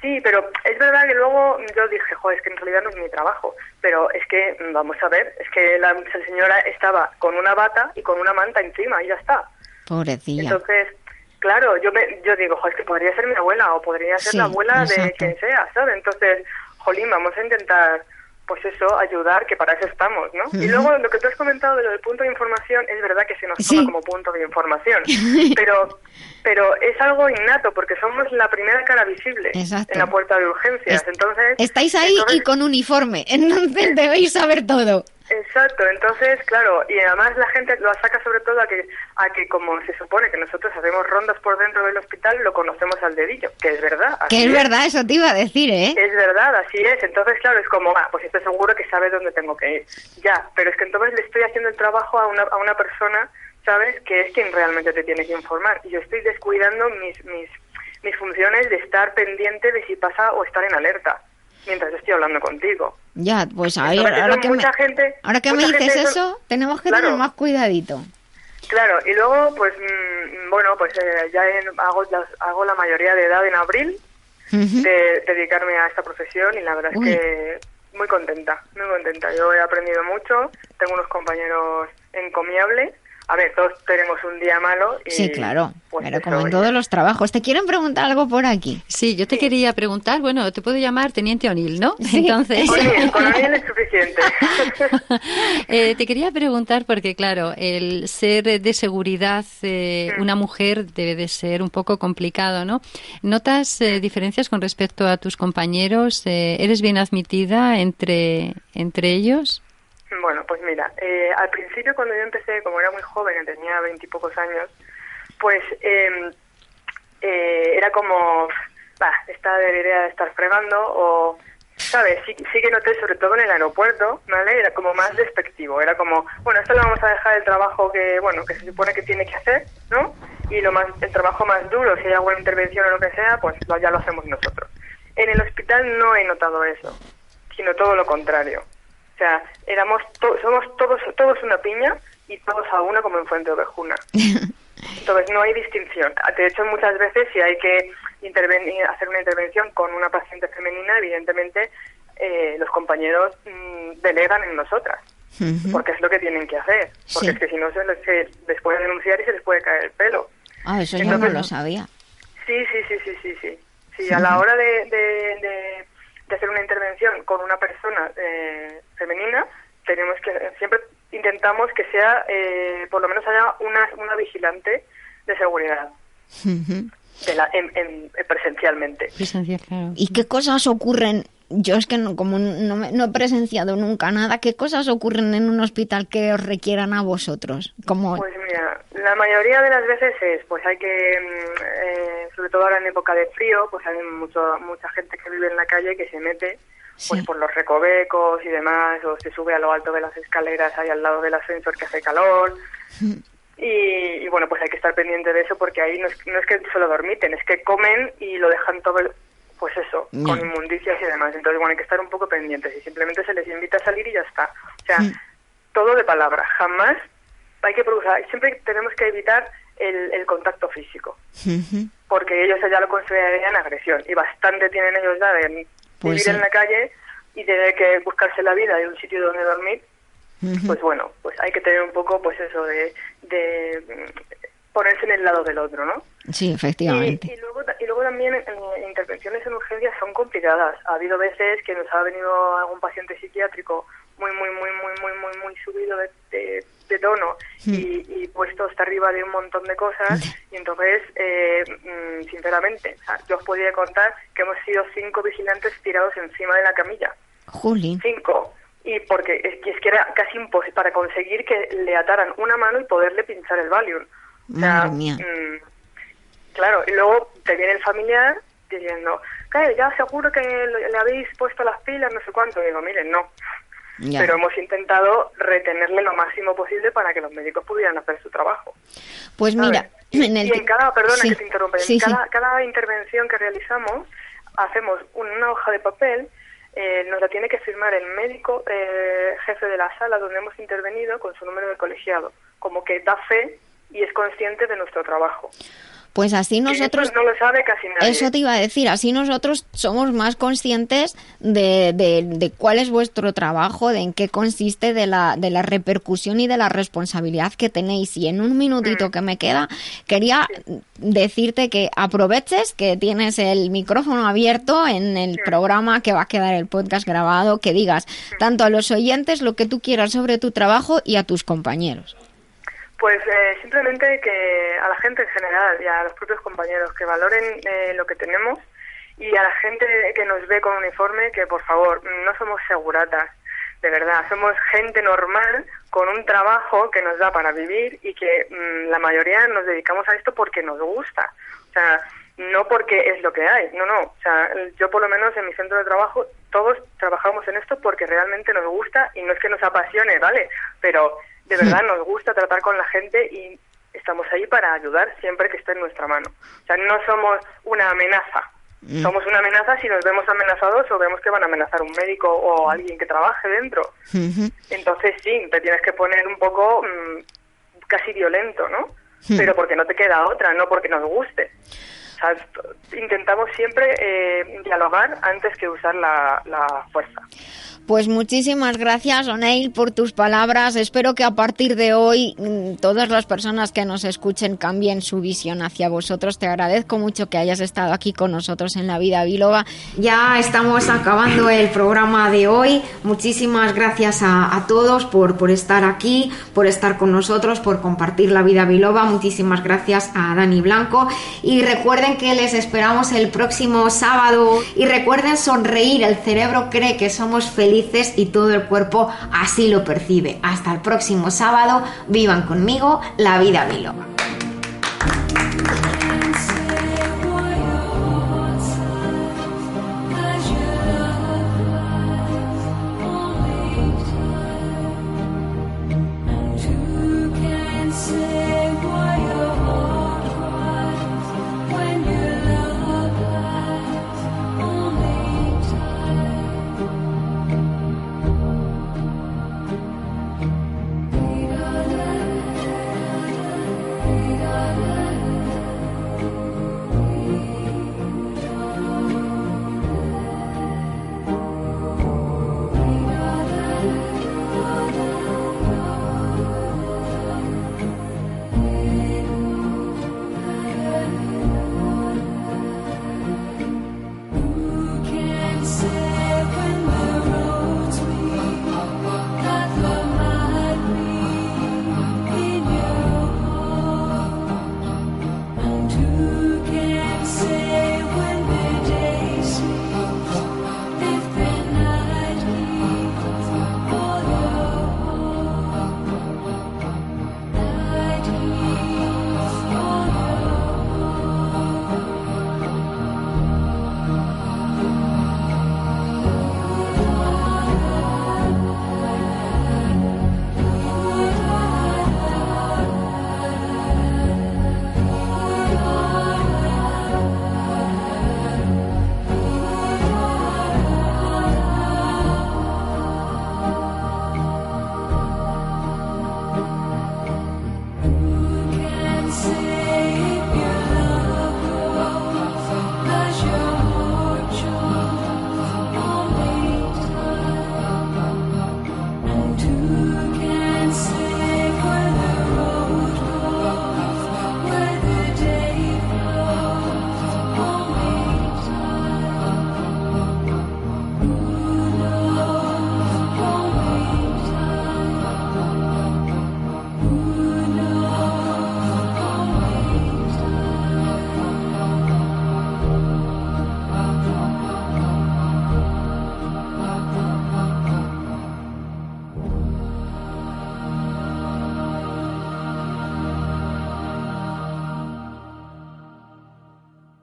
Sí, pero es verdad que luego yo dije, joder, es que en realidad no es mi trabajo. Pero es que, vamos a ver, es que la, la señora estaba con una bata y con una manta encima y ya está. Pobrecilla. Entonces, claro, yo me, yo digo, joder, es que podría ser mi abuela o podría ser Sí, la abuela de quien sea, ¿sabes? Entonces, jolín, vamos a intentar pues eso, ayudar, que para eso estamos, ¿no? Y luego lo que tú has comentado de lo del punto de información, es verdad que se nos Sí. toma como punto de información, pero pero es algo innato porque somos la primera cara visible Exacto. en la puerta de urgencias, entonces Estáis ahí y con uniforme, entonces debéis saber todo. Exacto, entonces, claro, y además la gente lo saca sobre todo a que, a que como se supone que nosotros hacemos rondas por dentro del hospital, lo conocemos al dedillo, que es verdad. así Que es verdad, eso te iba a decir, ¿eh? Es verdad, así es. Entonces, claro, es como, ah, pues estoy seguro que sabe dónde tengo que ir. Ya, pero es que entonces le estoy haciendo el trabajo a una, a una persona, ¿sabes?, que es quien realmente te tiene que informar. Y yo estoy descuidando mis, mis, mis funciones de estar pendiente de si pasa o estar en alerta mientras estoy hablando contigo. Ya, pues Entonces, ahora eso que me, gente, ahora que me dices eso, tenemos que Claro. tener más cuidadito. Claro, y luego, pues, mm, bueno, pues eh, ya en- hago, las- hago la mayoría de edad en abril de dedicarme a esta profesión y la verdad Uy. es que muy contenta, muy contenta. Yo he aprendido mucho, tengo unos compañeros encomiables. A ver, todos tenemos un día malo y... Sí, claro, pues pero como en oye. todos los trabajos. ¿Te quieren preguntar algo por aquí? Sí, yo te quería preguntar, bueno, te puedo llamar Teniente O'Neill, ¿no? Entonces, O'Neill, con O'Neill es suficiente. eh, te quería preguntar porque, claro, el ser de seguridad eh, una mujer debe de ser un poco complicado, ¿no? ¿Notas eh, diferencias con respecto a tus compañeros? Eh, ¿Eres bien admitida entre, entre ellos? Bueno, pues mira, eh, al principio cuando yo empecé, como era muy joven, tenía veintipocos años, pues eh, eh, era como, va, esta debería de estar fregando o, ¿sabes? Sí, sí que noté, sobre todo en el aeropuerto, ¿vale? Era como más despectivo, era como, bueno, esto lo vamos a dejar el trabajo que, bueno, que se supone que tiene que hacer, ¿no? Y lo más, el trabajo más duro, si hay alguna intervención o lo que sea, pues ya lo hacemos nosotros. En el hospital no he notado eso, sino todo lo contrario. O sea, éramos to- somos todos todos una piña y todos a una como en Fuente Ovejuna. Entonces no hay distinción. De hecho, muchas veces si hay que intervenir, hacer una intervención con una paciente femenina, evidentemente eh, los compañeros mm, delegan en nosotras, porque es lo que tienen que hacer. Porque Sí. es que si no se les, se les puede denunciar y se les puede caer el pelo. Ah, eso yo no Entonces- lo sabía. Sí, sí, sí, sí, sí, sí. Sí, a la hora de, de, de- de hacer una intervención con una persona eh, femenina, tenemos que siempre intentamos que sea, eh, por lo menos haya una, una vigilante de seguridad de la, en, en- presencialmente. Presencial, claro. ¿Y qué cosas ocurren? Yo es que no, como no, me- no he presenciado nunca nada, ¿qué cosas ocurren en un hospital que os requieran a vosotros? Como Pues mira, la mayoría de las veces es, pues hay que, mm, eh, sobre todo ahora en época de frío, pues hay mucho, mucha gente que vive en la calle que se mete pues por los recovecos y demás, o se sube a lo alto de las escaleras ahí al lado del ascensor que hace calor. Y, y bueno, pues hay que estar pendiente de eso porque ahí no es, no es que solo dormiten, es que comen y lo dejan todo, pues eso, con inmundicias y demás. Entonces, bueno, hay que estar un poco pendientes y simplemente se les invita a salir y ya está. O sea, todo de palabra, jamás hay que producir, siempre tenemos que evitar el, el contacto físico, porque ellos ya lo considerarían agresión y bastante tienen ellos ya de Pues vivir sí. en la calle y tener que buscarse la vida y un sitio donde dormir, pues bueno, pues hay que tener un poco, pues eso, de, de mm, ponerse en el lado del otro, ¿no? Sí, efectivamente. Y, y luego, y luego también eh, intervenciones en urgencias son complicadas. Ha habido veces que nos ha venido algún paciente psiquiátrico muy, muy, muy, muy, muy, muy, muy subido de, de- de tono y, y puesto hasta arriba de un montón de cosas. Y entonces, eh, mm, sinceramente, o sea, yo os podría contar que hemos sido cinco vigilantes tirados encima de la camilla. Juli. Cinco. Y porque es que, es que era casi imposible para conseguir que le ataran una mano y poderle pinchar el Valium. O sea, Madre mía. mm, claro, y luego te viene el familiar diciendo, ya seguro que le, le habéis puesto las pilas, no sé cuánto. Y digo, miren, no. Ya. Pero hemos intentado retenerle lo máximo posible para que los médicos pudieran hacer su trabajo. Pues mira, en el Y en cada, perdona Sí, que te interrumpa, en sí, sí. cada, cada intervención que realizamos hacemos una hoja de papel, eh, nos la tiene que firmar el médico eh, jefe de la sala donde hemos intervenido con su número de colegiado, como que da fe y es consciente de nuestro trabajo. Pues así nosotros... eso no lo sabe casi nadie. Eso te iba a decir, así nosotros somos más conscientes de, de- de cuál es vuestro trabajo, de en qué consiste, de la, de la repercusión y de la responsabilidad que tenéis. Y en un minutito que me queda, quería decirte que aproveches que tienes el micrófono abierto en el programa que va a quedar el podcast grabado, que digas tanto a los oyentes lo que tú quieras sobre tu trabajo y a tus compañeros. Pues eh, simplemente que a la gente en general y a los propios compañeros que valoren eh, lo que tenemos y a la gente que nos ve con uniforme que por favor no somos seguratas, de verdad, somos gente normal con un trabajo que nos da para vivir y que mm, la mayoría nos dedicamos a esto porque nos gusta, o sea, no porque es lo que hay, no, no, o sea, yo por lo menos en mi centro de trabajo todos trabajamos en esto porque realmente nos gusta y no es que nos apasione, ¿vale? Pero de verdad nos gusta tratar con la gente y estamos ahí para ayudar siempre que esté en nuestra mano. O sea, no somos una amenaza. Mm. Somos una amenaza si nos vemos amenazados o vemos que van a amenazar un médico o alguien que trabaje dentro. Entonces sí, te tienes que poner un poco mm, casi violento, ¿no? Hmm. Pero porque no te queda otra, no porque nos guste. O sea, intentamos siempre eh, dialogar antes que usar la, la fuerza. Pues muchísimas gracias, O'Neill, por tus palabras. Espero que a partir de hoy mm, todas las personas que nos escuchen cambien su visión hacia vosotros. Te agradezco mucho que hayas estado aquí con nosotros en La Vida Biloba. Ya estamos acabando el programa de hoy. Muchísimas gracias a, todos por, por estar aquí, por estar con nosotros, por compartir La Vida Biloba. Muchísimas gracias a Dani Blanco. Y recuerden que les esperamos el próximo sábado. Y recuerden sonreír. El cerebro cree que somos y todo el cuerpo así lo percibe. Hasta el próximo sábado. Vivan conmigo la vida biloba.